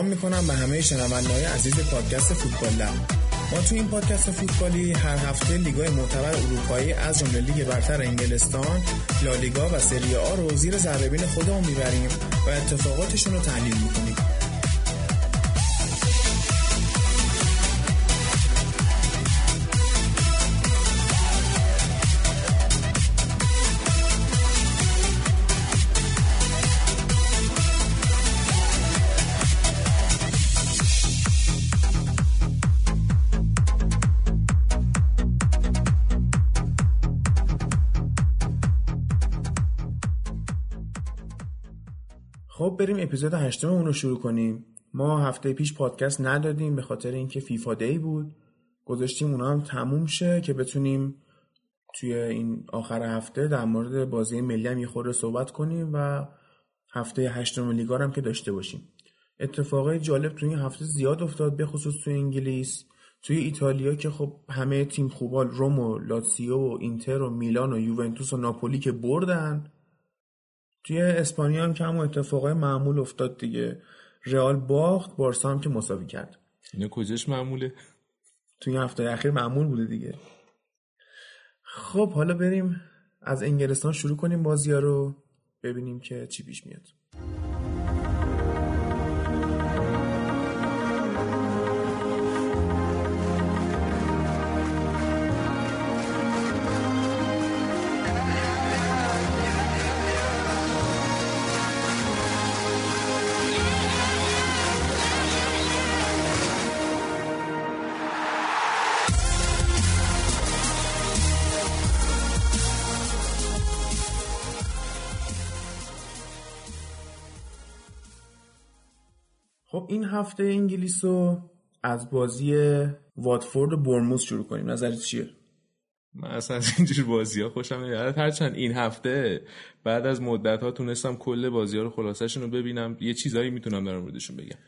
سلام می‌کنم به همه شنوندههای عزیز پادکست فوتبال لب ما تو این پادکست فوتبالی هر هفته لیگای معتبر اروپایی از جمله لیگ برتر انگلستان، لالیگا و سری آ رو زیر ذره خودمون می‌بریم و اتفاقاتشون رو تحلیل می‌کنیم. بریم اپیزود هشتممون رو شروع کنیم. ما هفته پیش پادکست ندادیم به خاطر اینکه فیفا دی بود. گذاشتیم اونا هم تموم شه که بتونیم توی این آخر هفته در مورد بازی ملی هم یه خورده صحبت کنیم و هفته هشتم لیگار هم که داشته باشیم. اتفاقای جالب توی این هفته زیاد افتاد به خصوص توی انگلیس توی ایتالیا که خب همه تیم خوبال روم و لاتسیو و اینتر و میلان و یوونتوس و ناپولی که بردن. توی اسپانیا هم که همون اتفاقای معمول افتاد دیگه. رئال باخت بارسا هم که مساوی کرد. اینا کجاش معموله؟ توی هفته اخیر معمول بوده دیگه. خب حالا بریم از انگلستان شروع کنیم بازی رو ببینیم که چی پیش میاد. این هفته انگلیس رو از بازی واتفورد و برموز شروع کنیم. نظرت چیه؟ من اصلا از اینجور بازی ها خوشم نمیاد. هرچند این هفته بعد از مدت ها تونستم کل بازی ها رو خلاصشون رو ببینم. یه چیزایی می‌تونم در موردشون بگم.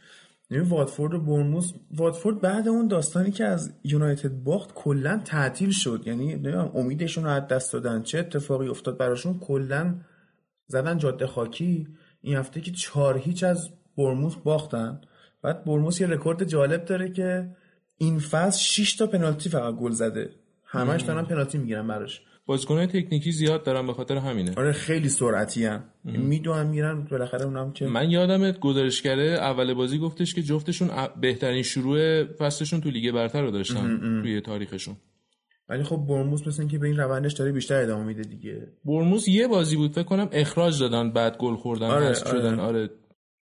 نمی واتفورد و برموز واتفورد بعد اون داستانی که از یونایتد باخت کلا تعطیل شد. یعنی نمی‌دونم امیدشون رو از دست دادن. چه اتفاقی افتاد براشون؟ کلا زدن جاده خاکی. این هفته که چهار هیچ از برموس باختن. بعد برموس یه رکورد جالب داره که این فصل 6 تا پنالتی فقط گل زده. همش دارن پنالتی می‌گیرن براش. بازیکنای تکنیکی زیاد دارن به خاطر همینه. آره خیلی سرعتی ان می‌دونن میرن بالاخره اونم که من یادمت گزارشگره اول بازی گفتش که جفتشون بهترین شروع فصلشون تو لیگ برتر رو داشتن توی تاریخشون. ولی خب بورنموث مثل که به این روندش داره بیشتر ادامه میده دیگه. بورنموث یه بازی بود فکر کنم اخراج دادن بعد گل خوردن آره، شدن. آره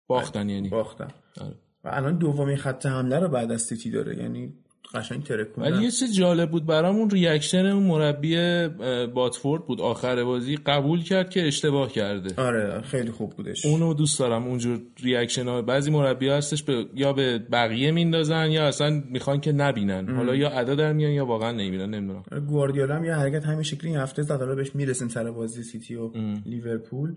باختن یعنی. باختن. آره. و الان دومین خط حمله رو بعد از سیتی داره. یعنی قشنگ ترکوندن ولی یه چیز جالب بود برامون reaction اون مربی واتفورد بود آخر بازی. قبول کرد که اشتباه کرده. آره خیلی خوب بودش. اونو دوست دارم اونجور reaction ها. بعضی مربی ها هستش به یا به بقیه میندازن یا اصلا می‌خوان که نبینن. حالا یا ادا در میان یا واقعا نمی‌بینن نمی‌دونم. گواردیولا هم یه حرکت همین شکلی این هفته زد. حالا بهش می‌رسیم سر بازی سیتی و لیورپول.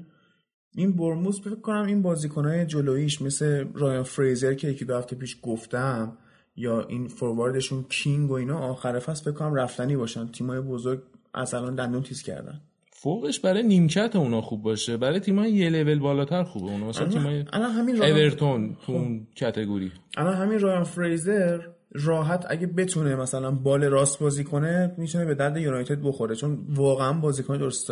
این بورنموث فکر کنم این بازیکنهای جلویش مثل رایان فریزر که یکی دو هفته پیش گفتم یا این فورواردشون کینگ و اینا آخر فصل فکر کنم رفتنی باشن. تیمای بزرگ از الان دندون تیز کردن. فوقش برای نیمکت اونا خوب باشه. برای تیمای یه لول بالاتر خوبه اونا. مثلا تیمای الان همین رایان... اورتون تو اون category. الان همین رایان فریزر راحت اگه بتونه مثلا بال راست بازی کنه می‌تونه به درد یونایتد بخوره. چون واقعا بازیکن درست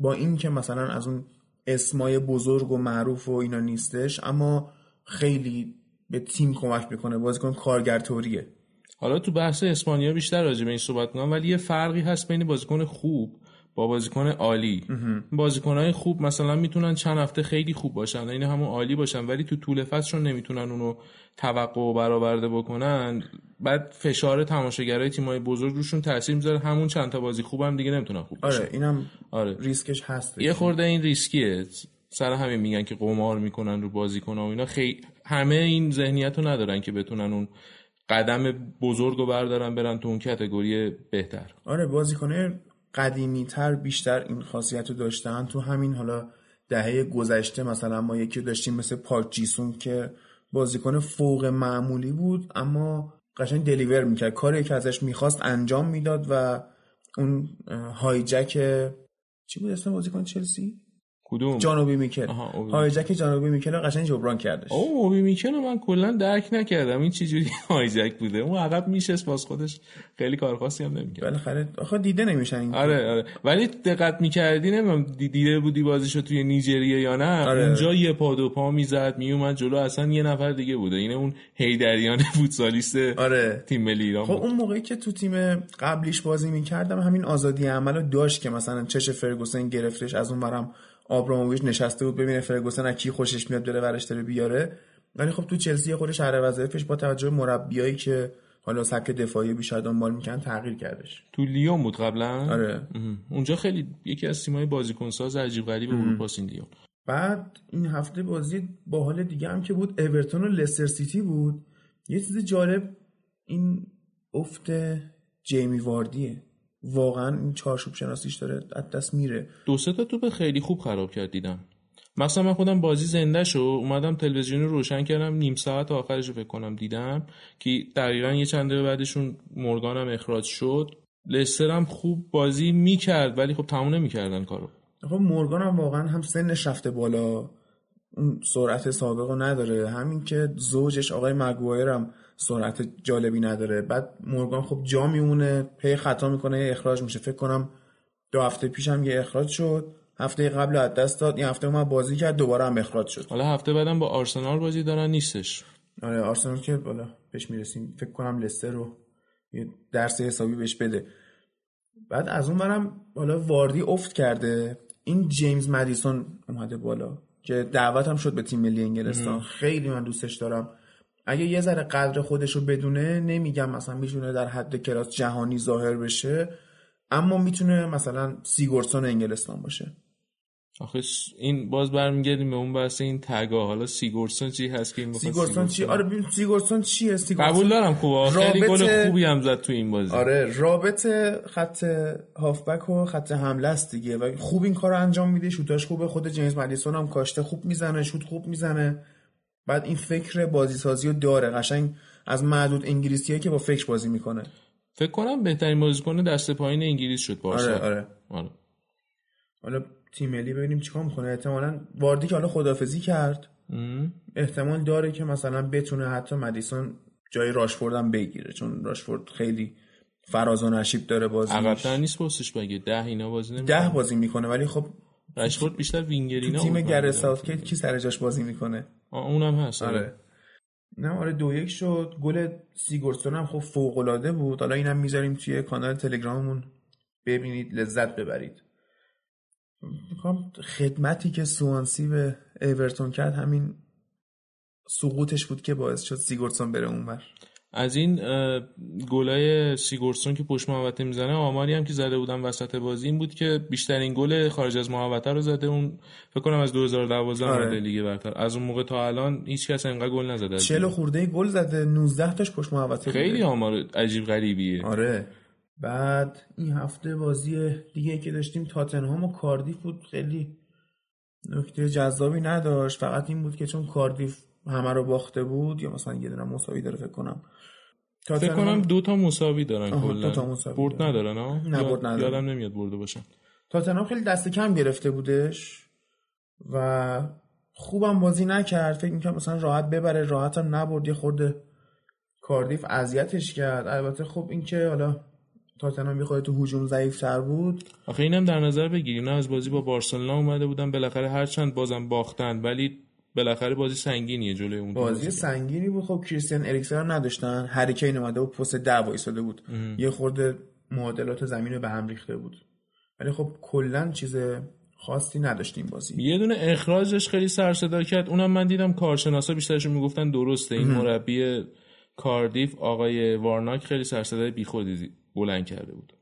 با این که مثلا از اون اسمای بزرگ و معروف و اینا نیستش اما خیلی به تیم کمک می‌کنه. بازیکن کارگر توریه حالا تو بحث اسپانیا بیشتر راجع به این صحبت کنم ولی یه فرقی هست بین بازیکن خوب با بازیکن عالی. بازیکنهای خوب مثلا می‌تونن چند هفته خیلی خوب باشن این همون عالی باشن ولی تو طول فصلشون نمی‌تونن اونو توقع و برآورده بکنن. بعد فشار تماشاگرای تیمای بزرگ روشون تاثیر می‌ذاره. همون چند تا بازی خوبم دیگه نمی‌تونن خوب باشن. آره اینم آره. ریسکش هست. یه خورده این ریسکیه. سر همین میگن که قمار می‌کنن رو بازیکن و اینا. خیلی همه این ذهنیت رو ندارن که بتونن اون قدم بزرگ رو بردارن برن تو اون کتگوری بهتر. آره بازیکنه قدیمی تر بیشتر این خاصیت رو داشتن. تو همین حالا دهه گذشته مثلا ما یکی داشتیم مثل پارک جیسون که بازیکن فوق معمولی بود اما قشنگ دلیور می‌کرد. کاری که ازش می‌خواست انجام می‌داد و اون هایجک چی بود اسم بازیکن چلسی؟ کدوم؟ جانوبی میکل. هایجک جانوبی میکل قشنگ جبران کردش. او اوبی میکل من کلا درک نکردم. این چه جوری هایجک بوده؟ اون عقب میشست باز خودش خیلی کار خاصی هم نمی‌کرد. بالاخره آخه دیده نمیشن این آره آره. ولی دقت می‌کردی؟ نمی‌دونم دی- دیده بودی بازیشو توی نیجریه یا نه؟ آره. اونجا یه پا دو پا می‌زد میومد جلو. اصلا یه نفر دیگه بوده. اینه اون هیدریان فوتسالیست آره. تیم ملی ایران خب بود. اون موقعی که تو تیم قبلیش بازی می‌کردم همین آزادی عمل رو داشت که مثلا چش فرگوسن گرفتش از اون برم آبراموویچ نشسته بود ببینه فرگوسن از کی خوشش میاد بره ورش داره بیاره. ولی خب تو چلسی خودش هر وظایفش با توجه به مربیایی که حالا سبک دفاعی بیشتر دنبال می‌کنن تغییر کردش. تو لیون بود قبلا؟ آره. اونجا خیلی یکی از تیمای بازیکنساز عجیب غریب اروپا لیون بعد این هفته بازی با حال دیگه هم که بود اورتون و لستر سیتی بود. یه چیز جالب این افت جیمی واردیه. واقعا این چارچوب شناسیش داره از دست میره. دو سه تا توپ خیلی خوب خراب کرد دیدم. مثلا من خودم بازی زنده شو اومدم تلویزیون رو روشن کردم نیم ساعت آخرش رو فکر کنم دیدم که دقیقا یه چند دقیقه بعدشون مورگان هم اخراج شد. لستر هم خوب بازی می‌کرد ولی خب تموم نمی‌کردن کارو. خب مورگان هم واقعا هم سنش رفته بالا. اون سرعت سابق رو نداره. همین که زوجش آقای مگوایر هم سرعت جالبی نداره. بعد مورگان خب جا میمونه پی خطا می‌کنه اخراج میشه. فکر کنم دو هفته پیش هم یه اخراج شد. هفته قبل از دست داد این هفته من بازی کرد دوباره هم اخراج شد. حالا هفته بعدم با آرسنال بازی دارن نیستش. آره آرسنال که بالا بهش می‌رسیم. فکر کنم لستر رو یه درس حسابی بهش بده. بعد از اون برم حالا واردی افت کرده. این جیمز مدیسون اومده بالا که دعوت هم شد به تیم ملی انگلستان. خیلی من دوستش دارم. اگه یه ذره قدر خودش رو بدونه نمیگم مثلا می‌تونه در حد کلاس جهانی ظاهر بشه اما می‌تونه مثلا سیگورسون انگلستان باشه. آخه این باز برمیگردیم به اون بحث این تگا. حالا سیگورسون چی هست که این می‌خواد سیگورسون چی؟ آره ببین سیگورسون چیه؟ سیگورسون قبول دارم خوبه. خیلی رابط- گل خوبی هم زد تو این بازی. آره رابط خط هافبک و خط حمله است دیگه و خوب این کار رو انجام میده. شوتاش خوبه خود جیمز مدیسون هم کاشته خوب می‌زنه شوت خوب می‌زنه. بعد این فکر بازی سازی رو داره. قشنگ از معدود انگلیسیه که با فکر بازی می‌کنه. فکر کنم بهترین بازیکن دست پایین انگلیس شد بارسا آره آره. آره. حالا تیم ملی ببینیم چیکار می‌کنه. احتمالاً واردی که حالا خدافزی کرد. ام. احتمال داره که مثلا بتونه حتی مدیسون جای راشفورد هم بگیره. چون راشفورد خیلی فراز و نشیب داره بازی عقب‌تر نیست پستش بگه ده اینا بازی نمی‌کنه. ده بازی می‌کنه. ولی خب رشفورد بیشتر وینگرینا تیم بود من گر دیدم. ساوتگیت کی سر جاش بازی می‌کنه؟ اونم هست آره. آره. نه آره دو یک شد. گل سیگورسون هم خب فوق العاده بود. حالا اینم می‌ذاریم توی کانال تلگراممون. ببینید لذت ببرید. می‌خوام خدمتی که سوانسی به اورتون کرد همین سقوطش بود که باعث شد سیگورسون بره اونور. از این گلای سیگورسون که پشت محوطه می‌زنه آماری هم که زده بودم وسط بازی این بود که بیشترین گل خارج از محوطه رو زده. اون فکر کنم از 2012 آره. اومده لیگ برتر. از اون موقع تا الان هیچ کس انقدر گل نزده. از 40 لیگ. خورده گل زده 19 تاش پشت محوطه بوده. خیلی آمار عجیب غریبیه. آره. بعد این هفته بازی دیگه که داشتیم تاتنهام و کاردیف بود. خیلی نکته جذابی نداشت. فقط این بود که چون کاردیف همه رو باخته بود یا مثلا یه دونه مساوی داره فکر کنم. فکر کنم دو تا مساوی دارن کلا دو تا مساوی برد دارن. ندارن ها نه، برد ندارن. یادم نمیاد برده باشن. تاتنهام خیلی دست کم گرفته بودش و خوبم بازی نکرد. فکر می‌کنم مثلا راحت ببره راحت هم نبرد. یه خورده کاردیف اذیتش کرد. البته خب این که حالا تاتنهام خورده تو هجوم ضعیفتر بود. آخه اینم در نظر بگیریم نه از بازی با بارسلونا اومده بودن. بالاخره هرچند بازم باختن. ولی بالاخره بازی سنگینیه جلوی اون بازی سنگینی بود. خب کریستیان اریکسن هم نداشتن. هریکین اومده بود پست ده وایساده بود. یه خورده معادلات زمین رو به هم ریخته بود. ولی خب کلا چیز خاصی نداشتیم بازی. یه دونه اخراجش خیلی سر صدا کرد. اونم من دیدم کارشناسا بیشترشون می‌گفتن درسته. این مربی کاردیف آقای وارناک خیلی سر صدای بیخودی بلند کرده بود.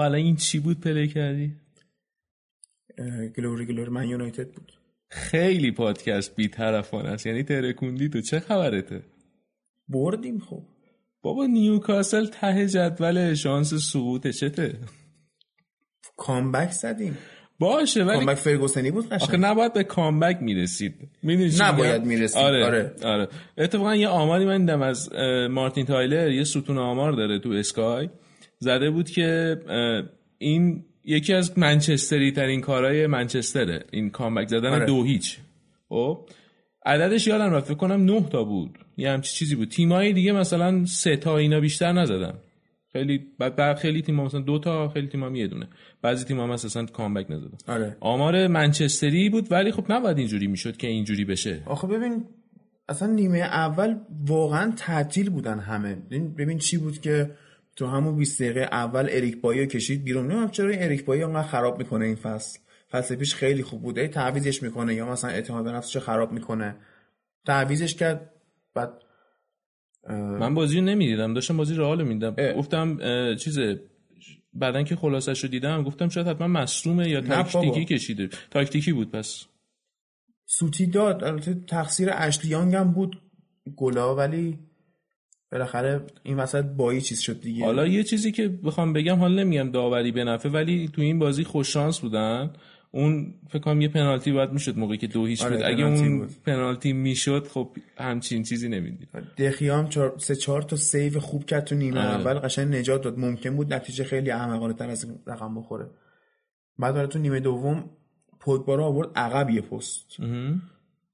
آقا الان این چی بود play کردی؟ Glory Glory Man United بود. خیلی پادکست بی طرفان است. یعنی ترکوندی تو چه خبرته؟ بردیم خب. بابا نیوکاسل ته جدول شانس سقوط چته؟ comeback زدیم. باشه ولی comeback فرگوسنی بود آخه نباید به comeback می‌رسید. نباید می‌رسید. آره. آره. آره. اتفاقا یه آماری من دیدم از مارتین تایلر یه ستون آمار داره تو اسکای. زده بود که این یکی از منچستری ترین کارهای منچستره. این کامبک زدن آره. دو هیچ. خب عددش یادم رفت فکر کنم نه تا بود. یه همچی چیزی بود. تیمایی دیگه مثلا سه تا اینا بیشتر نزدن. خیلی بعد خیلی تیم مثلا دو تا خیلی تیم هم یه دونه. بعضی تیم هم اصلا کامبک نزدن. آره. آمار منچستری بود ولی خب نباید اینجوری می‌شد که اینجوری بشه. آخه ببین اصلا نیمه اول واقعا تعطیل بودن همه. ببین چی بود که تو همون 20 دقیقه اول اریک بایی کشید بیرون. نمی‌دونم چرا این اریک بایی انقدر خراب می‌کنه این فصل. فصل پیش خیلی خوب بوده تعویزش می‌کنه یا مثلا اعتماد به نفسش خراب می‌کنه. تعویزش کرد بعد من بازی رو نمی‌دیدم. داشتم بازی رئال می‌دیدم. گفتم چیز بعدن که خلاصش رو دیدم گفتم شاید حتما مصرومه یا تاکتیکی کشیده. تاکتیکی بود پس. سوتی داد البته تقصیر اشلیانگ هم بود گلا ولی بالاخره این وسط بایی چیز شد دیگه. حالا یه چیزی که بخوام بگم حالا نمیگم داوری به نفع ولی تو این بازی خوش شانس بودن. اون فکر کنم یه پنالتی باید می‌شد موقعی که دو هیچ آره بود. اگه اون بود. پنالتی می‌شد خب همچین چیزی نمی‌دید. دخیام چار... سه چهار تا سیو خوب کرد تو نیمه آره. اول. قشنگ نجات داد. ممکن بود نتیجه خیلی احمقانه تر از رقم بخوره. بعد برای تو نیمه دوم پوگبا رو آورد عقب یه پست.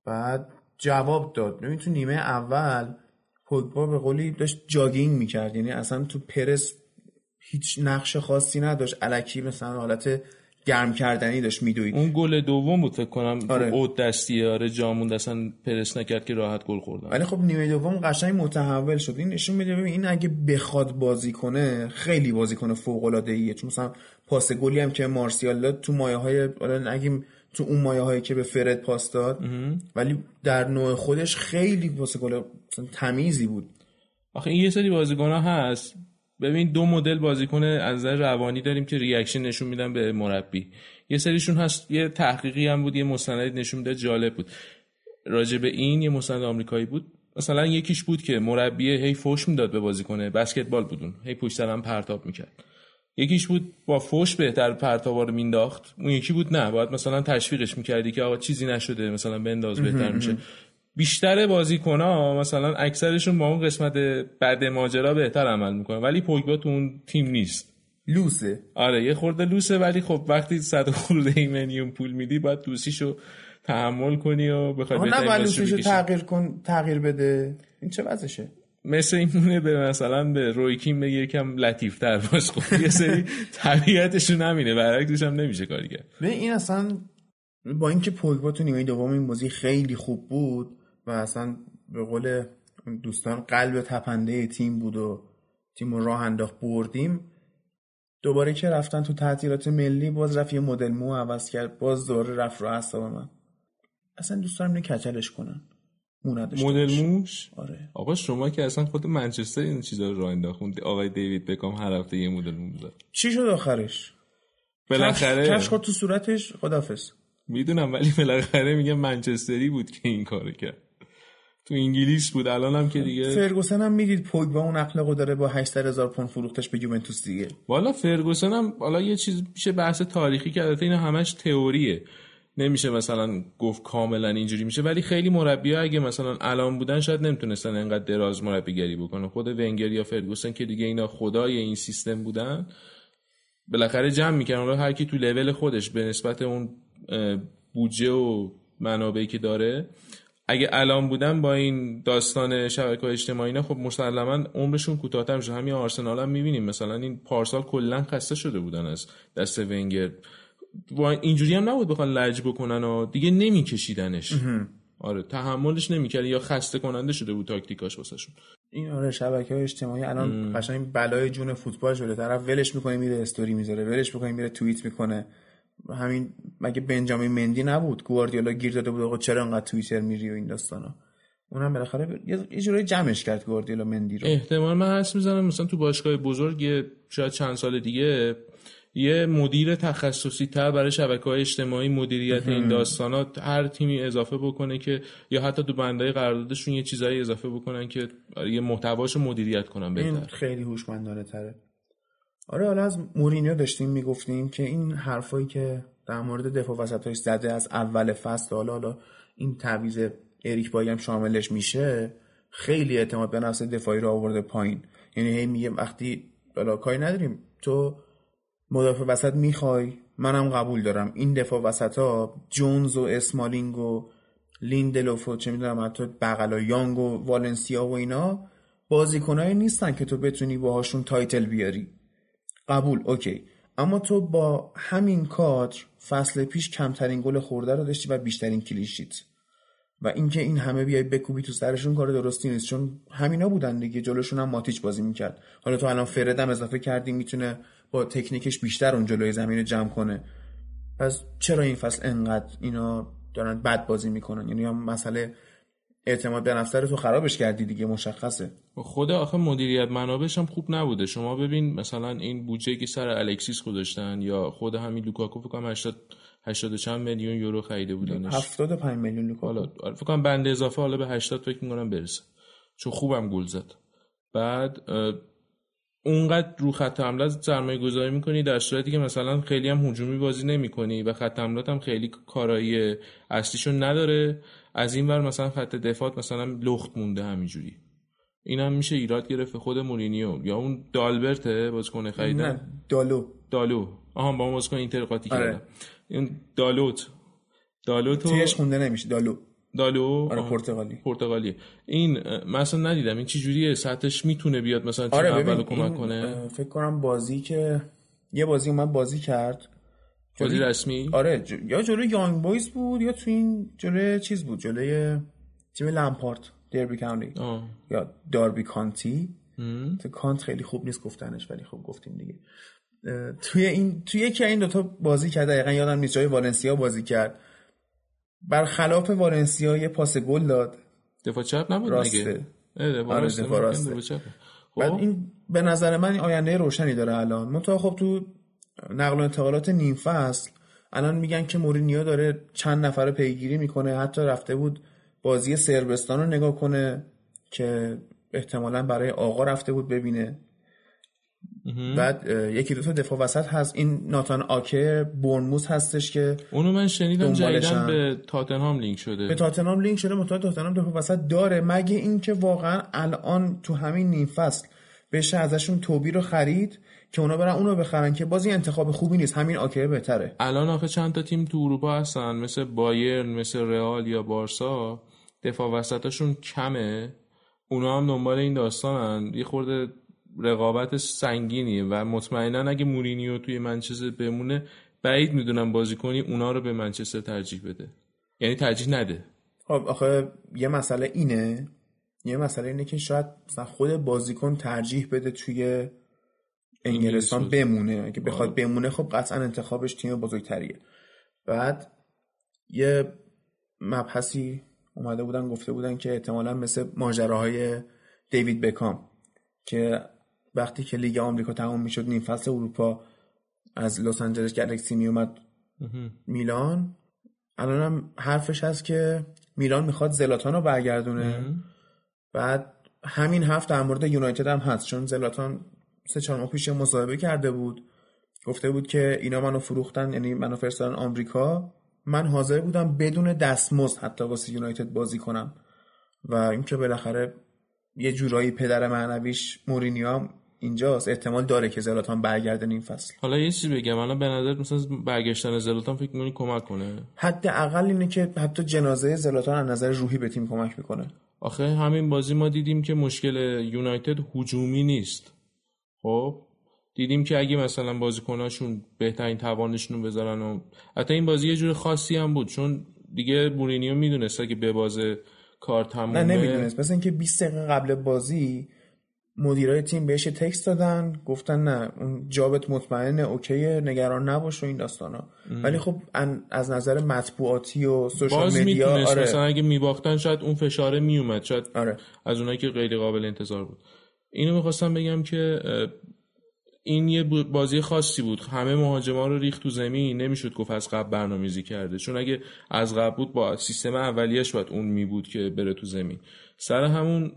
بعد جواب داد. ببین تو نیمه اول پوگبا به قولی داشت جاگینگ می‌کرد. یعنی اصلا تو پرس هیچ نقش خاصی نداشت. الکی مثلا حالت گرم کردنی داشت میدوید. اون گل دوم بود فکر کنم. آره. اوت دستیه آره جامون اصلا پرس نکرد که راحت گل خوردن. ولی خب نیمه دوم قشنگ متحول شد. این نشون میده این اگه بخواد بازی کنه خیلی بازی کنه فوق العاده ایه چون مثلا پاس گلی هم که مارسیال داد تو مایه های نگیم تو اون مایه هایی که به فرد پاس داد. ولی در نوع خودش خیلی پاس گل تمیزی بود. آخه این یه سری بازیکن هست. ببین دو مدل بازیکن از نظر روانی داریم که reaction نشون میدن به مربی. یه سریشون هست یه تحقیقی هم بود یه مستند نشون میده جالب بود. راجع به این یه مستند آمریکایی بود. مثلا یکیش بود که مربی هی فوش می‌داد به بازیکن بسکتبال بودون هی پشت هم پرتاب می‌کرد. یکیش بود با فوش بهتر پرتابا رو مینداخت. اون یکی بود نه باید مثلا تشویقش می‌کردی که آقا چیزی نشده مثلا بنداز بهتر میشه. بیشتر بازیکن ها مثلا اکثرشون با اون قسمت بعد ماجرا بهتر عمل می‌کنن ولی پوگبا تو اون تیم نیست. لوسه. آره یه خورده لوسه ولی خب وقتی صد خورده ایمنیوم پول میدی باید دوسیشو تحمل کنی و بخوای نه لوسیشو تغییر کن تغییر بده. این چه وضعشه؟ مثل این مونه به مثلا به رویکین بگه یکم لطیفتر باش. خب یه سری طبیعتشون همینه برعکسش هم نمیشه کاری کرد. این اصلا با اینکه پوگبا تو نیمه دوم این بازی خیلی خوب بود و اصلا به قول دوستان قلب تپنده تیم بود و تیم رو راه انداخت بردیم. دوباره که رفتن تو تعطیلات ملی باز رفت یه مدل مو عوض کرد باز دوباره رفت رو اعصاب من. اصلا دوست دارم کچلش کنن مدل موش؟ آره. آقا شما که اصلا خود منچستر این چیزا رو راه انداخت آقای دیوید بکام هر هفته یه مدل مو چی شد آخرش؟ بالاخره. کفش خود تو صورتش؟ خدافظ می‌دونم ولی بالاخره میگه منچستری بود که این کارو کرد. تو انگلیس بود الان هم که دیگه فرگوسن هم می‌دید پوگبا اون اخلاقو داره با 800 هزار پوند فروختش به یوونتوس دیگه. والا فرگوسن هم حالا یه چیز میشه بحث تاریخی که البته اینا همش تئوریه. نمیشه مثلا گفت کاملا اینجوری میشه ولی خیلی مربی اگه مثلا الان بودن شاید نمی‌تونستن انقدر دراز مربیگری بکنن. خود ونگر یا فرگوسن که دیگه اینا خدای این سیستم بودن بالاخره جمع می‌کنن هر کی تو لول خودش به نسبت اون بودجه و منابعی که داره اگه الان بودن با این داستان شبکه اجتماعی نه خب مسلما عمرشون کوتاه‌تر میشه. همین آرسنال هم می‌بینیم. مثلا این پارسال کلا خسته شده بودن از دست ونگر. اینجوری هم نبود بخوان لج بکنن و دیگه نمیکشیدنش. آره تحملش نمی‌کرد یا خسته کننده شده بود تاکتیکاش واسهشون. این آره شبکه های اجتماعی الان قشنگ بلای جون فوتبال شده. طرف ولش می‌کنه میره استوری می‌ذاره ولش می‌کنه میره توییت می‌کنه. همین مگه بنجامین مندی نبود؟ گواردیولا گیر داده بود آقا چرا انقدر توییتر میری و این داستانا؟ اونم بالاخره یه جورایی جمعش کرد گواردیولا مندی رو. احتمال من حس می‌زنم مثلا تو باشگاه بزرگ شاید چند سال دیگه یه مدیر تخصصی تر برای شبکه های اجتماعی مدیریت این داستانات هر تیمی اضافه بکنه که یا حتی تو بندای قراردادشون یه چیزایی اضافه بکنن که یه محتواشو مدیریت کنن بهتر. این خیلی هوشمندانه تره. آره حالا از مورینیو داشتیم می‌گفتیم که این حرفایی که در مورد دفاع وسطاش زده از اول فصل حالا حالا این تعویض اریک بایی هم شاملش میشه خیلی اعتماد به نفس دفاعی رو آورده پایین. یعنی هی میگه وقتی حالا کاری نداریم. تو مدافع وسط می‌خوای؟ منم قبول دارم. این دفاع وسط ها جونز و اسمالینگ و لیندلوف و چه می‌دونم حتی بغل و یانگ و والنسیا و اینا بازیکنایی نیستن که تو بتونی باهاشون title بیاری. قبول OK. اما تو با همین کادر فصل پیش کمترین گل خورده رو داشتی و بیشترین clean sheet و اینکه این همه بیای بکوبی تو سرشون کار درستی نیست چون همینا بودن دیگه جلوشون هم ماتیچ بازی می‌کرد. حالا تو الان فردم اضافه کردی می‌تونه با تکنیکش بیشتر اون جلوی زمین رو جمع کنه. پس چرا این فصل انقدر اینا دارن بد بازی می‌کنن؟ یعنی هم مسئله اعتماد به نفس تو خرابش کردی دیگه مشخصه. خود آخه مدیریت منابعش هم خوب نبوده. شما ببین مثلا این بودجه که سر الکسیس گذاشتن یا خود همین لوکاکو فکر کنم 80 80 چند میلیون یورو خریده بودنش. 75 میلیون لوکاکو. حالا آره، فکر کنم بنده اضافه حالا به 80 فکر می‌کنم برسه. چون خوبم گل زد. بعد اونقدر رو خط حمله سرمایه گذاری می‌کنی در صورتی که مثلا خیلی هم هجومی بازی نمی‌کنی و خط حملات هم خیلی کارایی اصلیشون نداره از این ور مثلا خط دفاع مثلا لخت مونده همینجوری. این هم میشه ایراد گرفت خود مورینیو. یا اون دالبرته بازیکن خریدن؟ نه دالو. دالو. آها با بازیکن اینتر قاطی آره. کردم این دالوت. دالوت تیش خونده نمیشه دالو. دالو؟ آره پرتغالی. پرتغالی. این مثلا ندیدم. این چه جوریه سطحش می‌تونه بیاد مثلا آره اولو کمک کنه؟ فکر کنم بازی که یه بازی اومد بازی کرد. بازی رسمی؟ آره یا جلوی یانگ بویز بود یا تو این جلوی چیز بود جلوی تیم لامپارت دربی کانتی یا داربی کانتی. تو کانت خیلی خوب نیست گفتنش ولی خب گفتیم دیگه. توی این توی یکی این دوتا بازی کرد دقیقا یادم نیست جای والنسیا بازی کرد. برخلاف والنسیا یه پاس گل داد. دفاع چپ نبود راسته. آره دفاع راسته. بعد خب. این به نظر من این آینده روشنی داره الان. منتها خب تو نقل و انتقالات نیم فصل الان میگن که مورینیو داره چند نفر پیگیری می‌کنه. حتی رفته بود بازی سربستان رو نگاه کنه که احتمالا برای آقا رفته بود ببینه. بعد یکی دو تا دفاع وسط هست. این ناتان آکه بورنموس هستش که اونو من شنیدم جدیدن به تاتنهام لینک شده. به تاتنهام لینک شده. متأ تاتنهام دفاع وسط داره. مگه اینکه واقعا الان تو همین نیم فصل بشه ازشون توبی رو خرید که اونا برن اونو بخرن که بازی انتخاب خوبی نیست. همین آکه بهتره. الان آخه چند تا تیم تو اروپا هستن؟ مثل بایرن مثل رئال یا بارسا. دفاع وسطاشون کمه. اونا هم دنبال این داستانن. یه خورده رقابت سنگینیه و مطمئنا اگه مورینیو توی منچستر بمونه بعید می‌دونم بازیکنی اونا رو به منچستر ترجیح بده. یعنی ترجیح نده. خب آخه یه مسئله اینه. یه مسئله اینه که شاید مثلا خود بازیکن ترجیح بده توی انگلستان بمونه. اگه بخواد آره. بمونه خب قطعا انتخابش تیم بزرگتریه. بعد یه مبحثی اومده بودن گفته بودن که احتمالا مثل ماجراهای دیوید بکام که وقتی که لیگ آمریکا تمام می‌شد نیم فصل اروپا از لس آنجلس گلکسی میومد میلان. الان هم حرفش هست که میلان می‌خواد زلاتان رو برگردونه. بعد همین هفت در مورد یونایتد هم هست چون زلاتان سه چهار ماه پیش مصاحبه کرده بود. گفته بود که اینا منو فروختن یعنی منو فرستادن آمریکا. من حاضر بودم بدون دستمزد حتی واسه یونایتد بازی کنم. و اینکه بالاخره یه جورایی پدر معنویش مورینیو اینجاست. احتمال داره که زلاتان برگرده این فصل. حالا یه چیزی بگم. الان به نظر مثلا برگشتن زلاتان فکر می‌کنی کمک کنه؟ حد اقل اینه که حتی جنازه زلاتان از نظر روحی به تیم کمک می‌کنه. آخه همین بازی ما دیدیم که مشکل یونایتد هجومی نیست. خب دیدیم که اگه مثلا بازیکناشون بهترین توانشون رو بذارن و حتی این بازی یه جور خاصی هم بود چون دیگه مورینیو می‌دونسته که به بازه کار تمومه. نه نمی‌دونست. مثلا اینکه 20 دقیقه قبل بازی مدیرای تیم بهش تکست دادن گفتن نه اون جابت مطمئنه اوکیه نگران نباش و این داستانا. ولی خب از نظر مطبوعاتی و سوشال مدیا آره. مثلا اگه میباختن شاید اون فشاره میومد شاید آره. از اونایی که غیر قابل انتظار بود. اینو می‌خواستم بگم که این یه بازی خاصی بود. همه مهاجما رو ریخت تو زمین. نمی‌شد گفت از قبل برنامه‌ریزی کرده. چون اگه از قبل بود با سیستم اولیش باید اون می بود که بره تو زمین. سر همون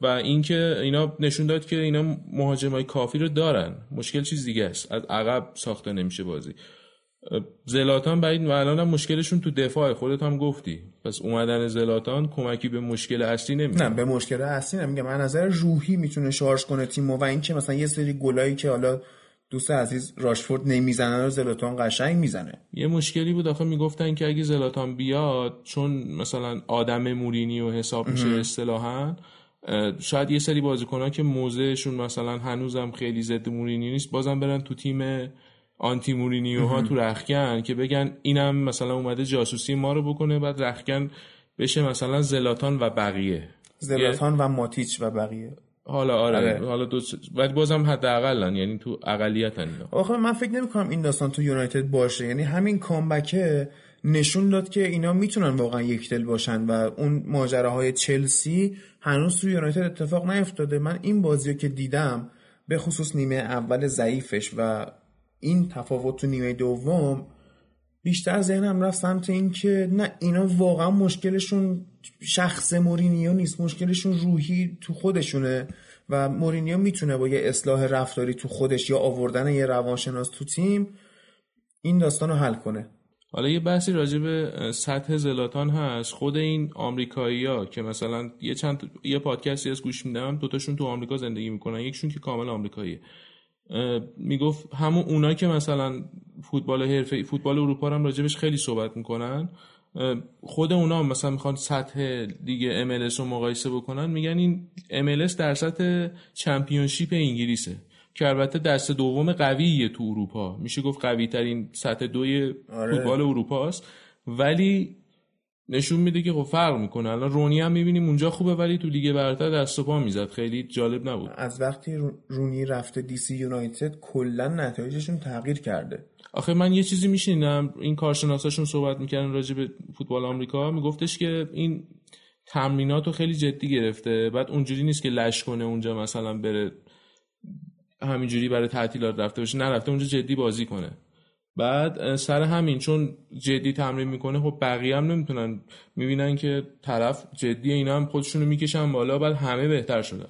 و اینکه اینا نشون داد که اینا مهاجمای کافی رو دارن. مشکل چیز دیگه است. از عقب ساخته نمیشه بازی. زلاتان بعید و الان هم مشکلشون تو دفاع. خودت هم گفتی. پس اومدن زلاتان کمکی به مشکل اصلی نمیده نه به مشکل اصلی نمیگم من نظر روحی می‌تونه شارژ کنه تیم و اینکه مثلا یه سری گلایی که حالا دوست عزیز راشفورد نمی‌زنه رو زلاتان قشنگ می‌زنه. یه مشکلی بود. آخه می‌گفتن که اگه زلاتان بیاد چون مثلا آدم مورینی و حساب میشه اصطلاحا شاید یه سری بازیکن‌ها که موضعشون مثلا هنوزم خیلی ضد مورینی نیست بازم برن تو تیم آنتی مورینیو ها تو رخکن که بگن اینم مثلا اومده جاسوسی ما رو بکنه بعد رخکن بشه مثلا زلاتان و بقیه. زلاتان و ماتیچ و بقیه. حالا آره, آره. حالا دو ولی بازم حداقلن یعنی تو اقلیتن آخه من فکر نمی کنم این داستان تو یونایتد باشه. یعنی همین کامبکه نشون داد که اینا می‌تونن واقعا یک دل باشن و اون ماجراهای چلسی هنوز تو یونایتد اتفاق نیفتاده. من این بازی رو که دیدم به خصوص نیمه اول ضعیفش و این تفاوت تو نیمه دوم بیشتر ذهنم رفت سمت این که نه اینا واقعا مشکلشون شخص مورینیو نیست مشکلشون روحی تو خودشونه و مورینیو می‌تونه با یه اصلاح رفتاری تو خودش یا آوردن یه روانشناس تو تیم این داستان رو حل کنه. حالا یه بحثی راجع به سطح زلاتان هست. خود این آمریکایی ها که مثلا یه چند یه پادکستی از گوش میدم دوتاشون تو آمریکا زندگی می‌کنن. یکشون که کامل آمریکاییه. می‌گفت همون اونا که مثلا فوتبال حرفه فوتبال اروپا هم راجبش خیلی صحبت می‌کنن خود اونا مثلا می‌خوان سطح دیگه ام رو مقایسه بکنن میگن این ام در سطح چمپیونشیپ انگلیسه که البته دست دوم قویه تو اروپا میشه گفت قوی ترین سطح دوی آره. فوتبال اروپا است ولی نشون میده که خب فرق می‌کنه. الان رونی هم می‌بینیم اونجا خوبه ولی تو لیگ برتر دست و پا می‌زد. خیلی جالب نبود. از وقتی رونی رفته دی سی یونایتد کلا نتایجشون تغییر کرده. آخه من یه چیزی میشینم این کارشناساشون صحبت می‌کردن راجع به فوتبال آمریکا. میگفتش که این تمرینات رو خیلی جدی گرفته. بعد اونجوری نیست که لش کنه اونجا مثلا بره همینجوری برای تعطیلات رفته باشه. نرفته اونجا جدی بازی کنه. بعد سر همین چون جدی تمرین می‌کنه خب بقیه هم نمی‌تونن. می‌بینن که طرف جدی اینا هم خودشونو می‌کشن بالا بعد همه بهتر شدن.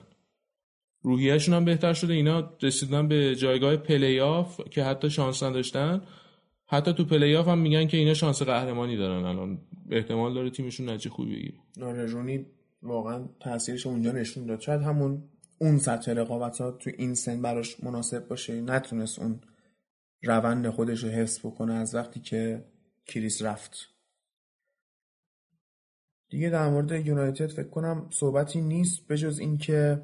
روحیهشون هم بهتر شده اینا رسیدن به جایگاه پلی آف که حتی شانس نداشتن. حتی تو پلی آف هم میگن که اینا شانس قهرمانی دارن الان. احتمال داره تیمشون نتیجه خوبی بگیره. رونی واقعا تاثیرش اونجا نشون داد. شاید همون اون سطح رقابت ها تو این سن براش مناسب باشه. نتونست اون روند خودش رو حفظ بکنه از وقتی که کریس رفت. دیگه در مورد یونایتد فکر کنم صحبتی نیست به جز اینکه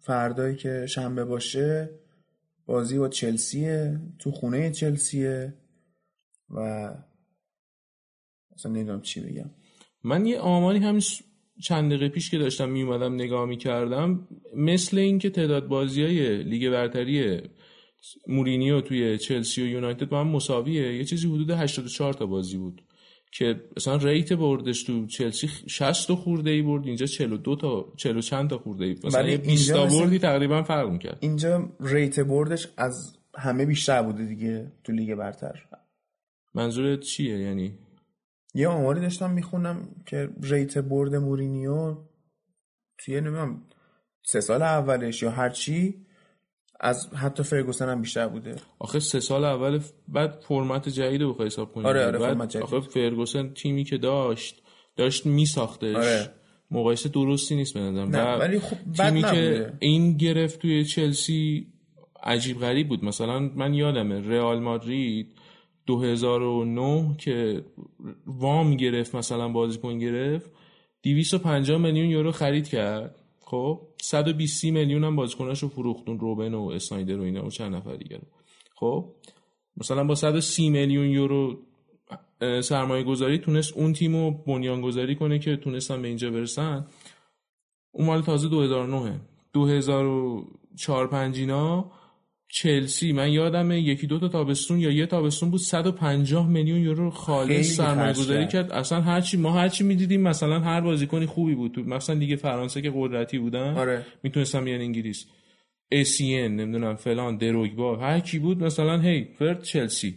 فردایی که شنبه باشه بازی با چلسیه تو خونه چلسیه و اصلا نمی‌دونم چی بگم. من یه آماری همین چند دقیقه پیش که داشتم می اومدم نگاه می کردم مثل اینکه تعداد بازی های لیگ برتری مورینیو توی چلسی و یونایتد با هم مساویه. یه چیزی حدود 84 تا بازی بود که مثلا rate بردش تو چلسی 60 تا خورده ای برد اینجا 42 تا 40 چند تا خورده ای مثلا 20 تا بردی تقریبا فرق می‌کرد. اینجا rate بردش از همه بیشتر بوده دیگه تو لیگ برتر. منظورت چیه؟ یعنی یه آماری داشتم می‌خونم که ریت برد مورینیو توی نمی‌دونم سه سال اولش یا هر چی از حتی فرگوسن هم بیشتر بوده. آخه سه سال اول بعد فرمت جدید رو بخوای حساب کنی. آره آره فرمت جدید. آخه فرگوسن تیمی که داشت داشت میساختش. آره. مقایسه درستی نیست نه ولی خب تیمی که این گرفت توی چلسی عجیب غریب بود. مثلا من یادمه رئال مادرید 2009 که وام گرفت مثلا بازیکن گرفت 250 میلیون یورو خرید کرد. خب؟ 120 میلیون هم بازیکناشو فروختون روبن و اسنایدر و اینا و چند نفر دیگه خب مثلا با 130 میلیون یورو سرمایه گذاری تونست اون تیم رو بنیان گذاری کنه که تونستن به اینجا برسن. اون مال تازه 2009 2004 5 اینا چلسی من یادم یکی دو تا تابستون یا یه تابستون بود 150 میلیون یورو خالص سرمایه گذاری کرد. اصلا هرچی ما هرچی می‌دیدیم مثلا هر بازیکنی خوبی بود تو مثلا دیگه فرانسه که قدرتی بودن. آره. می‌تونستم بیان انگلیس. اسین نمی‌دونم فلان دروگبا. هر کی بود مثلا هی فرد چلسی.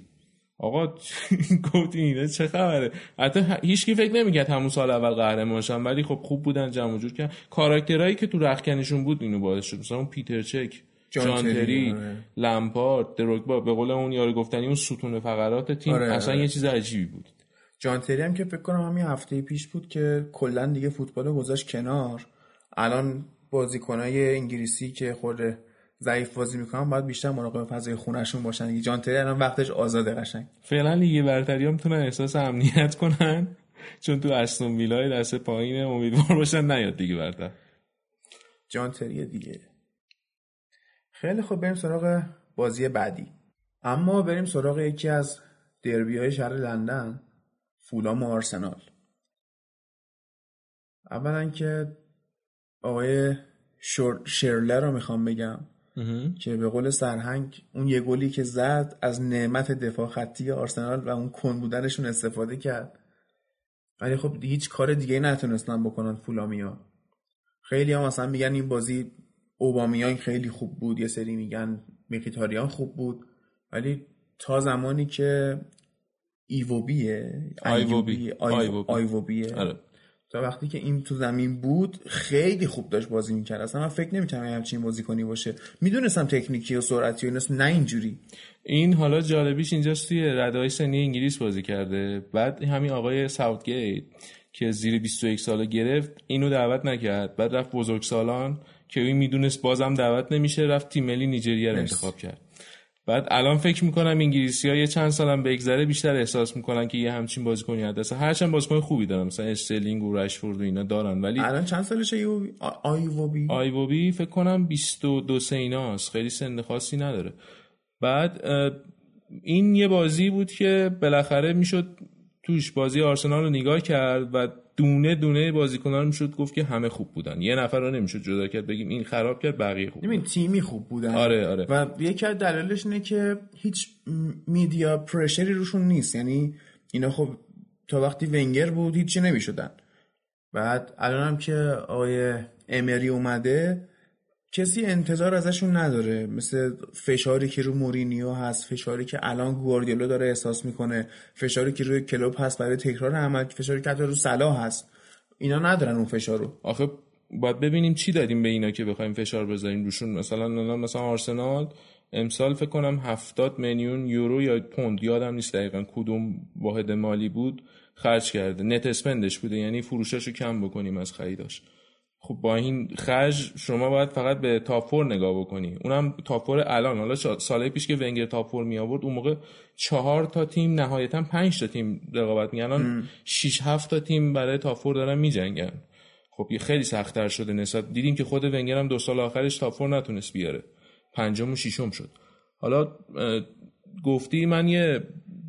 آقا گفت اینه چه خبره؟ حتی هیچ کی فکر نمی‌کرد همون سال اول قهرمان باشن ولی خب خوب بودن جمع جور کردن. کاراکترایی که تو رخکنشون بود اینو باعث شد. مثلا اون پیتر چک. جان تری آره. لمپارد دروگبا به قول اون یارو گفتنی اون ستون فقرات تیم آره، اصلا آره. یه چیز عجیبی بود. جان تری هم که فکر کنم همین هفته پیش بود که کلا دیگه فوتبال گذاشت کنار. الان بازیکنای انگلیسی که خود ضعیف بازی می‌کنن باید بیشتر مراقب فضای خونشون باشن. دیگه جان تری الان وقتش آزاده قشنگ. فعلا لیگ برتری هم می‌تونن احساس امنیت کنن چون تو استون ویلای دست پایین امیدوار باشن نیاد دیگه برتر. جان تری دیگه. خیلی خوب بریم سراغ بازی بعدی. اما بریم سراغ یکی از دربی های شهر لندن فولام و آرسنال. اولا که آقای شرلر رو می‌خوام بگم که به قول سرهنگ اون یه گلی که زد از نعمت دفاع خطی آرسنال و اون کن بودنشون استفاده کرد. ولی خب هیچ کار دیگه نتونستن بکنن فولامیا خیلی هم مثلا میگن این بازی اوبامیان خیلی خوب بود یه سری میگن میخیتاریان خوب بود ولی تا زمانی که ایووبیه آیوبی آیوبیه آره. تا وقتی که این تو زمین بود خیلی خوب داشت بازی می‌کرد. اصلا من فکر نمی‌کنم همچین بازی کنی باشه. می‌دونستم تکنیکی و سرعتی و نه اینجوری. این حالا جالبیش اینجاست توی ردای سنی انگلیس بازی کرده. بعد همین آقای ساوتگیت که زیر 21 ساله گرفت اینو دعوت نکرد. بعد رفت بزرگسالان که این می‌دونست بازم دعوت نمیشه رفت تیم ملی نیجریه رو انتخاب کرد. بعد الان فکر می‌کنم انگلیسی ها یه چند سالم بگذره بیشتر احساس می‌کنن که یه همچین بازیکنی هست. هرچند بازیکن خوبی دارن مثلا استرلینگ و رشفورد و اینا دارن ولی الان چند سالشه آیوبی آیوبی فکر کنم 22 سیناست خیلی سن خاصی نداره. بعد این یه بازی بود که بالاخره می‌شد توش بازی آرسنال رو نگاه کرد و دونه دونه بازیکنان می‌شد گفت که همه خوب بودن. یه نفر رو نمی‌شد جدا کرد بگیم این خراب کرد بقیه خوب ببین تیمی خوب بودن. آره آره. و یکی از دلایلش اینه که هیچ میدیا پرشری روشون نیست. یعنی اینا خب تا وقتی ونگر بود هیچی نمی‌شدن. بعد الان هم که آقای امری اومده کسی انتظار ازشون نداره. مثل فشاری که رو مورینیو هست فشاری که الان گواردیولا داره احساس می‌کنه فشاری که روی کلوب هست برای تکرار عمل فشاری که حتی رو صلاح هست. اینا ندارن اون فشار رو. آخه باید ببینیم چی دادیم به اینا که بخوایم فشار بذاریم روشون. مثلا مثلا آرسنال امسال فکر کنم 70 میلیون یورو یا پوند یادم نیست دقیقا کدوم واحد مالی بود خرج کرده. net spend ش بوده یعنی فروشش رو کم بکنیم از خریداش. خب با این خرج شما باید فقط به top four نگاه بکنی. اونم top four الان. حالا سال پیش که ونگر top four می آورد اون موقع چهار تا تیم نهایتا پنج تا تیم رقابت میگن الان 6 7 تا تیم برای top four دارن میجنگن. خب یه خیلی سختتر شده نسبت دیدیم که خود ونگر هم دو سال آخرش top four نتونست بیاره. پنجم و ششم شد. حالا گفتی من یه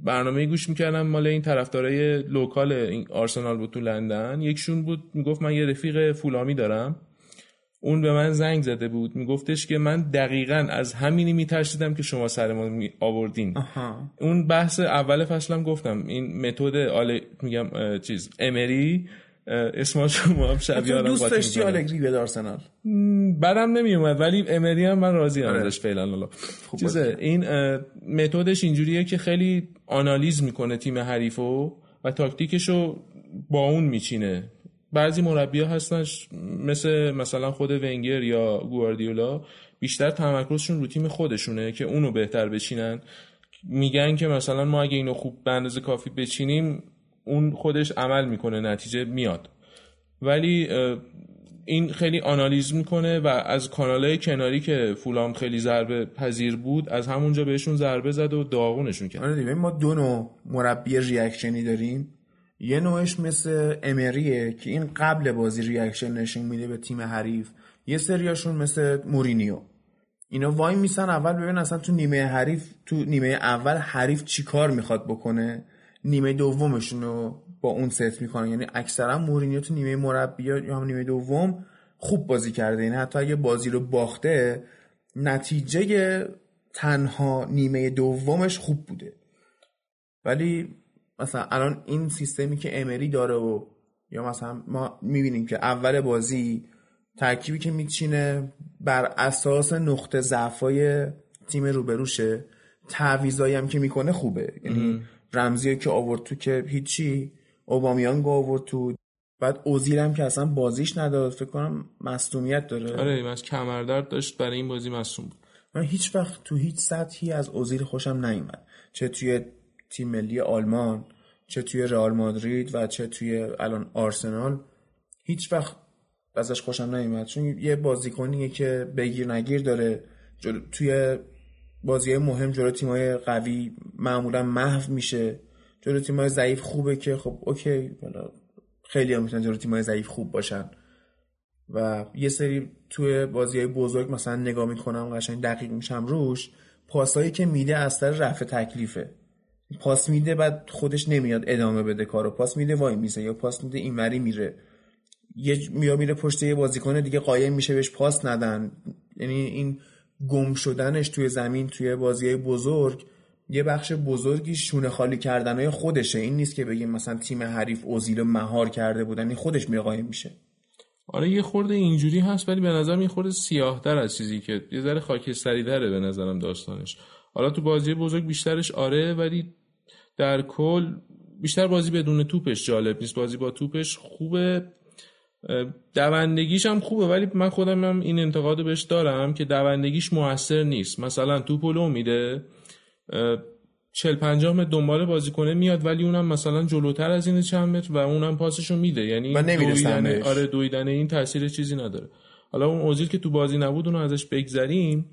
برنامه گوش می‌کردم مال این طرفدارای لوکال این آرسنال بود تو لندن. یکشون بود می‌گفت من یه رفیق فولامی دارم. اون به من زنگ زده بود میگفتش که من دقیقا از همینی میترسیدم که شما سر ما می آوردین. اون بحث اول فصلم گفتم این متد آل میگم چیز امری اسم شما هم شبیه دوست داشتی آلگری به آرسنال بعدم نمیومد ولی امری هم من راضی ام. ازش فعلا چیزه این متدش اینجوریه که خیلی آنالیز می‌کنه تیم حریفو و تاکتیکشو با اون میچینه. بعضی مربی هستن مثل مثلا خود ونگر یا گواردیولا بیشتر تمرکزشون رو تیم خودشونه که اونو بهتر بچینن. میگن که مثلا ما اگه اینو خوب به اندازه کافی بچینیم اون خودش عمل می‌کنه نتیجه میاد. ولی این خیلی آنالیز می‌کنه و از کانالهای کناری که فولام خیلی ضربه پذیر بود از همونجا بهشون ضربه زد و داغونشون کرد. آره ما دو نوع مربی reaction ی داریم. یه نوعش مثل امریه که این قبل بازی reaction نشون میده به تیم حریف. یه سریاشون مثل مورینیو. اینا وای میسن اول ببین اصلا تو نیمه حریف تو نیمه اول حریف چیکار می‌خواد بکنه؟ نیمه دومشون رو با اون ست می‌کنن. یعنی اکثرا مورینیو تو نیمه مربی یا هم نیمه دوم خوب بازی کرده. یعنی حتی اگه بازی رو باخته نتیجه تنها نیمه دومش خوب بوده. ولی مثلا الان این سیستمی که امری داره و یا مثلا ما می‌بینیم که اول بازی ترکیبی که میچینه بر اساس نقطه ضعفای تیم روبروشه تعویضایی هم که می‌کنه خوبه. یعنی رمزی که آورد تو که هیچی. اوبامیانگ آورد تو. بعد اوزیل هم که اصلا بازیش نداد فکر کنم مصونیت داره. آره از کمردرد داشت برای این بازی مصوم بود. من هیچ وقت تو هیچ سطحی از اوزیل خوشم نیومد. چه توی تیم ملی آلمان چه توی رئال مادرید و چه توی الان آرسنال هیچ وقت ازش خوشم نیومد. چون یه بازیکنیه که بگیر نگیر داره. توی بازی مهم جلو تیمای قوی معمولا محو میشه. جلو تیمای ضعیف خوبه که خب اوکی خیلی هم می‌تونن جلو تیمای ضعیف خوب باشن. و یه سری توی بازی های بزرگ مثلا نگاه می‌کنم قشنگ دقیق میشم روش پاسایی که میده از سر رفع تکلیفه. پاس میده بعد خودش نمیاد ادامه بده کارو. پاس میده وای میزه یا پاس میده اینوری میره. یه میا میره پشت یه بازیکن دیگه قایم میشه بهش پاس ندن. یعنی این گم شدنش توی زمین توی بازی بزرگ یه بخش بزرگی شونه خالی کردنهای خودشه. این نیست که بگیم مثلا تیم حریف اوزیل مهار کرده بودن این خودش میره قایم میشه. آره یه خورده اینجوری هست ولی به نظر یه خورده سیاه تر از چیزی که یه ذره خاکستری تره به نظرم داستانش. حالا تو بازی بزرگ بیشترش آره ولی در کل بیشتر بازی بدون توپش جالب نیست. بازی با توپش خوبه. دوندگیش هم خوبه ولی من خودم هم این انتقاد بهش دارم که دوندگیش موثر نیست. مثلا توپ لو میده چل پنجاه متر دنبال بازیکنه میاد ولی اونم مثلا جلوتر از این چند متر و اونم پاسشو میده. یعنی دویدن آره دویدن این تاثیر چیزی نداره. حالا اون اوزیل که تو بازی نبود اونو ازش بگذریم.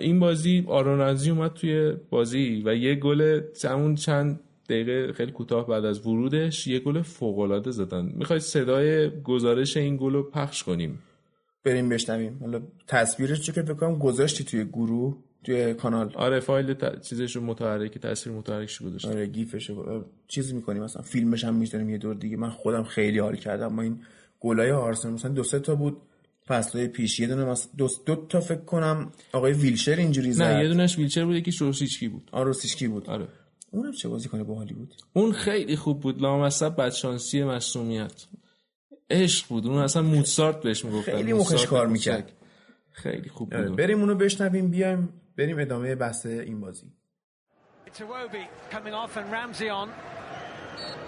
این بازی آرونزی اومد توی بازی و یه گل همون چند دقیقه خیلی کوتاه بعد از ورودش یه گل فوق العاده زدن. می‌خوای صدای گزارش این گل رو پخش کنیم؟ بریم بشنویم. حالا تصویرش چه که فکر کنم گذاشتی توی گروه توی کانال. آره فایل ت... چیزش متحرک تصویر متحرکش گذاشت آره گیفش چیز می‌کنیم. مثلا فیلمش هم می‌ذاریم یه دور دیگه. من خودم خیلی حال کردم ما این گلای آرسنال. مثلا دو سه تا بود. فصلای پیش یه دونه دو, دو تا فکر کنم آقای ویلشر اینجوری زد. نه یه دونش ویلشر بود یکیش روسیچکی بود. آره روسیچکی بود. آره. اونم چه بازیکن باحالی بود؟ اون خیلی خوب بود. لامصب بدشانسی مصونیت عشق بود. اون اصلا موتسارت بهش می‌گفتن. خیلی مخش کار می‌کرد. خیلی خوب بود. بریم اونو بشنویم بیایم بریم ادامه بحث این بازی. Coming off and Ramsey on.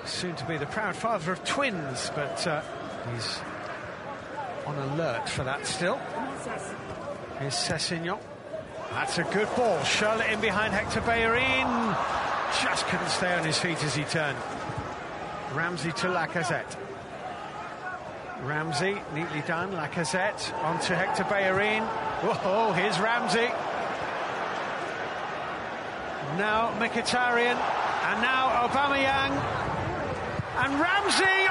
Soon to be the proud father of twins but uh, he's on alert for that still. Here's Cessignon that's a good ball. Charlotte in behind Hector Bellerin. Just couldn't stay on his feet as he turned Ramsey to Lacazette Ramsey, neatly done. Lacazette onto Hector Bellerin. Whoa, here's Ramsey. Now Mkhitaryan. And now Aubameyang. And Ramsey.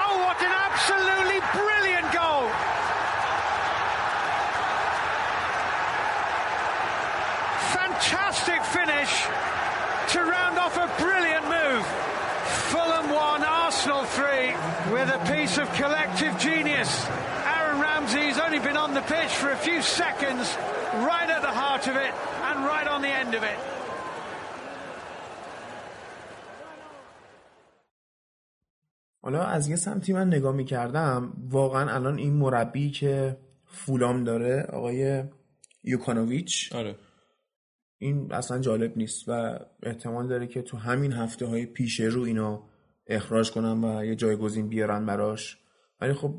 With a piece of collective genius. Aaron Ramsey's only been on the pitch for a few seconds, right at the heart of it and right on the end of it. حالا از یه سمتی من نگاه می‌کردم واقعا الان این مربی که فولام داره آقای یوکانوویچ آره. این اصلا جالب نیست و احتمال داره که تو همین هفته های پیش رو اینا اخراج کنن و یه جایگزین بیارن براش. ولی خب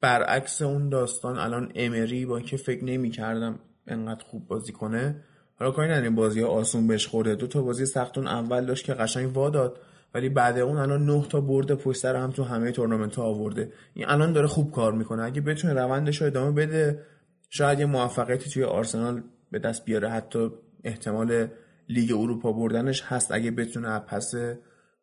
برعکس اون داستان الان امری با اینکه فکر نمی کردم انقدر خوب بازی کنه حالا کاری نداریم بازی آسون بهش خورده. دو تا بازی سختون اول داشت که قشنگ واداد ولی بعد اون الان نه تا برده پشت سر هم تو همه تورنمنت ها آورده. این الان داره خوب کار می‌کنه. اگه بتونه روندش رو ادامه بده شاید یه موفقیتی توی آرسنال به دست بیاره. حتی احتمال لیگ اروپا بردنش هست اگه بتونه پس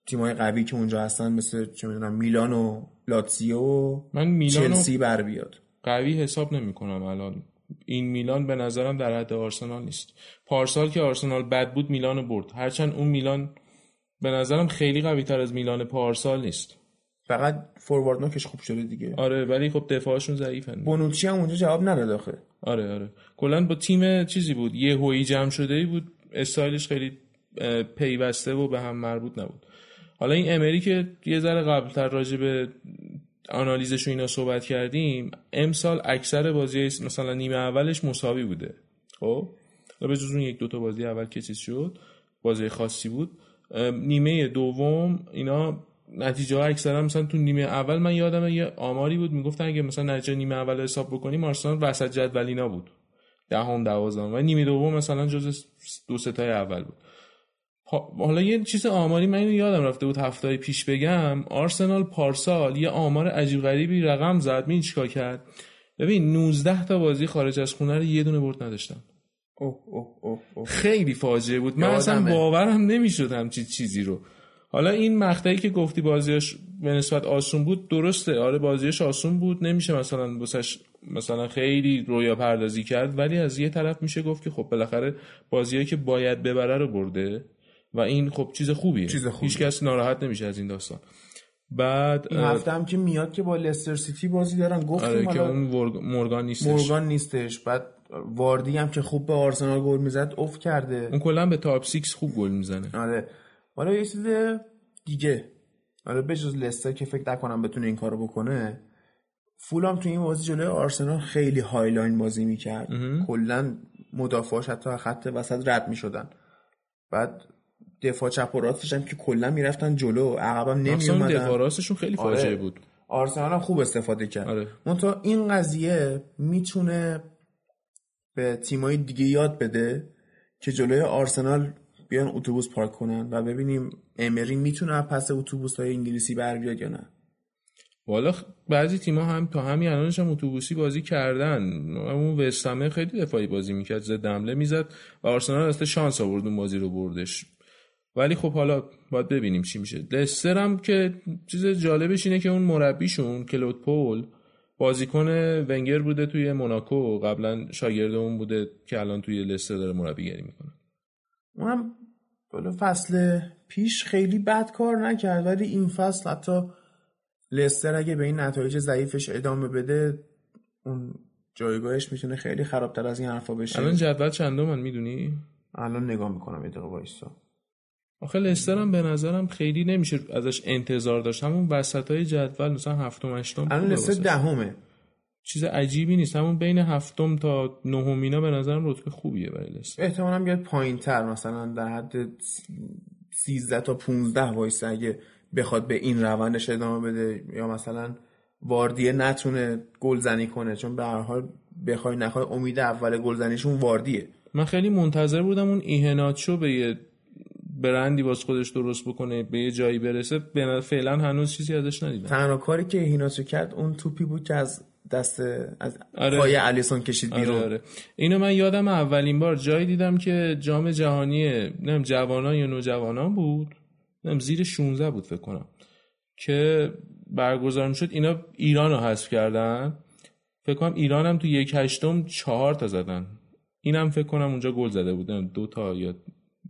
تیمای قوی که اونجا هستن مثل چه می‌دونم میلان و لاتسیو و من میلان چلسی بر بیاد. قوی حساب نمی کنم الان. این میلان به نظرم در حد آرسنال نیست. پارسال که آرسنال بد بود میلان برد. هرچند اون میلان به نظرم خیلی قوی تر از میلان پارسال نیست. فقط فوروارد نوکش خوب شده دیگه. آره ولی خب دفاعشون ضعیفن. بونوچی هم اونجا جواب نداد آخه. آره آره. کلا با تیم چیزی بود. یه هویی جمع شده ای بود. استایلش خیلی پیوسته و به هم مربوط نبود. حالا این امری که یه ذره قبلتر راجع به آنالیزش و اینا صحبت کردیم امسال اکثر بازی مثلا نیمه اولش مساوی بوده. خب؟ به جز اون یک دوتا بازی اول که چیز شد بازی خاصی بود. نیمه دوم اینا نتیجه ها اکثرا مثلا تو نیمه اول من یادم یه آماری بود می‌گفتن اگه مثلا نتیجه نیمه اول حساب بکنیم آرسنال وسط جدولینا بود. دهم ده دوازدهم. و نیمه دوم مثلا جز دو ستای اول بود. حالا یه چیز آماری من یادم رفته بود هفته پیش بگم. آرسنال پارسال یه آمار عجیب غریبی رقم زد. می چیکار کرد؟ ببین 19 تا بازی خارج از خونه رو یه دونه برد نداشتن. اوه اوه اوه اوه. خیلی فاجعه بود. من اصلا باورم نمی‌شد همچی چیزی رو. حالا این مقطعی که گفتی بازیش به نسبت آسون بود درسته. آره بازیش آسون بود. نمیشه مثلا بسش مثلا خیلی رویا پردازی کرد ولی از یه طرف میشه گفت که خب بالاخره بازیایی که باید ببره رو برده. و این خب چیز خوبیه. چیز خوبیه. هیچ کس ناراحت نمیشه از این داستان. بعد این هفته هم که میاد که با لستر سیتی بازی دارن. گفتیم آره که اون مورگان نیستش. مورگان نیستش. بعد واردی هم که خوب به آرسنال گل می‌زد اوف کرده. اون کلا به تاپ 6 خوب گل می‌زنه. آره. حالا یه چیز دیگه. آره به جز لستر که فکر نکنم بتونه این کارو بکنه فولام تو این بازی جلوی آرسنال خیلی high line بازی می‌کرد. کلا مدافعاش حتی خط وسط رد می‌شدن. بعد دفاع چپ و راستش هم که کلا می‌رفتن جلو عقبم نمی اومدن دفاع راستشون خیلی فاجعه آره. بود. آرسنال هم خوب استفاده کرد. آره. منتها این قضیه می‌تونه به تیمای دیگه یاد بده که جلوی آرسنال بیان اتوبوس پارک کنن و ببینیم امری می‌تونه پس اتوبوس های انگلیسی بر بیاد یا نه. والا بعضی تیما هم تا همین الانش هم اتوبوسی بازی کردن. اون وستامه خیلی دفاعی بازی می‌کرد زد حمله می‌زد و آرسنال اصلا شانس آورد اون بازی رو بردش. ولی خب حالا باید ببینیم چی میشه. لستر هم که چیز جالبش اینه که اون مربیشون کلود پول بازیکن ونگر بوده توی موناکو. قبلا شاگرد اون بوده که الان توی لستر داره مربیگری می‌کنه. اونم بالا فصل پیش خیلی بد کار نکرد ولی این فصل حتی لستر اگه به این نتایج ضعیفش ادامه بده اون جایگاهش می‌تونه خیلی خرابتر از این حرفا بشه. الان جدول چندم من می‌دونی؟ الان نگاه می‌کنم یه دقیقه وایسا. آخه لستر هم به نظرم خیلی نمیشه ازش انتظار داشت. همون وسط های جدول مثلا هفتم هشتم الان لستر دهمه. چیز عجیبی نیست. همون بین هفتم تا نهمینا به نظرم رتبه خوبیه برای لستر. احتمالاً بیاد پایین تر مثلا در حد 13 تا 15 وایسه اگه بخواد به این روندش ادامه بده. یا مثلا واردیه نتونه گلزنی کنه چون به هر حال بخوای نخوای امید اول گلزنیشون واردیه. من خیلی منتظر بودم اون ایهناتشو به یه برندی باز خودش درست بکنه به یه جایی برسه فعلا هنوز چیزی ازش ندیدم. تنها کاری که ایهناتشو کرد اون توپی بود که از دست از آره. پای الیسون کشید آره، بیرون. آره. آره. اینو من یادم اولین بار جایی دیدم که جام جهانی نم جوانان یا نوجوانان بود نم زیر 16 بود فکر کنم که برگزار شد اینا ایران رو حذف کردن. فکر کنم ایران هم تو یک هشتم چهار تا زدن. اینم فکر کنم اونجا گل زده بود. دو تا یا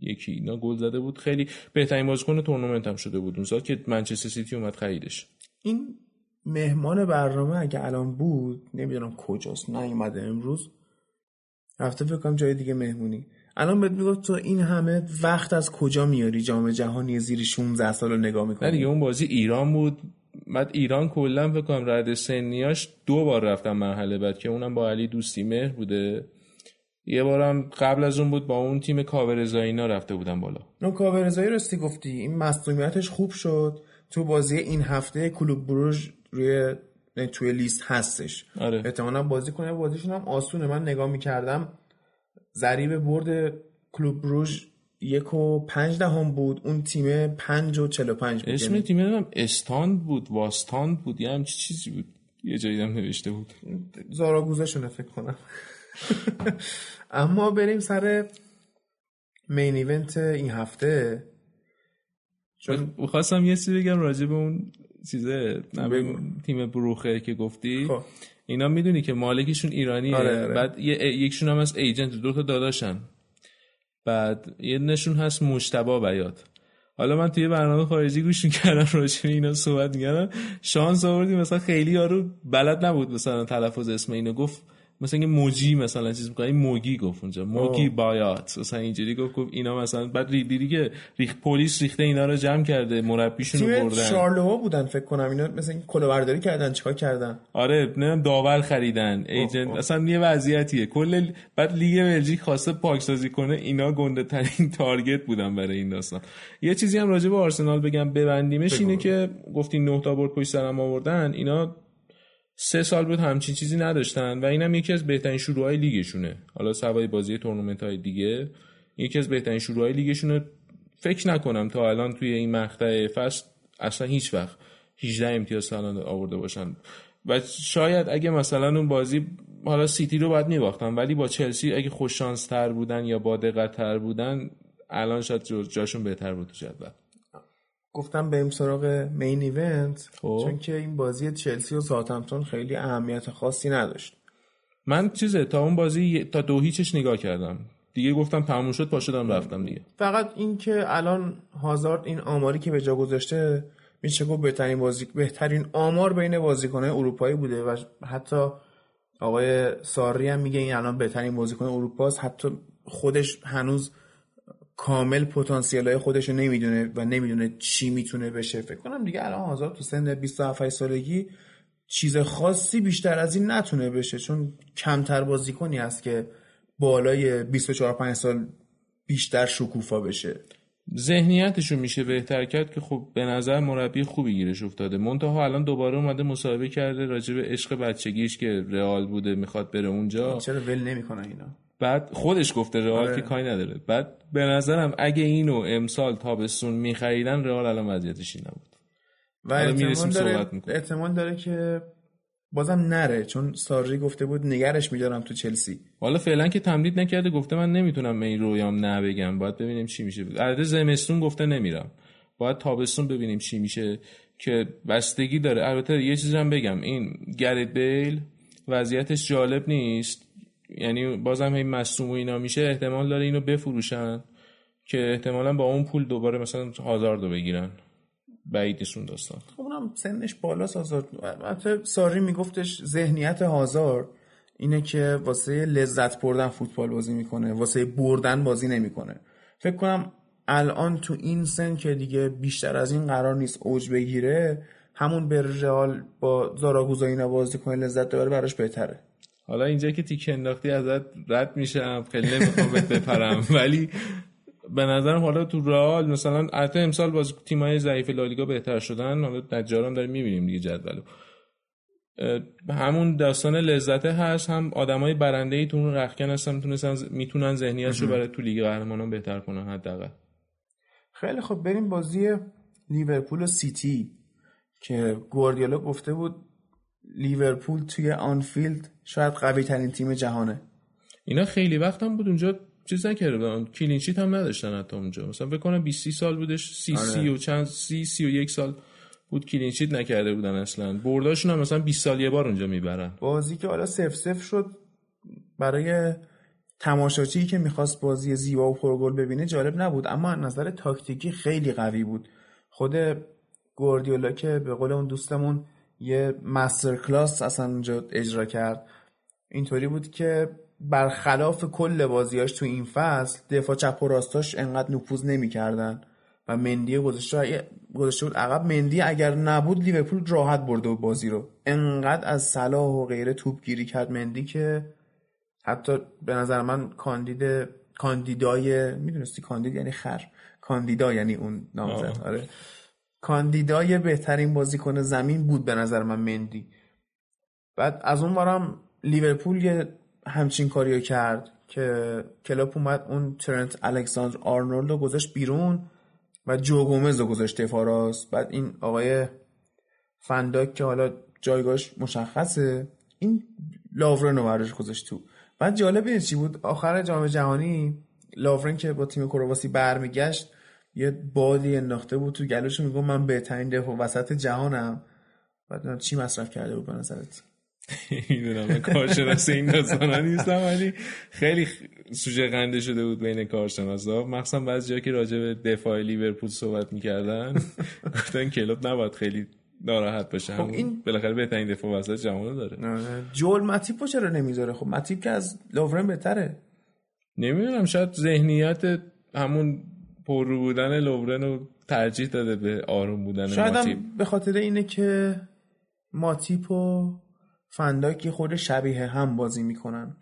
یکی اینا گل زده بود. خیلی بهترین بازیکن تورنمنت هم شده بود اون سال که منچستر سیتی اومد خریدش. این مهمان برنامه اگه الان بود نمی‌دونم کجاست نیومده امروز. رفته فکر کنم جای دیگه مهمونی. الان بهت می‌گفت تو این همه وقت از کجا میاری؟ جام جهانی زیر 16 سال رو نگاه می‌کنی؟ دیگه اون بازی ایران بود. بعد ایران کلا فکر کنم رد سنیاش دو بار رفتم مرحله بعد که اونم با علی دوستی مهر بوده. یه بارم قبل از اون بود با اون تیم کاورزایی اینا رفته بودم بالا. اون کاورزایی راستی گفتی؟ این مصونیتش خوب شد. تو بازی این هفته کلوب بروژ روی توی لیست هستش. آره. احتمالا بازی کنه. بازیشون هم آسونه. من نگاه می‌کردم. ضریب برد کلوب بروژ یک و پنج دهم بود. اون تیم پنج و چل و پنج بود. اسم تیم هم استاند بود واستاند بود یه همچی چیزی بود. یه جایی هم نوشته بود. زاراگوزه شونه فکر کنم. اما بریم سر مین ایونت این هفته. چون خواستم یه چیزی بگم راجع به اون چیزه تیم بروخه که گفتی. خب. اینا می‌دونی که مالکشون ایرانیه. آره آره. بعد یکشون هم از ایجنت دو تا داداشن. بعد یه نشون هست مشتبا بیاد حالا من توی برنامه خارجی گوش می‌کردم راجع اینا صحبت می‌کردم. شانس آوردیم مثلا خیلی یارو بلد نبود مثلا تلفظ اسم اینو گفت. مثلا اینکه موجی مثلا چیز می‌کنه. این موگی گفت اونجا. موگی بایات. مثلا اینجوری گفت گفت اینا مثلا بعد دیدی که ریخ پلیس ریخته اینا رو جمع کرده مربیشون رو بردن. شارلوها بودن فکر کنم. اینا مثلا کلاهبرداری کردن چیکار کردن؟ آره نه داور خریدن. ایجنت اصلا یه وضعیتیه. کل بعد لیگ بلژیک خواسته پاکسازی کنه اینا گنده ترین تارگت بودن برای این داستان. یه چیزی هم راجع به آرسنال بگم ببندیمش اینه که گفتین 9 تا برد پشت سرم آوردن. اینا سه سال بود همچین چیزی نداشتن و اینم یکی از بهترین شروعهای لیگشونه. حالا سوای بازی تورنمنت های دیگه یکی از بهترین شروعهای لیگشونه فکر نکنم تا الان توی این مقطع فصل اصلا هیچ وقت 18 امتیاز سالان آورده باشن. و شاید اگه مثلا اون بازی حالا سیتی رو باید میباختن ولی با چلسی اگه خوششانس تر بودن یا با دقت تر بودن الان شاید جاشون بهتر بود تو جدول. گفتم بریم سراغ مین ایونت خب. چون که این بازی چلسی و ساوثهمپتون خیلی اهمیت خاصی نداشت. من چیزه تا اون بازی تا دو هیچش نگاه کردم. دیگه گفتم تموم شد پا شدم رفتم دیگه. فقط این که الان هازارد این آماری که به جا گذاشته میشه گفت بهترین بازی بهترین آمار بین بازیکن‌های اروپایی بوده و حتی آقای ساری هم میگه این الان بهترین بازیکن اروپاست. حتی خودش هنوز کامل پتانسیل های خودش رو نمی‌دونه و نمی‌دونه چی می‌تونه بشه. فکر کنم دیگه الان آزاد تو سن 27 سالگی چیز خاصی بیشتر از این نتونه بشه. چون کمتر بازیکنی هست که بالای 24 5 سال بیشتر شکوفا بشه. ذهنیتشو میشه بهتر کرد که خب به نظر مربی خوبی گیرش افتاده. منتها الان دوباره اومده مصاحبه کرده راجع به عشق بچگیش که رئال بوده می‌خواد بره اونجا. چرا ول نمی‌کنه اینا؟ بعد خودش گفته رئال آره. که کاری نداره. بعد به نظرم اگه اینو امسال تابستون میخریدن رئال الان وضعیتش این نبود. و احتمال داره, احتمال داره که بازم نره چون ساری گفته بود نگرش میدارم تو چلسی. حالا فعلا که تمدید نکرده گفته من نمی‌تونم این رویام نه بگم. باید ببینیم چی میشه. البته زمستون گفته نمیرم. باید تابستون ببینیم چی میشه که بستگی داره. البته یه چیزی هم بگم. این گرید بیل وضعیتش جالب نیست. یعنی بازم هی مصوم و اینا میشه احتمال داره اینو بفروشن که احتمالا با اون پول دوباره مثلا هزار دو بگیرن. بعید نیست اون داستان. خب اونم سنش بالا هزار البته ساری میگفتش ذهنیت هزار اینه که واسه لذت بردن فوتبال بازی می‌کنه واسه بردن بازی نمی‌کنه. فکر کنم الان تو این سن که دیگه بیشتر از این قرار نیست اوج بگیره همون به رئال با زاراگوزا اینا بازی کنه لذت داره براش بهتره. حالا اینجا که تیک انداختی ازت رد میشم خیلی نمی‌خوام بپرم. ولی به نظرم حالا تو رئال مثلا البته امسال باز تیمای ضعیف لالیگا بهتر شدن حالا نجارم داریم می‌بینیم دیگه جدولو. همون داستان لذت هست هم آدمای برنده ای تو اون رخکن هستن می‌تونن می‌تونن ذهنیتشو برای تو لیگ قهرمانان بهتر کنن حداقل. خیلی خب بریم بازی لیورپول و سیتی که گواردیولا گفته بود لیورپول توی آنفیلد شاید قوی ترین تیم جهانه. اینا خیلی وقت هم بود اونجا چیز نکرده بودن. clean sheet هم نداشتن حتی اونجا. مثلا فکر کنم 20 سال بودش. سی آره. سی و چند سی سی و یک سال بود clean sheet نکرده بودن اصلا. برداشون هم مثلا 20 سال یه بار اونجا می‌برن. بازی که حالا صفر صفر شد برای تماشاچی که می‌خواست بازی زیبا و پرگل ببینه جالب نبود. اما از نظر تاکتیکی خیلی قوی بود. خود گوردیولا که به قول اون دوستمون یه مستر کلاس اصلا اونجا اجرا کرد. اینطوری بود که برخلاف کل بازیاش تو این فصل دفاع چپ و راستاش انقدر نفوذ نمی‌کردن و مندی گذاشته گذاشته بود عقب. مندی اگر نبود لیورپول راحت برده بود بازی رو. انقدر از صلاح و غیره توپ گیری کرد مندی که حتی به نظر من کاندید کاندیدای می‌دونستی کاندید یعنی خر. کاندیدا یعنی اون نامزد. آره. کاندیدای بهترین بازیکن زمین بود به نظر من مندی. بعد از اون بارم لیورپول یه همچین کاریو کرد که کلاپ اومد اون ترنت الکساندر آرنولد رو گذاشت بیرون و جو گومز رو گذاشت دفاع بعد این آقای فن دایک که حالا جایگاهش مشخصه این لاورن رو گذاشت تو. بعد جالب چی بود؟ آخر جام جهانی لاورن که با تیم کرواسی برمیگشت یه بادی انداخته بود تو گلوش میگم من بهترین دفاع وسط جهانم. بعد چی مصرف کرده بود به نظرت می‌دونم کارشناس این داستانا نیستم ولی خیلی سوژه خنده شده بود بین کارشناسا. مخصوصا بعضی جا که راجع به دفاع لیورپول صحبت می‌کردن گفتن کلوب نباید خیلی ناراحت باشه. خب این بالاخره بهترین دفاع وسط جهان داره. جول ماتیپو چرا نمی‌ذاره؟ خب ماتیپ که از لوورن بهتره. نمی‌دونم شاید ذهنیت همون پر بودن لوورن رو ترجیح داده به آروم بودن شاید به خاطر اینه که ماتیپ و فنداکی خود شبیه هم بازی می‌کنن.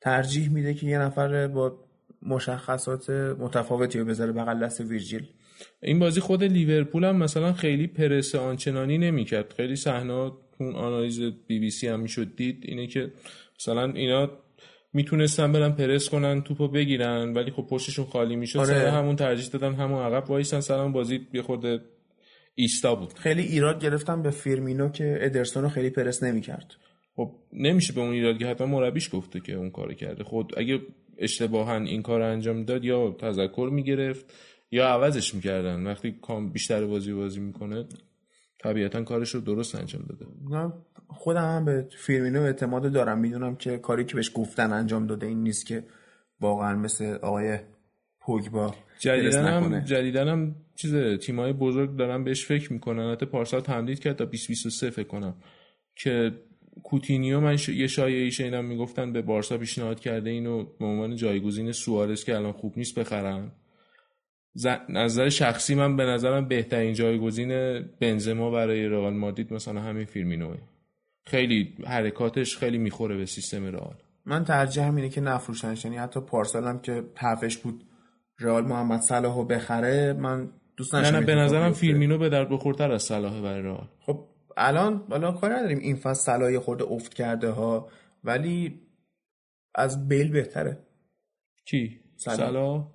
ترجیح میده که یه نفر با مشخصات متفاوتی رو بذاره بغل دست ویرجیل. این بازی خود لیورپول هم مثلا خیلی پرس آنچنانی نمی‌کرد. خیلی صحنه اون آنالیز بی بی سی هم می‌شد دید. اینه که مثلا اینا می‌تونستن برن پرس کنن توپو بگیرن ولی خب پشتشون خالی می‌شد. آره. همون ترجیح دادن همون عقب وایسن. کلا بازی یه خورده ایستا بود. خیلی ایراد گرفتم به فیرمینو که ادرسون رو خیلی پرس نمی‌کرد. خب نمیشه به اون ایراد که حتما مربیش گفته که اون کارو کرده. خود اگه اشتباها این کار انجام داد یا تذکر می‌گرفت یا عوضش می‌کردن. وقتی کام بیشتر بازی بازی می‌کنه طبیعتا کارش رو درست انجام داده. نه. خودم هم به فیرمینو اعتماد دارم. می‌دونم که کاری که بهش گفتن انجام داده این نیست که واقعا مثل آقای پوگبا جدیدن هم جدیدن هم چیز تیمای بزرگ دارن بهش فکر می‌کنن. حتی پارسال تمدید کرد تا 2023 فکر کنم. که کوتینیو من ش... یه شایعه شنیدم می‌گفتن به بارسا پیشنهاد کرده اینو به عنوان جایگزین سوارز که الان خوب نیست بخرن. ز... نظر شخصی من به نظرم بهترین جایگزین بنزما برای رئال مادرید مثلا همین فیرمینوه خیلی حرکاتش خیلی می‌خوره به سیستم رئال. من ترجیح اینه که نفروشنش یعنی حتی پارسال هم که حرفش بود رئال محمد صلاحو بخره من دوست نه نه به نظرم فیرمینو به درد بخورتر از صلاح برای رئال. خب الان حالا کار نداریم این فصل صلاح خورده افت کرده ها ولی از بیل بهتره. کی صلاح.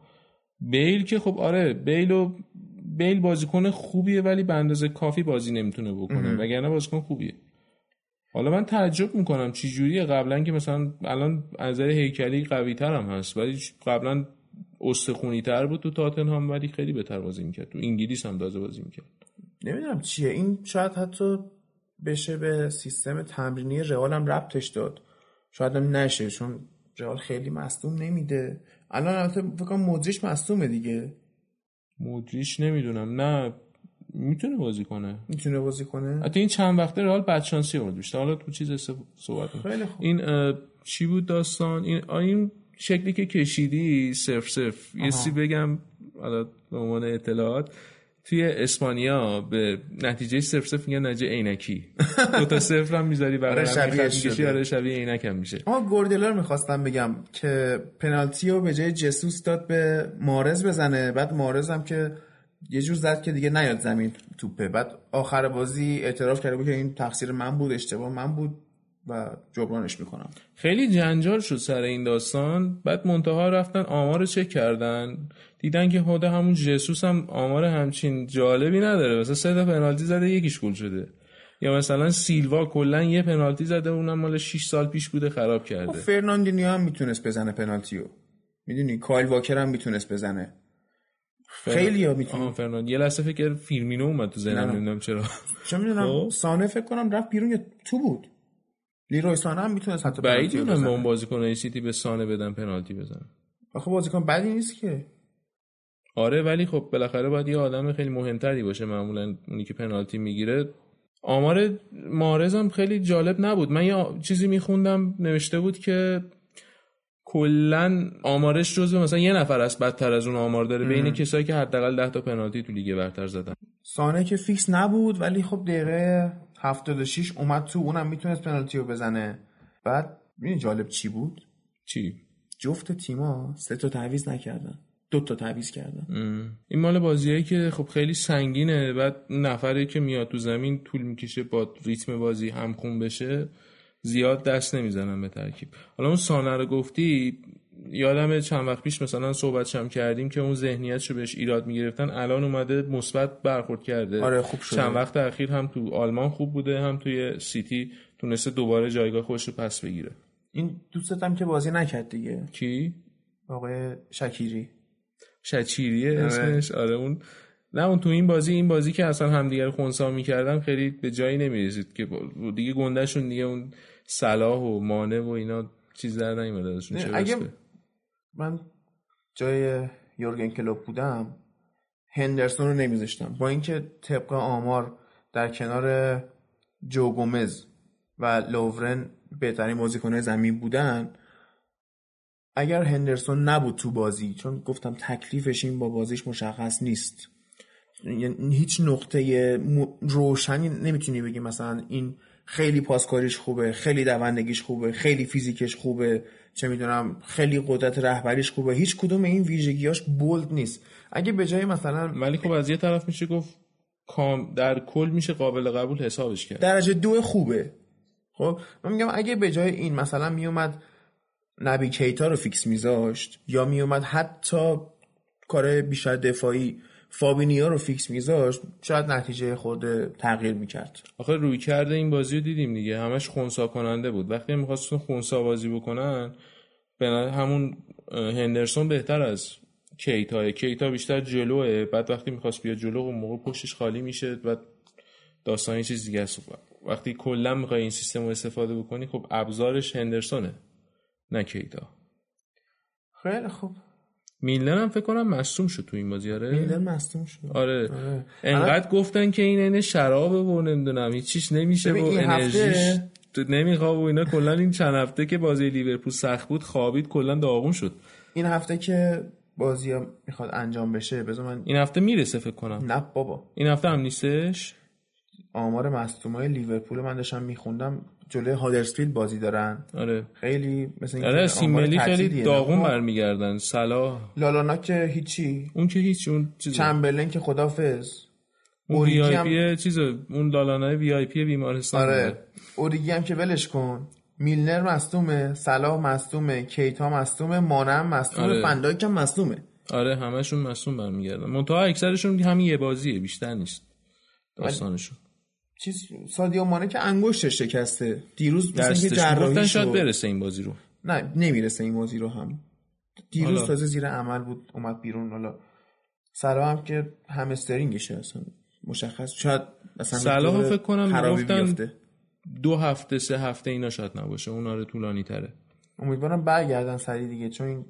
بیل که خب آره بیل و بیل بازیکن خوبیه ولی به اندازه کافی بازی نمی‌تونه بکنه. وگرنه بازیکن خوبیه. حالا من تعجب می‌کنم چی جوریه. قبلا که مثلا الان از نظر هیکلی قوی تر هم هست ولی قبلا استخونی تر بود تو تاتنهام ولی خیلی بهتر بازی می‌کرد. تو انگلیس هم تازه بازی می‌کرد. نمی‌دونم چیه. این شاید حتی بشه به سیستم تمرینی رئال هم ربطش داد. شاید هم نشه چون رئال خیلی مصدوم نمیده. الان البته فکر کنم مودریچ مصدومه دیگه. مودریچ نمی‌دونم. نه می‌تونه بازی کنه. می‌تونه بازی کنه؟ حتی این چند وقته رئال بدشانسی آورد بیشتر. حالا تو چیز صحبت خیلی خوب. این چی بود داستان؟ این این شکلی که کشیدی صرف صرف. یه سی بگم حالا به عنوان اطلاعات. توی اسپانیا به نتیجه صفر صفر میگن نتیجه عینکی. دو تا صفر هم می‌ذاری برای آره شبیه آره شبیه عینک هم میشه. اما گوردیولا رو می‌خواستم بگم که پنالتی رو به جای جسوس داد به مارز بزنه. بعد مارز هم که یه جور زد که دیگه نیاد زمین توپه. بعد آخر بازی اعتراف کرده بود که این تقصیر من بود اشتباه من بود و جبرانش می‌کنم. خیلی جنجال شد سر این داستان. بعد منتها رفتن آمار چک کردن. دیدن که خود همون جسوس هم آمار همچین جالبی نداره. مثلا سه تا پنالتی زده یکیش گل شده. یا مثلا سیلوا کلا یه پنالتی زده اونم مال 6 سال پیش بوده خراب کرده. خب فرناندینیو هم می‌تونست بزنه پنالتیو. می‌دونی؟ کایل واکر هم می‌تونست بزنه. خیلی ها می‌تونه فرناند. یه لحظه فکر فیرمینو اومد تو ذهنم نمی‌دونم چرا. چه می‌دونم خب. سانه فکر کنم رفت بیرون یا تو بود. لیروی سانه هم می‌تونست حتی بعید می‌دونم اون بازیکن سیتی به سانه بدن پنالتی بزنه. آخه بازیکن بدی نیست که. آره ولی خب بالاخره باید یه آدم خیلی مهمتری باشه معمولا اونی که پنالتی می‌گیره. آمار مارز هم خیلی جالب نبود. من یه چیزی میخوندم نوشته بود که کلا آمارش جزو مثلا یه نفر است بدتر از اون آمار داره بین کسایی که حداقل 10 تا پنالتی تو لیگ برتر زدن. سانه که فیکس نبود ولی خب دقیقه 76 اومد تو اونم می‌تونست پنالتی رو بزنه. بعد ببین جالب چی بود؟ چی؟ جفت تیما سه تا تعویض نکردن. دو تا تعویض کردن. این مال بازیایی که خب خیلی سنگینه. بعد نفری که میاد تو زمین طول می‌کشه با ریتم بازی همخون بشه زیاد دست نمی‌زنن به ترکیب. حالا اون سانه رو گفتی یادم چند وقت پیش مثلا صحبت شم کردیم که اون ذهنیتشو بهش ایراد می‌گرفتن. الان اومده مثبت برخورد کرده. آره خوب شده. چند وقت اخیر هم تو آلمان خوب بوده هم توی سیتی تونسته دوباره جایگاه خودش رو پس بگیره. این دوستت هم که بازی نکرد دیگه. کی؟ آقای شکیری. شچیریه آره. اسمش؟ آره اون نه اون تو این بازی این بازی که اصلا همدیگر خونسا می‌کردن خیلی به جایی نمی‌رسید که دیگه گندهشون دیگه اون صلاح و مانه و اینا چیز در نیومده چه اگه. من جای یورگن کلوپ بودم هندرسون رو نمیذاشتم. با اینکه طبق آمار در کنار جو گومز و لوورن بهترین بازیکنهای زمین بودن اگر هندرسون نبود تو بازی چون گفتم تکلیفش این با بازیش مشخص نیست. یعنی هیچ نقطه روشنی نمی‌تونی بگی مثلا این خیلی پاسکاریش خوبه خیلی دوندگیش خوبه خیلی فیزیکش خوبه چه می‌دونم خیلی قدرت رهبریش خوبه. هیچ کدوم این ویژگیاش بولد نیست. اگه به جای مثلا ولی خب از یه طرف میشه گفت کام در کل میشه قابل قبول حسابش کرد. درجه دو خوبه. خب من میگم اگه به جای این مثلا میومد نبی کیتا رو فیکس میذاشت یا میومد حتی کار بیشتر دفاعی فابینیا رو فیکس میذاشت شاید نتیجه خود تغییر می‌کرد. آخه رویکرد این بازی رو دیدیم دیگه. همش خونسا کننده بود. وقتی میخواستون خونسا بازی بکنن به همون هندرسون بهتر از کیتا کیتا بیشتر جلوه. بعد وقتی می‌خواست بیاد جلو اون موقع پشتش خالی میشه. بعد داستان چیز دیگه است. وقتی کلا می‌خوای این سیستم رو استفاده بکنی خب ابزارش هندرسونه نه کیتا خیلی خوب. میلنر هم فکر کنم مصوم شد تو این بازی آره؟ میلر مصدوم شد. آره. آره. انقدر گفتن که این اینه شرابه و نمی‌دونم هیچیش نمیشه و انرژیش هفته- تو نمیخواب و اینا. کلا این چند هفته که بازی لیورپول سخت بود خوابید کلا داغون شد. این هفته که بازی می‌خواد انجام بشه بذار من این هفته می‌رسه فکر کنم. نه بابا. این هفته هم نیستش؟ آمار مصدومای لیورپول من داشتم میخوندم. جلوی هادرسفیلد بازی دارن. آره. خیلی مثل اینکه آره سیملی خیلی. داغون برمیگردن. صلاح. لالانا که هیچی. اون که هیچ اون چیز چمبرلین که خدافز اون وی اوریگی آی هم پی چیز اون لالانای وی آی پی بیمارستان. آره. اوریگی هم که ولش کن. میلنر مصدومه صلاح مصدومه کیتا مصدومه مانم مصدومه آره. فندایک هم مصدومه. آره همشون مصوم برمیگردن. منتها اکثرشون همین یه بازیه بیشتر نیست داستانشون. چیز سادیو مانه که انگشتش شکسته. دیروز مثل اینکه دستش. جراحی گفتن شد. برسه این بازی رو. نه نمی‌رسه این بازی رو هم. دیروز حالا. تازه زیر عمل بود اومد بیرون. حالا صلاح هم که همسترینگشه اصلا. مشخص شاید صلاح دور فکر کنم بیفته. دو هفته سه هفته اینا شاید نباشه. اون آره طولانی تره. امیدوارم برگردن سری دیگه چون این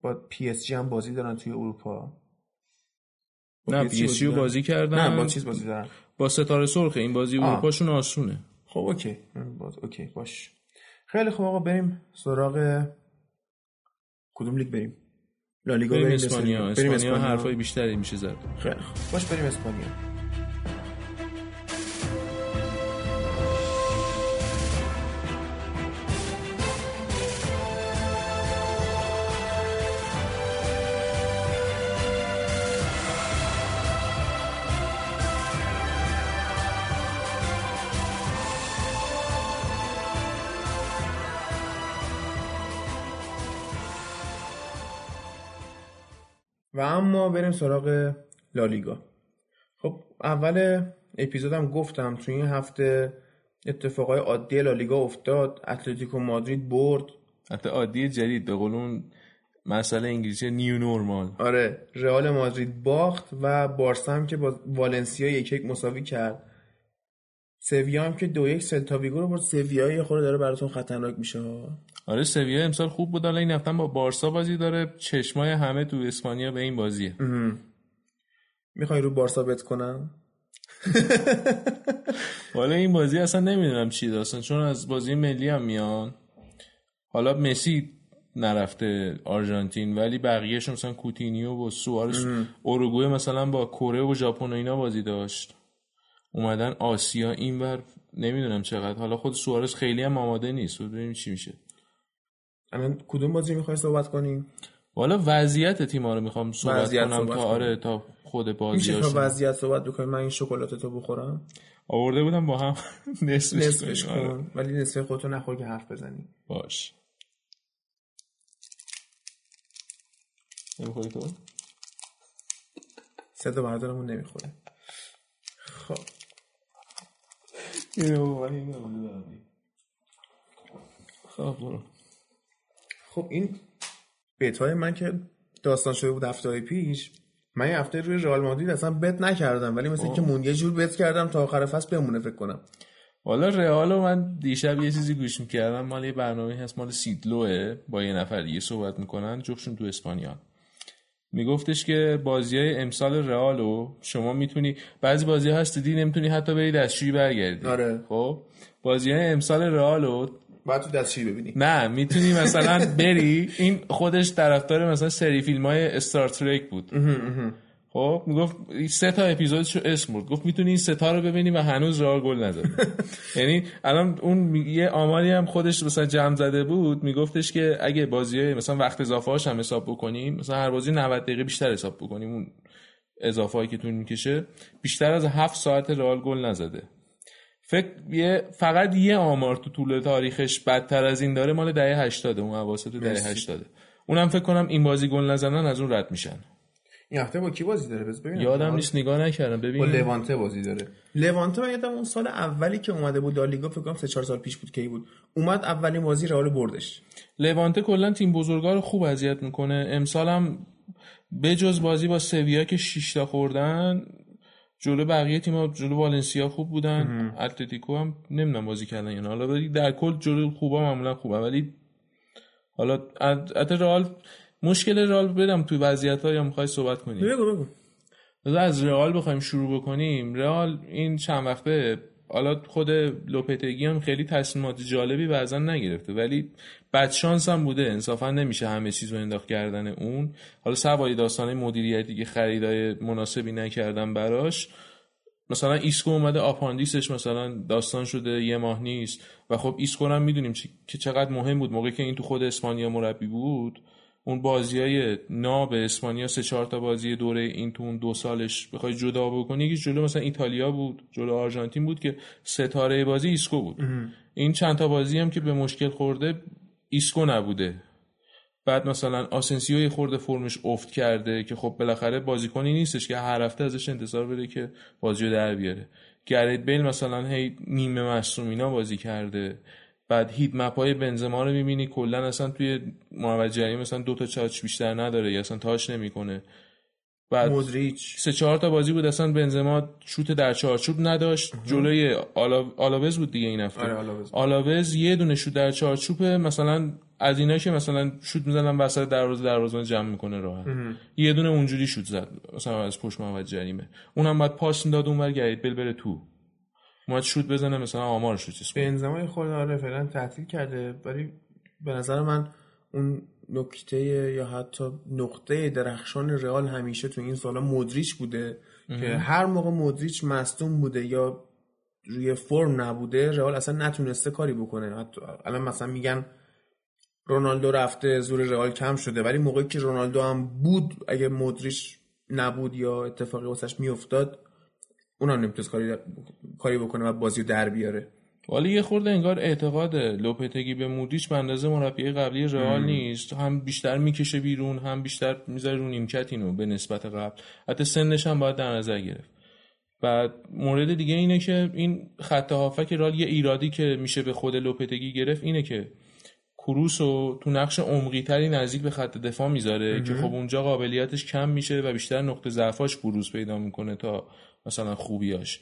با پی اس جی هم بازی دارن توی اروپا. نه پی اس دارن؟ بازی کردن. نه با چیز بازی دارن. با ستاره سرخه این بازی. اروپاشون آسونه. خب اوکی. باز اوکی باش. خیلی خوب آقا بریم سراغ کدوم لیگ بریم؟ لالیگا بریم بریم اسپانیا. بریم اسپانیا اسپانیا. حرفای بیشتری میشه زد. خیلی خوب. باش بریم اسپانیا. و اما بریم سراغ لالیگا. خب اول اپیزودم گفتم تو این هفته اتفاقای عادی لالیگا افتاد اتلتیکو مادرید برد. حتی عادی جدید به قول اون مسئله انگلیسی نیو نورمال. آره رئال مادرید باخت و بارسا هم که با والنسیا یک یک مساوی کرد. سویا هم که دو یک سلتا ویگو رو برد. سویا یه خورده داره براتون خطرناک میشه. ها. آره سویا امسال خوب بود. حالا این هفته با بارسا بازی داره. چشمای همه تو اسپانیا به این بازیه. می‌خوای رو بارسا بت کنم؟ حالا این بازی اصلا نمی‌دونم چی داستان چون از بازی ملی هم میان. حالا مسی نرفته آرژانتین ولی بقیهش مثلا کوتینیو و سوارش اوروگوئه مثلا با کره و ژاپن و اینا بازی داشت. اومدن آسیا اینور نمی‌دونم چقدر. حالا خود سوارش خیلی هم آماده نیست. ببینیم چی میشه. الان کدوم بازی می‌خوای صحبت کنیم؟ حالا وضعیت تیما رو می‌خوام صحبت کنم صحبت تا. آره تا خود میشه بازی تا وضعیت صحبت بکنیم. من این شکلات تو بخورم. آورده بودم با هم. نصفش نصفش. آره. کن. ولی نصف خودتو نخور که حرف بزنی. باش. نمی‌خوری تو؟ صدا بردارمون نمی‌خوره. خب. خب برو. خب این بتای من که داستان شده بود هفته های پیش من یه هفته روی رئال مادرید اصلا بت نکردم ولی مثل که مون یه جور بت کردم تا آخر فصل بمونه فکر کنم. حالا رئال من دیشب یه چیزی گوش می‌کردم مال یه برنامه هست مال سیدلوه با یه نفر دیگه صحبت می‌کنن جفتشون تو اسپانیا. میگفتش که بازی های امسال رئالو شما می‌تونی بعضی بازی هست دیدی نمی‌تونی حتی بری دستشویی برگردی. آره. خب بازی های امسال رئالو بعد تو دستشویی ببینی. نه می‌تونی مثلا بری. این خودش طرفدار مثلا سری فیلم های استار ترک بود خب می‌گفت سه تا اپیزودشو اسم بود گفت می‌تونی این سه تا رو ببینی و هنوز راه گل نزده یعنی الان اون یه آماری هم خودش مثلا جمع زده بود. میگفتش که اگه بازی مثلا وقت اضافه هاش هم حساب بکنیم مثلا هر بازی 90 دقیقه بیشتر حساب بکنیم. اون اضافه هایی که طول می‌کشه بیشتر از هفت ساعت رئال گل نزده. فکر یه فقط یه آمار تو طول تاریخش بدتر از این داره مال دهه 80 اون اواسط دهه 80 اونم فکر کنم این بازی گل نزنن از اون رد میشن. این هفته با کی بازی داره؟ بس ببینم. یادم نیست نگاه نکردم. ببین. با لوانته بازی داره. لوانته من یادم اون سال اولی که اومده بود لالیگا فکر کنم 3 4 سال پیش بود کی بود. اومد اولین بازی رئال بردش. لوانته کلا تیم بزرگا رو خوب اذیت می‌کنه. امسال هم بجز بازی با سویا که 6 تا خوردن جلو بقیه تیم‌ها جلو والنسیا خوب بودن. اتلتیکو هم نمی‌دونم بازی کردن یعنی حالا ولی در کل جلو خوبا معمولا خوبه. ولی حالا ات رئال مشکل رئال بدم تو وضعیت ها یا می‌خوای صحبت کنیم بگو بگو. از رئال بخوایم شروع بکنیم. رئال این چند وقته حالا خود لوپتگی هم خیلی تصمیمات جالبی بعضا نگرفته. ولی بد شانس هم بوده. انصافا نمیشه همه چیز رو انداخت کردن اون. حالا سوای داستان مدیریتی که خریدای مناسبی نکردن براش. مثلا ایسکو اومده آپاندیسش مثلا داستان شده یه ماه نیست. و خب ایسکو هم می‌دونیم که چقدر مهم بود. موقعی که این تو خود اسپانیا مربی بود اون بازی های ناب اسپانیا سه چهار تا بازی دوره این تو اون دو سالش بخوای جدا بکنی. که جلو مثلا ایتالیا بود جلو آرژانتین بود که ستاره بازی ایسکو بود. این چند تا بازی هم که به مشکل خورده ایسکو نبوده. بعد مثلا آسنسیو یه خورده فرمش افت کرده که خب بالاخره بازیکنی نیستش که هر هفته ازش انتظار بره که بازی رو در بیاره. گرید بیل مثلا هی نیمه مصوم اینا بازی کرده. بعد هیت مپ های بنزما رو می‌بینی کلا اصلا توی محمد جری مثلا دو تا چاچ بیشتر نداره یا اصلا تاش نمی‌کنه. بعد مودریچ. سه چهار تا بازی بود اصلا بنزما شوت در چارچوب نداشت جلوی آلاوز بود دیگه این هفته. آره آلاوز یه دونه شوت در چارچوب مثلا از اینا که مثلا شوت می‌زنن وسط دروازه دروازه جمع می‌کنه راحت. یه دونه اونجوری شوت زد مثلا از پشت محمد جریمه. اونم بعد پاس داد اونور گرید بل بره تو. اومد شوت بزنه مثلا آمارش رو چیز بنزما خود آره فعلا تعطیل کرده. ولی به نظر من اون نکته یا حتی نقطه درخشان رئال همیشه تو این سالا مودریچ بوده که هر موقع مودریچ مصدوم بوده یا روی فرم نبوده رئال اصلا نتونسته کاری بکنه. حتی الان مثلا میگن رونالدو رفته زور رئال کم شده ولی موقعی که رونالدو هم بود اگه مودریچ نبود یا اتفاقی واسش میافتاد اونم نمی‌تونست کاری کاری بکنه و بازی رو در بیاره. ولی یه خورده انگار اعتقاد لوپتگی به مودریچ به اندازه مربی قبلی رئال نیست. هم بیشتر می‌کشه بیرون هم بیشتر می‌ذاره رو نیمکت اینو به نسبت قبل. حتی سنش هم باید در نظر گرفت. بعد مورد دیگه اینه که این خط هافک رال یه ایرادی که میشه به خود لوپتگی گرفت اینه که کروس رو تو نقش عمقی تری نزدیک به خط دفاع می‌ذاره که خب اونجا قابلیتش کم میشه و بیشتر نقطه ضعفاش بروز پیدا می‌کنه تا مثلا خوبیاش.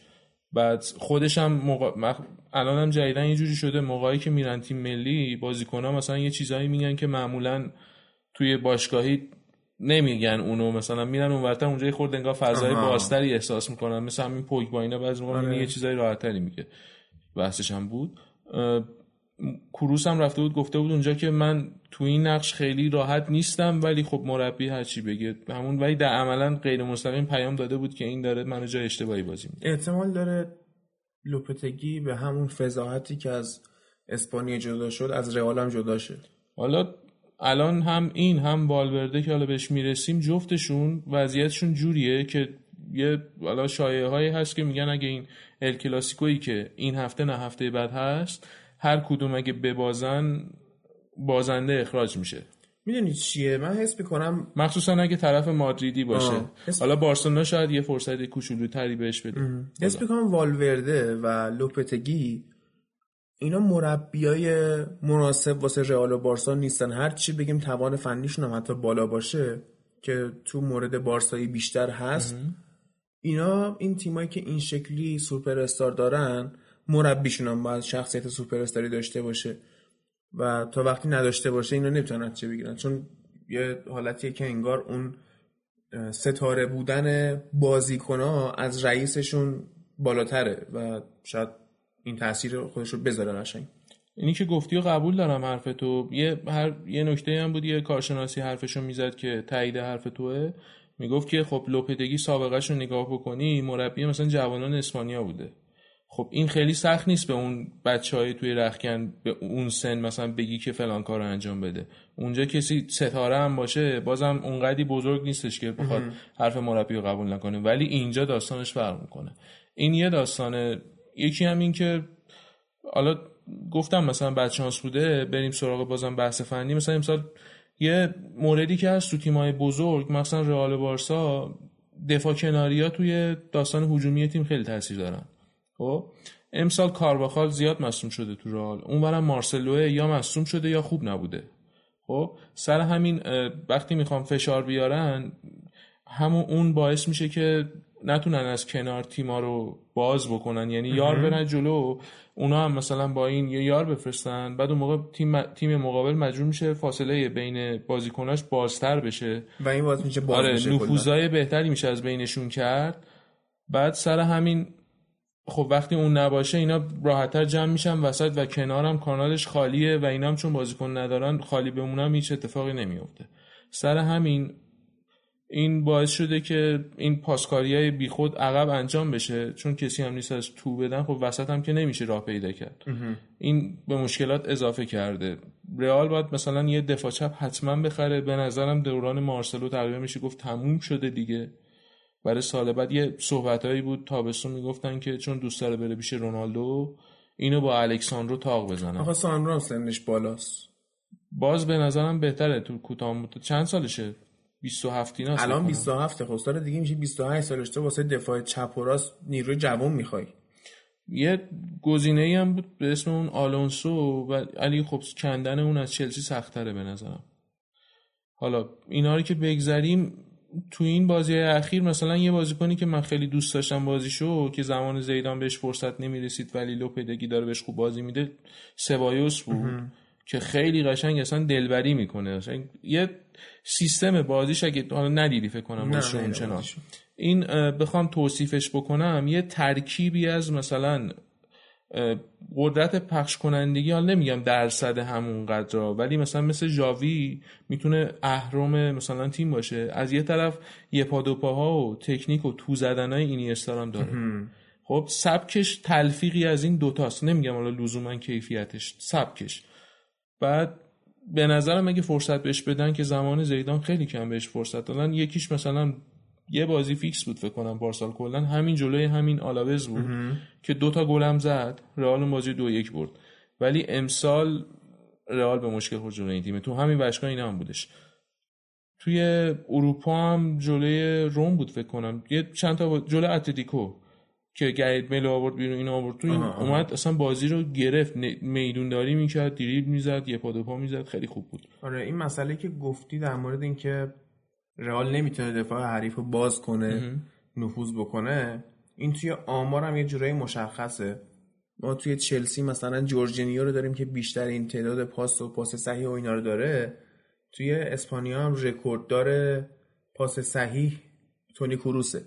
بعد خودش هم موقع... الان هم جدیدن یه جوری شده موقعی که میرن تیم ملی بازیکن ها مثلا یه چیزایی میگن که معمولا توی باشگاهی نمیگن اونو. مثلا میرن اونورتر اونجا یه خورده انگار فضای بازتری احساس می‌کنن. مثلا همین پوگ با اینا بعضی موقع آره. یه چیزای راحتتری میگه. بحثش هم بود. کروس هم رفته بود گفته بود اونجا که من تو این نقش خیلی راحت نیستم ولی خب مربی هرچی بگه همون ولی در عملا غیر مستقیم پیام داده بود که این داره منو جای اشتباهی بازی میده احتمال داره لوپتگی به همون فضاحتی که از اسپانیا جدا شد از رئال هم جدا شد حالا الان هم این هم بالورده که حالا بهش می‌رسیم جفتشون وضعیتشون جوریه که یه حالا شایعه هایی هست که میگن اگه این ال کلاسیکویی که این هفته نه هفته بعد هست هر کدوم اگه ببازن بازنده اخراج میشه. می‌دونی چیه؟ من حس می‌کنم مخصوصا اگه طرف مادریدی باشه. حالا بارسلونا شاید یه فرصت کوچولوتری بهش بده. حس می‌کنم والورده و لوپتگی اینا مربیای مناسب واسه رئال و بارسا نیستن. هر چی بگیم توان فنیشون هم حتی بالا باشه که تو مورد بارسایی بیشتر هست. اینا این تیمایی که این شکلی سوپر استار دارن مربیشون هم باید شخصیت سوپر استاری داشته باشه و تا وقتی نداشته باشه اینا نمی‌تونن چه بگیرن. چون یه حالتیه که انگار اون ستاره بودن بازیکنها از رئیسشون بالاتره و شاید این تاثیر خودش رو بذاره قشنگ. اینی که گفتی و قبول دارم حرف تو. یه هر یه نکته هم بود یه کارشناسی حرفشو می‌زد که تایید حرف توه. می‌گفت که خب لوپدگی سابقهش رو نگاه بکنی مربی مثلا جوانان اسپانیا بوده. خب این خیلی سخت نیست به اون بچه های توی رخکن به اون سن مثلا بگی که فلان کار رو انجام بده. اونجا کسی ستاره هم باشه بازم اونقدی بزرگ نیستش که بخواد حرف مربی رو قبول نکنه. ولی اینجا داستانش فرق می‌کنه. این یه داستانه. یکی هم این که حالا گفتم مثلا بچانس بوده بریم سراغ بازم بحث فنی. مثلا امسال یه موردی که هست تو تیمای بزرگ مثلا رئال بارسا دفاع کناری ها توی داستان هجومی تیم خیلی تاثیر دارن. خب؟ امسال کارواخال زیاد مصوم شده تو رئال. اونورم مارسلو یا مصوم شده یا خوب نبوده. خب؟ سر همین وقتی می‌خوام فشار بیارن همون اون باعث میشه که نتونن از کنار تیما رو باز بکنن. یعنی یار برن جلو اونا هم مثلا با این یه یار بفرستن بعد اون موقع تیم تیم مقابل مجبور میشه فاصله بین بازیکناش بازتر بشه. و این باز میشه باز آره نفوذای بهتری میشه از بینشون کرد. بعد سر همین خب وقتی اون نباشه اینا راحتتر جمع میشن وسط و کنارم کانالش خالیه و اینا هم چون بازیکن ندارن خالی بمونم هیچ اتفاقی نمیفته سر همین این باعث شده که این پاسکاری های بی خود عقب انجام بشه چون کسی هم نیست از تو بدن خب وسط هم که نمیشه راه پیدا کرد. این به مشکلات اضافه کرده. رئال باید مثلا یه دفاع چپ حتما بخره. به نظرم دوران مارسلو تقریبا میشه گفت تموم شده دیگه. برای سال بعد یه صحبتهایی بود تابستون می‌گفتن که چون دوست داره بره پیش رونالدو اینو با الکساندرو تاق بزنن. آخه ساندرو هم سنش بالاست. باز به نظرم بهتره تو کوتاه چند سالشه؟ 27 اینا الان 27 خب سال دیگه میشه 28 سالش. تو واسه دفاع چپ و راست نیروی جوان می‌خوای. یه گزینه ای هم بود به اسم اون آلونسو و علی خب کندن اون از چلسی سختره به نظرم. حالا اینا رو که بگذریم تو این بازی اخیر مثلا یه بازیکنی که من خیلی دوست داشتم بازیشو که زمان زیدان بهش فرصت نمی‌رسید ولی لوپدگی داره بهش خوب بازی میده سبایوس بود که خیلی قشنگ اصلا دلبری می‌کنه. اصلا یه سیستم بازیش اگه حالا ندیدی فکر کنم چنان این بخوام توصیفش بکنم یه ترکیبی از مثلا قدرت پخش کنندگی حال نمیگم درصد همون قدر ولی مثلا مثل جاوی می‌تونه اهرم مثلا تیم باشه. از یه طرف یه پا دو پاها و تکنیک و تو زدن های اینی هم داره. خب سبکش تلفیقی از این دوتاست نمیگم حالا لزوما کیفیتش سبکش. بعد به نظرم اگه فرصت بهش بدن که زمان زیدان خیلی کم بهش فرصت دادن یکیش مثلا یه بازی فیکس بود فکر کنم پارسال کلا. همین جلوی همین آلاوز بود که دوتا گلم زد رئال بازی دو یک برد. ولی امسال رئال به مشکل خورد جلوی این تیم تو همین باشگاه اینا هم بودش. توی اروپا هم جلوی روم بود فکر کنم. یه چند تا جلوی اتلتیکو که گرید میل آورد بیرون این آورد. تو این اومد اصلا بازی رو گرفت. میدونداری می‌کرد دریبل می‌زد یه پا دو پا می‌زد. خیلی خوب بود. آره این مسئله که گفتی در مورد اینکه رئال نمی‌تونه دفاع حریف رو باز کنه نفوذ بکنه. این توی آمار هم یه جورایی مشخصه. ما توی چلسی مثلا جورجینیو رو داریم که بیشتر این تعداد پاس و پاس صحیح و اینا رو داره. توی اسپانیا هم رکورد داره پاس صحیح تونی کروسه.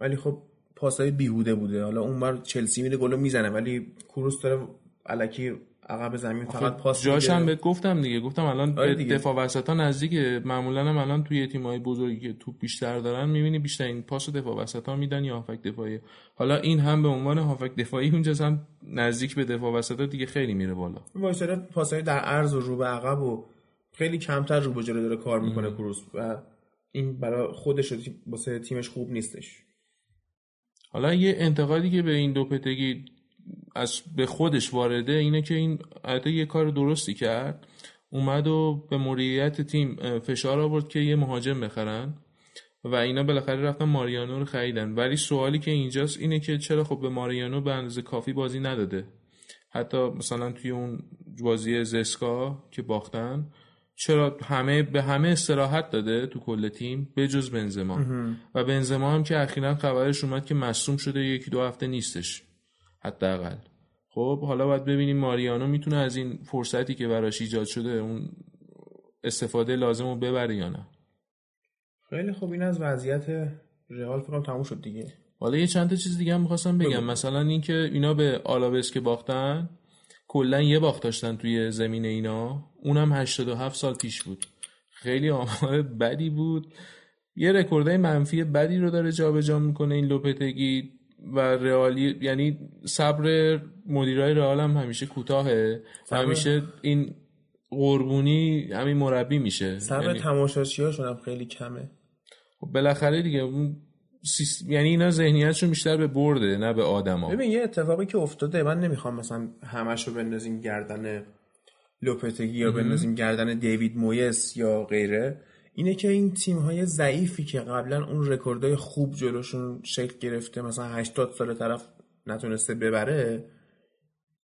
ولی خب پاسای بیهوده بوده. حالا اون بار چلسی میره گلو می‌زنه ولی کروس داره الکی عقب زمین فقط پاس جاش هم بهت گفتم دیگه گفتم الان آره دیگه. دفاع وسطا نزدیکه. معمولا هم الان توی تیم‌های بزرگی که توپ بیشتر دارن می‌بینی بیشتر این پاس دفاع وسطا میدن یا هافک دفاعی حالا این هم به عنوان هافک دفاعی اونجا هم نزدیک به دفاع وسطا دیگه خیلی میره بالا. وایساده پاسای در عرض و رو به عقب و خیلی کمتر رو به جلو داره کار می‌کنه کروس و این برای خودش واسه تیمش خوب نیستش. حالا یه انتقادی که به این دو پتگی از به خودش وارده اینه که این البته یه کار درستی کرد. اومد و به مدیریت تیم فشار آورد که یه مهاجم بخرن و اینا بالاخره رفتن ماریانو رو خریدن. ولی سوالی که اینجاست اینه که چرا خب به ماریانو به اندازه کافی بازی نداده؟ حتی مثلا توی اون بازی زسکا که باختن چرا همه به همه استراحت داده تو کل تیم به جز بنزما؟ و بنزما هم که اخیرا خبرش اومد که مصوم شده یکی دو هفته نیستش. حداقل. خب حالا باید ببینیم ماریانو می‌تونه از این فرصتی که براش ایجاد شده اون استفاده لازم رو ببره یا نه؟ خیلی خوب این از وضعیت رئال فکرم تموم شد دیگه. حالا یه چند تا چیز دیگه هم می‌خواستم بگم. بگو. مثلا اینکه اینا به آلاوس که باختن کلا یه باخت داشتن توی زمین اینا. اونم 87 سال پیش بود. خیلی آمار بدی بود. یه رکوردای منفی بدی رو داره جابجا می‌کنه این لوپتگی. و رئالی یعنی صبر مدیرای رئال هم همیشه کوتاهه. همیشه این قربونی همین مربی میشه. صبر یعنی- تماشاچیاشون هم خیلی کمه. خب بالاخره دیگه اون سیس- یعنی اینا ذهنیتشون بیشتر به برده نه به آدما. ببین یه اتفاقی که افتاده من نمی‌خوام مثلا همش رو بندازیم گردن لوپتگی یا بندازیم گردن دیوید مویس یا غیره. اینه که این تیم های ضعیفی که قبلا اون رکوردهای خوب جلوشون شکل گرفته مثلا 80 سال طرف نتونسته ببره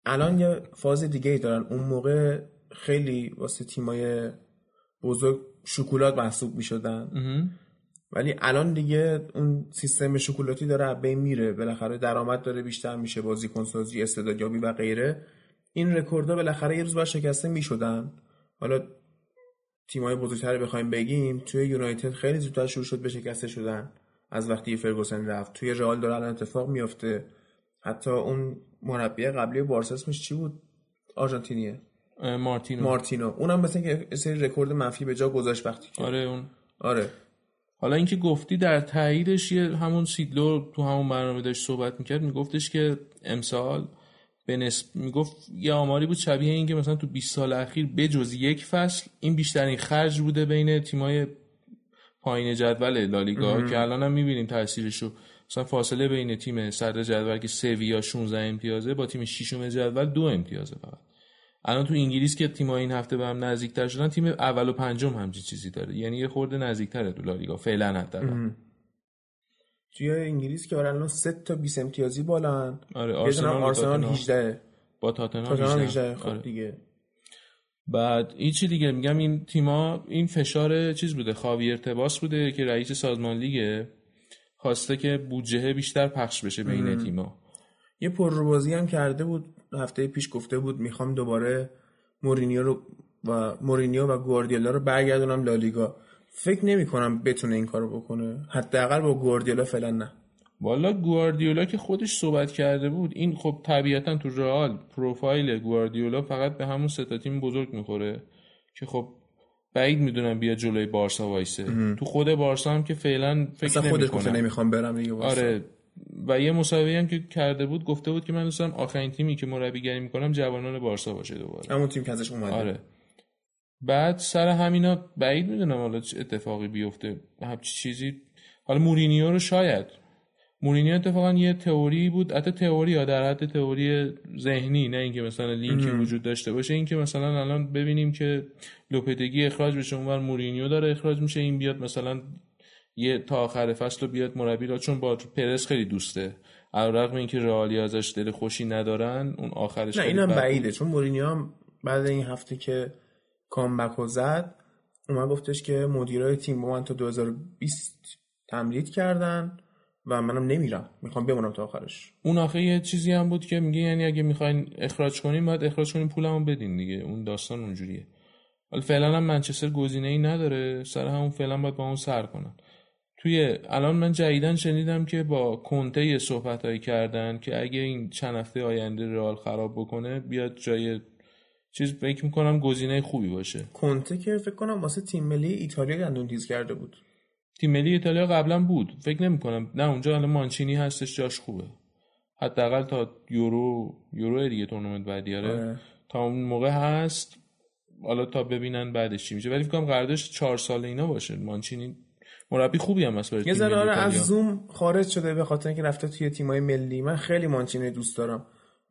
الان یه فاز دیگه ای دارن. اون موقع خیلی واسه تیمای بزرگ شکلات محسوب می شدن ولی الان دیگه اون سیستم شکلاتی داره بین میره. بالاخره درآمد داره بیشتر میشه بازیکن سازی استعدادیابی و غیره. این رکوردها بالاخره یه روز باید شکسته می‌شدن. حالا تیمای بزرگتر بخوایم بگیم توی یونایتد خیلی زودتر شروع شد به شکسته شدن. از وقتی فرگوسن رفت. توی رئال داره الان اتفاق میفته حتی اون مربی قبلی بارسا اسمش چی بود؟ آرژانتینیه. مارتینو. مارتینو. اونم مثلا که سری رکورد منفی به جا گذاشت وقتی که آره اون. آره. حالا اینکه گفتی در تاییدش یه همون سیدلو تو همون برنامه داشت صحبت می‌کرد میگفتش که امسال به نسب می‌گفت یه آماری بود شبیه این که مثلا تو 20 سال اخیر بجز یک فصل این بیشترین خرج بوده بین تیمای پایین جدول لالیگا که الان هم می‌بینیم تاثیرشو. مثلا فاصله بین تیم صدر جدول که سویا 16 امتیازه با تیم ششم جدول دو امتیازه فقط. الان تو انگلیس که تیم این هفته به هم نزدیکتر شدن تیم اول و پنجم همچین چیزی داره. یعنی یه خورده نزدیکتره تو لالیگا فعلا حداقل. توی انگلیس که آره الان 3 تا 20 امتیازی بالان آره آرسنال آرسنال تاتنهام. 18 با تاتنهام تاتنهام 18 18 خب آره. دیگه. بعد این چی دیگه؟ میگم این تیما این فشار چیز بوده؟ خاوی ارتباس بوده که رئیس سازمان لیگه خواسته که بودجه بیشتر پخش بشه بین تیما. یه پرروبازی هم کرده بود هفته پیش گفته بود می‌خوام دوباره مورینیو رو و مورینیو و گواردیولا رو برگردونم لالیگا. فکر نمی کنم بتونه این کارو بکنه. حداقل با گواردیولا فعلا نه. والا گواردیولا که خودش صحبت کرده بود این خب طبیعتا تو رئال پروفایل گواردیولا فقط به همون سه تیم بزرگ می‌خوره که خب بعید می‌دونم بیا جلوی بارسا وایسه. تو خود بارسا هم که فعلا فکر خودش گفته نمی‌خوام برم دیگه واسه. آره. و یه مسابقه هم که کرده بود گفته بود که من دوست دارم آخرین تیمی که مربیگری می‌کنم جوانان بارسا باشه دوباره. همون تیم که ازش اومده. آره. بعد سر همینا بعید می‌دونم حالا چه اتفاقی بیفته. همچی چیزی حالا مورینیو رو شاید. مورینیو اتفاقا یه تئوری بود. حتی تئوری یا در حد تئوری ذهنی نه اینکه مثلا لینکی وجود داشته باشه. اینکه مثلا الان ببینیم که لوپتگی اخراج بشه اونور مورینیو داره اخراج میشه. این بیاد مثلا یه تا آخر فصل رو بیاد مربی را چون با پرس خیلی دوسته. علیرغم اینکه رئالی ازش دل خوشی ندارن اون آخرش نه اینم. بعیده. چون مورینیو هم بعد این هفته که کامبک زد اومد گفتش که مدیرای تیم با من تا 2020 تمدید کردن و منم نمیرم می‌خوام بمونم تا آخرش. اون آخه یه چیزی هم بود که میگه یعنی اگه می‌خواین اخراج کنین باید اخراج کنین پولمو بدین دیگه. اون داستان اونجوریه. ولی فعلا هم منچستر گزینه ای نداره سر همون فعلا باید با اون سر کنن. توی الان من جدیدن شنیدم که با کنته یه صحبت کردن که اگه این چند هفته آینده رئال خراب بکنه بیاد جای چیز فکر می‌کنم گزینه خوبی باشه. کنته که فکر کنم واسه تیم ملی ایتالیا گندون تیز کرده بود. تیم ملی ایتالیا قبلا بود. فکر نمی‌کنم. نه اونجا الان مانچینی هستش جاش خوبه. حداقل تا یورو یورو دیگه تورنمنت بعدی آره. آره. تا اون موقع هست. حالا تا ببینن بعدش چی میشه. ولی فکر کنم قراردادش چهار سال اینا باشه. مانچینی مربی خوبی هم هست برای یه ذره آره از. زوم خارج شده به خاطر اینکه رفته توی تیمای ملی. من خیلی مانچینی دوست دارم.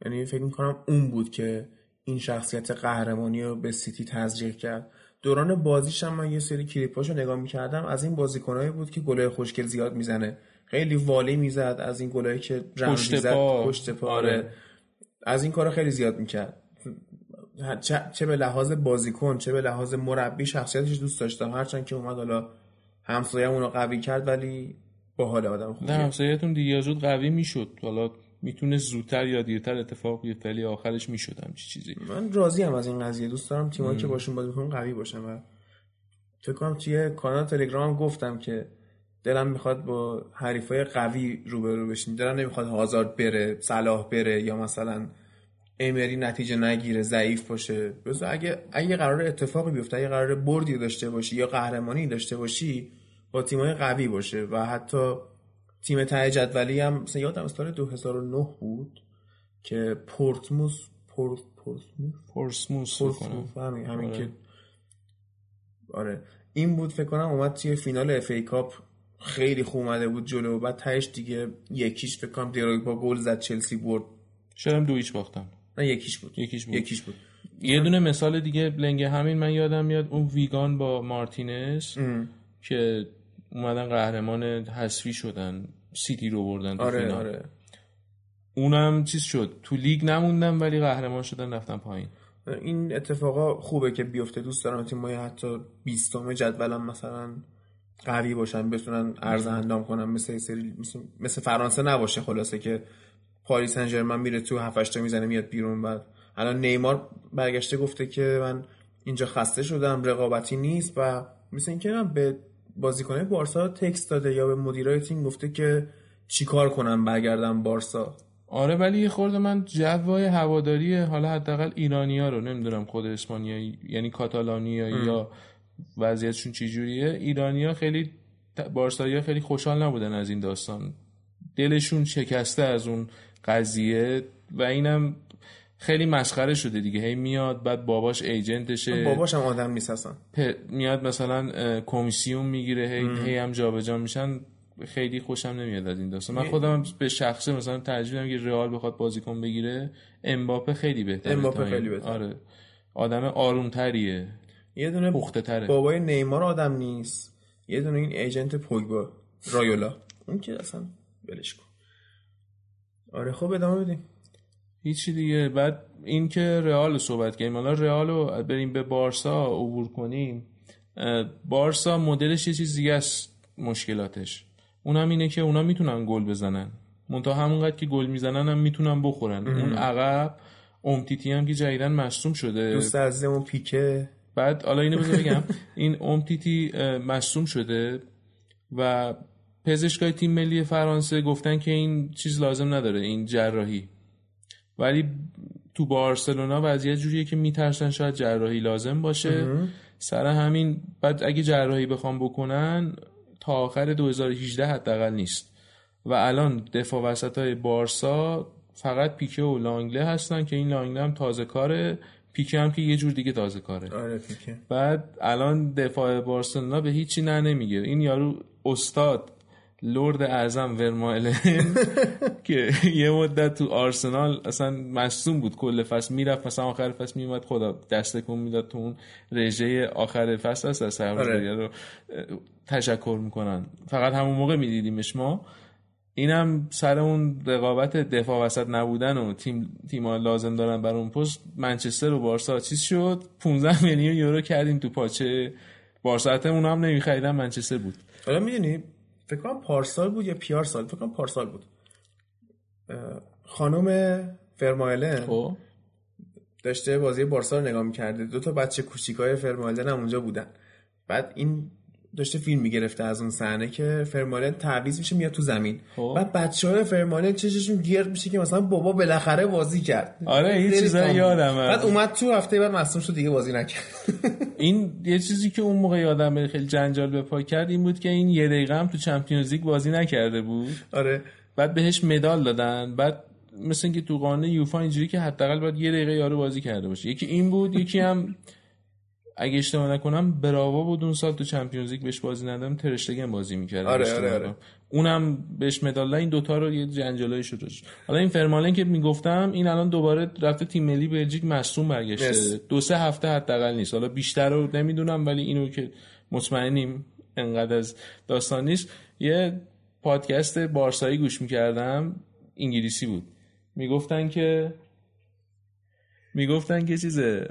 یعنی فکر می‌کنم اون بود که این شخصیت قهرمانی رو به سیتی تزریق کرد. دوران بازیش هم من یه سری کلیپاشو نگاه می‌کردم. از این بازیکنایی بود که گلای خوشگل زیاد می‌زنه. خیلی والی می‌زد از این گلایی که رمزی زد پا. پشت پا آره. آره. از این کارا خیلی زیاد می‌کرد. چه, چه به لحاظ بازیکن چه به لحاظ مربی شخصیتش دوست داشتم. هرچند که اومد حالا همسایه‌مون رو قوی کرد ولی با حال آدم خوبیه. نه همسایتون دیگه زود قوی می‌شد. حالا می‌تونه زودتر یا دیرتر اتفاق بیفته ولی آخرش می‌شد همچی چیزی. من راضی هم از این قضیه. دوست دارم تیمایی که باشون بازی می‌کنن قوی باشن و فکر کنم توی کانال تلگرام گفتم که دلم می‌خواد با حریفای قوی روبرو بشین. دلم نمی‌خواد هازارد بره صلاح بره یا مثلا امری نتیجه نگیره ضعیف باشه. اگه اگه قرار اتفاقی بیفته اگه قرار بردی داشته باشی یا قهرمانی داشته باشی با تیمای قوی باشه و حتی تیم ته جدولی هم مثلا یادم سال 2009 بود که پورتموس پورت پورتموس؟ پورسموس همین, همین که آره. این بود فکر کنم اومد توی فینال اف ای کاپ. خیلی خوب اومده بود جلو. بعد تهش دیگه یکیش فکر کنم با گل زد چلسی برد. شدم دو هیچ باختن. نه یکیش بود. یکیش بود. یکیش بود. یه دونه مثال دیگه لنگ همین من یادم میاد اون ویگان با مارتینز که اومدن قهرمان حذفی شدن سیتی رو بردن آره فینال. آره. اونم چیز شد. تو لیگ نموندن ولی قهرمان شدن رفتن پایین. این اتفاقا خوبه که بیفته. دوست دارم تیمای حتی 20 جدولم مثلا قوی باشن بتونن ارز اندام کنن. مثل سری مثل, مثل فرانسه نباشه خلاصه که پاریس سن ژرمن میره تو 7 8 می‌زنه میاد بیرون. بعد الان نیمار برگشته گفته که من اینجا خسته شدم رقابتی نیست و مثل اینکه به بازیکنه بارسا تکست داده یا به مدیرای تیم گفته که چیکار کنم برگردم بارسا. آره ولی یه خورده من جوای هواداری حالا حداقل ایرانیا رو نمی‌دونم خود اسپانیایی یعنی کاتالانیا یا وضعیتشون چی جوریه. ایرانیا خیلی بارسایی خیلی خوشحال نبودن از این داستان. دلشون شکسته از اون قضیه و اینم خیلی مسخره شده دیگه. هی میاد بعد باباش ایجنتشه. باباش هم آدم نیست اصلا میاد مثلا کمیسیون می‌گیره هی, هی هم جابجا میشن. خیلی خوشم نمیاد از این داستان. من خودم به شخصه مثلا ترجیح میدم که رئال بخواد بازیکن بگیره. امباپه خیلی بهتره. امباپه خیلی بهتره. آره. آدم آرومتریه. یه دونه پخته تره بابای نیمار آدم نیست. یه دونه این ایجنت پوگبا رایولا. اون که اصلا ولش کن. آره خب ادامه بدیم. هیچی دیگه. بعد این که رئال صحبت کنیم حالا رئال رو بریم به بارسا عبور کنیم. بارسا مدلش یه چیز دیگه است مشکلاتش. اونم اینه که اونا می‌تونن گل بزنن. منتها همونقدر که گل می‌زنن هم می‌تونن بخورن. اون عقب امتیتی هم که جدیدن مصوم شده. دوست عزیزمون پیکه. بعد حالا اینو بذار بگم. این امتیتی مصوم شده و پزشکای تیم ملی فرانسه گفتن که این چیز لازم نداره. این جراحی. ولی تو بارسلونا وضعیت جوریه که میترسن شاید جراحی لازم باشه. سر همین بعد اگه جراحی بخوام بکنن تا آخر 2018 حداقل نیست. و الان دفاع وسط های بارسا فقط پیکه و لانگله هستن که این لانگله هم تازه کاره. پیکه هم که یه جور دیگه تازه کاره. آره پیکه. بعد الان دفاع بارسلونا به هیچی نه نمیگه. این یارو استاد لرد اعظم ورمایلن که یه مدت تو آرسنال اصلا مصوم بود. کل فصل می‌رفت مثلا آخر فصل میومد خدا دست کن می‌داد تو اون رژه آخر فصل. است از آره. رو تشکر می‌کنن. فقط همون موقع میدیدیمش ما. اینم سر اون رقابت دفاع وسط نبودن و تیم تیم‌ها لازم دارن بر اون پست. منچستر و بارسا چیز شد. 15 میلیون یورو کردیم تو پاچه. بارسا اون هم نمیخریدن منچستر بود. حالا می‌دونی فکر کنم پارسال بود یا پیار سال فکر کنم پارسال بود. خانم فرمایلن خب. داشته بازی بارسا رو نگاه می‌کرده. دو تا بچه کوچیکای فرمایلن هم اونجا بودن. بعد این داشته فیلم می‌گرفته از اون صحنه که فرمالن تعویض میشه میاد تو زمین. خب. بعد بچه های فرمالن چششون گرد میشه که مثلا بابا بالاخره بازی کرد. آره این چیزا یادم بعد اومد تو هفته بعد مصوم شد دیگه بازی نکرد. این یه چیزی که اون موقع یادم خیلی جنجال به پا کرد این بود که این یه دقیقه هم تو چمپیونز لیگ بازی نکرده بود. آره. بعد بهش مدال دادن. بعد مثل اینکه تو قانون یوفا اینجوری که حداقل باید یه دقیقه یارو بازی کرده باشه. یکی این بود یکی هم اگه اشتباه نکنم براوا بود اون سال تو چمپیونز لیگ بهش بازی ندادم ترشتگن بازی می‌کرد آره آره, آره. اونم بهش مدال این دوتا رو یه جنجالایی شد حالا این فرمالن که می‌گفتم این الان دوباره رفته تیم ملی بلژیک مصوم برگشته. دو سه هفته حداقل نیست. حالا بیشتر رو نمی‌دونم ولی اینو که مطمئنیم انقدر از داستان نیست. یه پادکست بارسایی گوش می‌کردم. انگلیسی بود. می‌گفتن که می‌گفتن که چیزه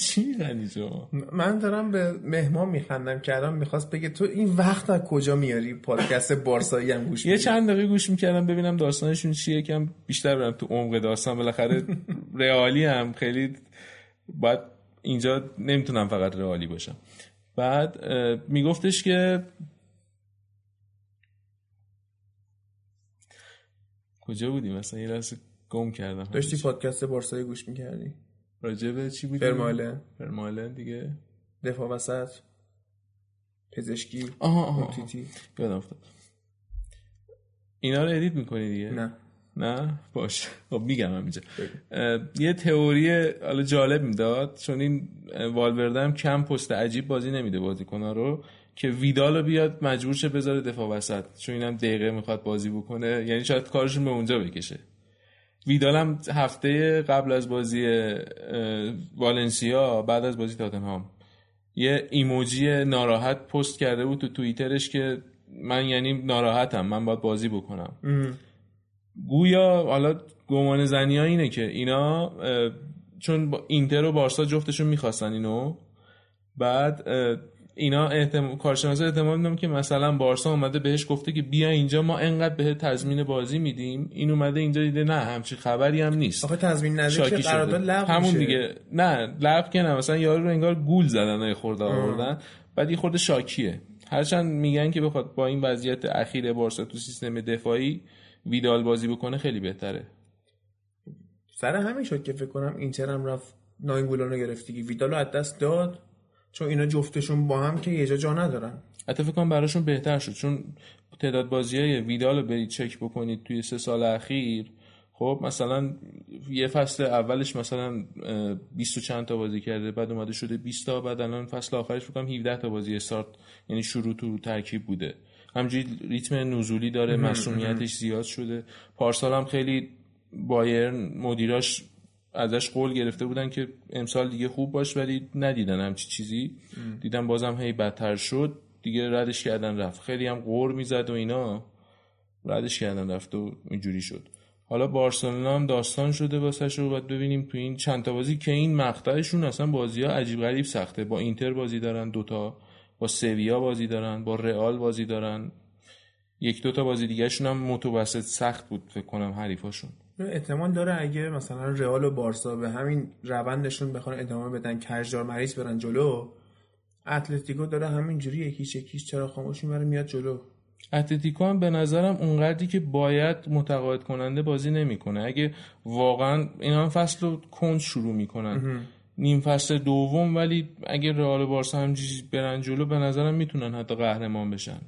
چی میخندی تو؟ من دارم به مهمان میخندم که الان می‌خواست بگه تو این وقت از کجا میاری پادکست بارسایی هم گوش یه چند دقیقه گوش می‌کردم ببینم داستانشون چیه کم بیشتر برم تو عمق داستان. بالاخره رئالی هم خیلی باید اینجا نمی‌تونم فقط رئالی باشم. بعد میگفتش که کجا بودیم؟ مثلا یه لحظه گم کردم. داشتی پادکست بارسایی گوش می‌کردی؟ راجع به چی بود فرمایلن. فرمایلن دیگه. دفاع وسط. پزشکی. آها آها تیتی یادم افتاد. اینا رو ادیت می‌کنی دیگه؟ نه. نه؟ باش. خب میگم همینجا یه تئوری حالا جالب می‌داد چون این والورده هم کم پست عجیب بازی نمیده بازیکن‌ها رو که ویدالو بیاد مجبور شه بذاره دفاع وسط. چون اینم دقیقه می‌خواد بازی بکنه. یعنی شاید کارشون به اونجا بکشه. ویدال هم هفته قبل از بازی والنسیا بعد از بازی تاتنهام. یه ایموجی ناراحت پست کرده بود تو توییترش که من یعنی ناراحتم من باید بازی بکنم. گویا حالا گمان زنی ها اینه که اینا چون اینتر و بارسا جفتشون می‌خواستن اینو بعد اینا احتمال کارشناسا احتمال میدم که مثلا بارسا اومده بهش گفته که بیا اینجا ما انقدر به تضمین بازی میدیم. این اومده اینجا دیده نه همچین خبری هم نیست. آخه تضمین نده که قرارداد لغو همون. دیگه. نه لغو که نه. مثلا یارو رو انگار گول زدن خورده آوردن. بعد یه خورده شاکیه. هرچند میگن که بخواد با این وضعیت اخیر بارسا تو سیستم دفاعی ویدال بازی بکنه خیلی بهتره. سر همین شد که فکر کنم اینتر هم رفت ناینگولانو گرفت دیگه. ویدالو از دست داد. چون اینا جفتشون با هم که یه جا جا ندارن. حتی فکر کنم براشون بهتر شد چون تعداد بازی های ویدال رو برید چک بکنید توی سه سال اخیر. خب مثلا یه فصل اولش مثلا 20 و چند تا بازی کرده بعد اومده شده 20 تا بعد الان فصل آخرش فکر کنم 17 تا بازی استارت یعنی شروع تو ترکیب بوده. همجوری ریتم نزولی داره مسئولیتش زیاد شده. پارسال هم خیلی بایرن مدیراش ازش قول گرفته بودن که امسال دیگه خوب باش ولی ندیدن همچی چیزی. دیدن بازم هی بدتر شد. دیگه ردش کردن رفت. خیلی هم قور می‌زد و اینا. ردش کردن رفت و اینجوری شد. حالا بارسلونا هم داستان شده واسش رو باید ببینیم تو این چند تا بازی که این مقطعشون اصلا بازی ها عجیب غریب سخته. با اینتر بازی دارن دوتا با سویا بازی دارن با رئال بازی دارن. یک دو تا بازی دیگه هم متوسط سخت بود فکر کنم حریفاشون. احتمال داره اگه مثلا رئال و بارسا به همین روندشون بخوان ادامه بدن کجدار مریض برن جلو اتلتیکو داره همینجوری یکیش یکیش چرا خاموش می‌بره میاد جلو. اتلتیکو هم به نظرم اونقدری که باید متقاعد کننده بازی نمی‌کنه. اگه واقعا اینا هم فصل رو کند شروع می‌کنن. نیم فصل دوم ولی اگه رئال و بارسا هم برن جلو به نظرم می‌تونن حتی قهرمان بشن.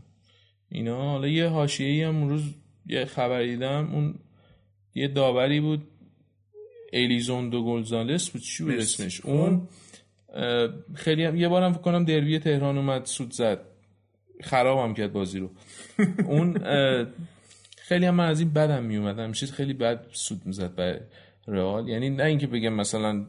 اینا حالا یه حاشیه‌ای هم امروز یه خبر دیدم اون یه داوری بود الیزوندو گلزالس بود چی بود اسمش؟ اون خیلی هم یه بارم فکر کنم دربی تهران اومد سود زد. خرابم کرد بازی رو. اون خیلی هم من از این بدم می اومد همیشه خیلی بد سود می‌زد به رئال. یعنی نه اینکه بگم مثلا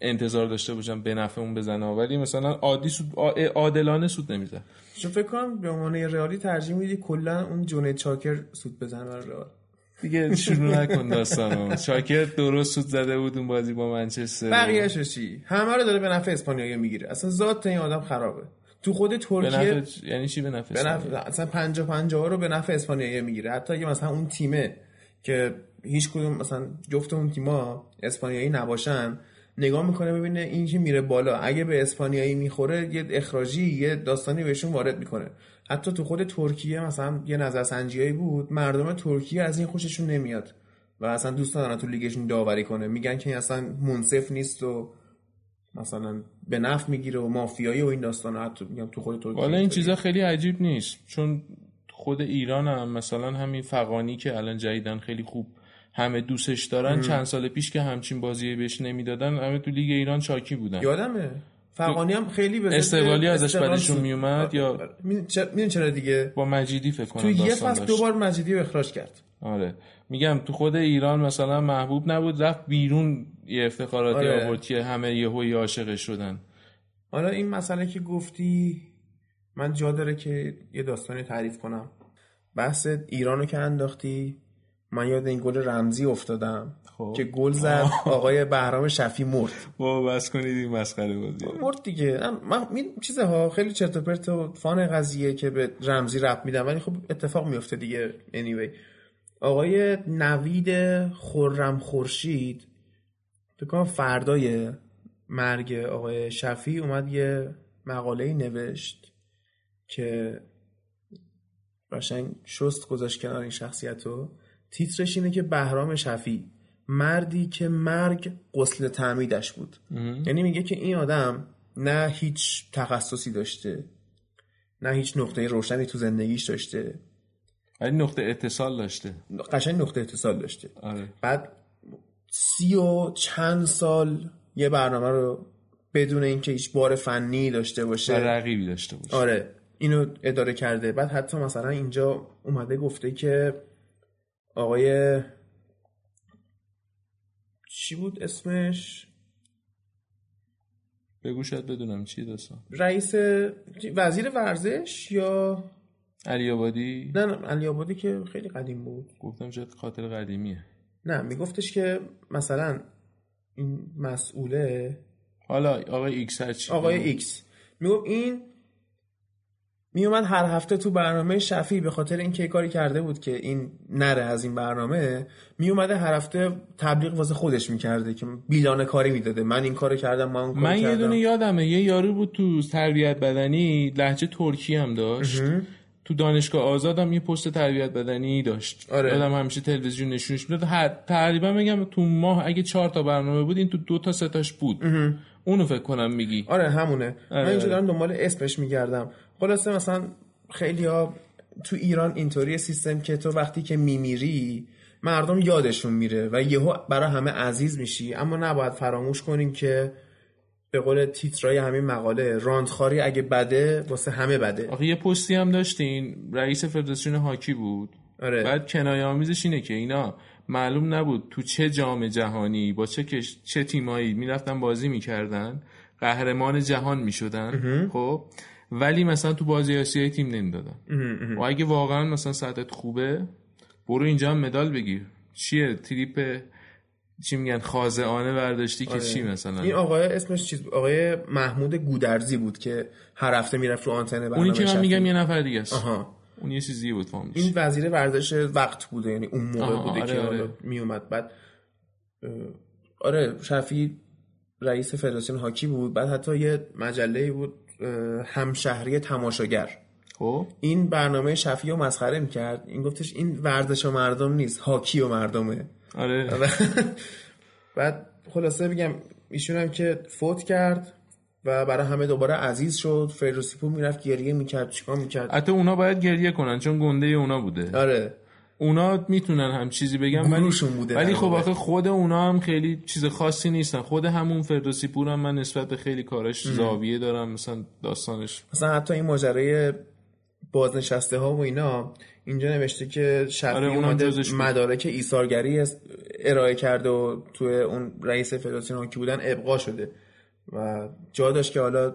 انتظار داشته باشم به نفع اون بزنه ولی مثلا عادی سود عادلانه سود نمی‌زد. چون فکر کنم به عنوان رئالی ترجیح میدی کلا اون جونه چاکر سود بزنه برای رئال. دیگه شروع نکن داستانو. شاکر درست سود زده بود اون بازی با منچستر. بقیه‌شو چی؟ همه رو داره به نفع اسپانیایی می‌گیره. اصلا ذات این آدم خرابه. تو خود ترکیه. یعنی چی به نفع, به نفع... اصلا 50 50 رو به نفع اسپانیایی می‌گیره. حتی اگه مثلا اون تیمه که هیچ کدوم مثلا جفت اون تیما اسپانیایی نباشن نگاه می‌کنه ببینه این که میره بالا. اگه به اسپانیایی می‌خوره یه اخراجی یه داستانی بهشون وارد می‌کنه. حتی تو خود ترکیه مثلا یه نظرسنجیایی بود مردم ترکیه از این خوششون نمیاد و اصلا دوست ندارن تو لیگشون داوری کنه. میگن که اصلا منصف نیست و مثلا به نفع می‌گیره و مافیایی و این داستانا حتی میگم تو خود ترکیه والا این چیزا خیلی عجیب نیست. چون خود ایران هم مثلا همین فقانی که الان جدیدن خیلی خوب همه دوستش دارن. چند سال پیش که همچین بازی بهش نمی‌دادن همه تو لیگ ایران چاکی بودن. یادمه؟ فقانی هم خیلی به استقلالی ازش بعدشون میومد یا میدون چرا دیگه؟ با مجیدی فکر کنم تو یه فصل دو بار مجیدی رو اخراج کرد. آره. میگم تو خود ایران مثلا محبوب نبود رفت بیرون یه افتخاراتی آره. آورد که همه یهو عاشقش شدن. حالا این مسئله که گفتی من جا داره که یه داستانی تعریف کنم. بحث ایرانو که انداختی من یاد این گل رمزی افتادم خب. که گل زد آقای بهرام شفی مرد. با بس کنید این مسخره بازی. مرد دیگه. من می چیزها خیلی چرت و پرت و فان قضیه که به رمزی رپ میدم ولی خب اتفاق میفته دیگه. Anyway. آقای نوید خرم خورشید فکر کنم فردای مرگ آقای شفی اومد یه مقاله نوشت که قشنگ شست گذاشت کنار این شخصیت رو تیترش اینه که بهرام شفی مردی که مرگ غسل تعمیدش بود. یعنی میگه که این آدم نه هیچ تخصصی داشته نه هیچ نقطه روشنی تو زندگیش داشته. ولی نقطه اتصال داشته. قشنگ نقطه اتصال داشته. آره. بعد سی و چند سال یه برنامه رو بدون اینکه هیچ بار فنی داشته و باشه رقیبی داشته باشه. آره. اینو اداره کرده. بعد حتی مثلا اینجا اومده گفته که آقای چی بود اسمش؟ بگو شاید بدونم. چی داستان؟ رئیس وزیر ورزش یا؟ علی آبادی؟ نه نه علی آبادی که خیلی قدیم بود. گفتم شاید خاطر قدیمیه. نه میگفتش که مثلا این مسئوله حالا آقای ایکس هرچی آقای ایکس. می‌گفت این میومد هر هفته تو برنامه شفی به خاطر اینکه کاری کرده بود که این نره از این برنامه میومده هر هفته تبلیغ واسه خودش می‌کرده که بیلانه کاری می‌داده. من این کارو کردم من اون کارو من یه دونه یادمه. یه یارو بود تو تربیت بدنی لهجه ترکی هم داشت. تو دانشگاه آزادم یه پست تربیت بدنی داشت. آره. یادم همیشه تلویزیون نشونش می‌داد. هر تقریبا میگم تو ماه اگه چهار تا برنامه بود این تو دو تا سه تاش بود. اونو فکر کنم میگی. آره همونه. من آره، اینجا آره. دارم دنبال اسمش میگردم. خلاصه مثلا خیلی ها تو ایران اینطوری سیستم که تو وقتی که میمیری مردم یادشون میره و یهو برای همه عزیز میشی. اما نباید فراموش کنیم که به قول تیترای همین مقاله راندخاری اگه بده واسه همه بده. آخه یه پستی هم داشتین رئیس فدراسیون هاکی بود. آره. بعد کنایه آمیزش اینه که اینا معلوم نبود تو چه جام جهانی با چه کش... چه تیمایی می‌رفتن بازی می‌کردن. قهرمان جهان می‌شدن. خب؟ ولی مثلا تو بازی آسیایی تیم نمی‌دادن و اگه واقعا مثلا سطحت خوبه برو اینجا هم مدال بگیر. چیه؟ تریپ چی میگن؟ خازعانه برداشتی که چی مثلا؟ این آقای اسمش چیز آقای محمود گودرزی بود که هر هفته می‌رفت رو آنتن برنامه اونی که من. میگم یه نفر دیگه است. آها. اون یه چیزی بود فهمیدش این وزیر ورزش وقت بوده یعنی اون موقع بوده آره، که آره. حالا می اومد بعد آره شفی رئیس فدراسیون هاکی بود. بعد حتی یه مجله بود همشهری تماشاگر. خب. این برنامه شفی رو مسخره می‌کرد. این گفتش این ورزش و مردم نیست هاکی و مردمه. آره. بعد خلاصه بگم ایشون هم که فوت کرد و برای همه دوباره عزیز شد. فردوسی می‌رفت گریه می‌کرد چیکار می‌کرد؟ حتی اونا باید گریه کنن چون گنده اونا بوده. آره. اونا می‌تونن هم چیزی بگن ولی بوده ولی خب. آخه خود اونا هم خیلی چیز خاصی نیستن خود همون فردوسی پور هم من نسبت به خیلی کاراش زاویه دارم مثلا داستانش مثلا حتی این ماجرای بازنشسته ها و اینا اینجا نوشته که شفیع آره، اومده. مدارک ایثارگری است- ارائه کرده و توی اون رئیس فدراسیون هاکی بودن ابقا شده و جا داشت که حالا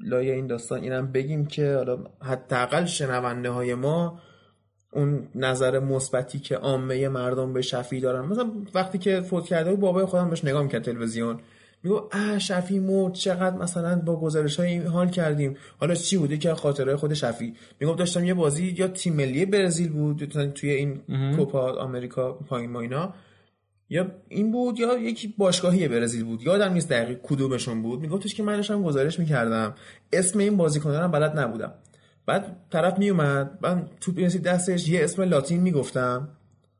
لای این داستان اینم بگیم که حالا حداقل شنونده های ما اون نظر مثبتی که عامه مردم به شفی دارن. مثلا وقتی که فوت کرده بود بابای خودم بهش نگاه می‌کرد تلویزیون. میگو اه شفی مرد چقدر مثلا با گزارش های این حال کردیم. حالا چی بوده که خاطره خود شفی. میگم داشتم یه بازی یا تیم ملی برزیل بود توی این کوپا آمریکا پایین ما اینا. یا این بود یا یکی باشگاهی برزیل بود. یادم نیست دقیق کدومشون بود. میگفتش که من داشتم گزارش می‌کردم. اسم این بازیکنان بلد نبودم. بعد طرف میومد من توپ رسید دستش یه اسم لاتین می‌گفتم.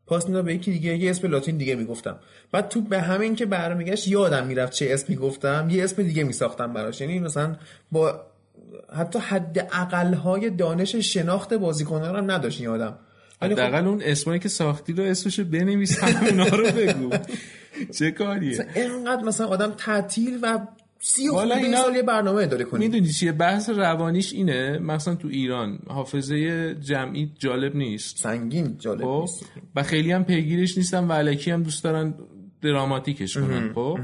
پاس می‌داد به یکی دیگه یه اسم لاتین دیگه می‌گفتم. بعد تو به همین که برمیگشت یادم می‌رفت چه اسم می‌گفتم یه اسم دیگه میساختم براش. یعنی مثلا با حتی حد های دانش شناخت بازیکنان هم نداشت این آدم ولی خب حداقل اون اسمایی که ساختی رو اسمشو بنویس اونا رو بگو. چه کاریه؟ اینقدر مثلا آدم تعطیل و سی والا اینا- سال یه برنامه اداره کنی می‌دونی چیه؟ بحث روانیش اینه مثلا تو ایران. حافظه جمعی جالب نیست. سنگین جالب خب؟ نیست. و خیلی هم پیگیرش نیستن و علکی هم دوست دارن دراماتیکش کنن. خب؟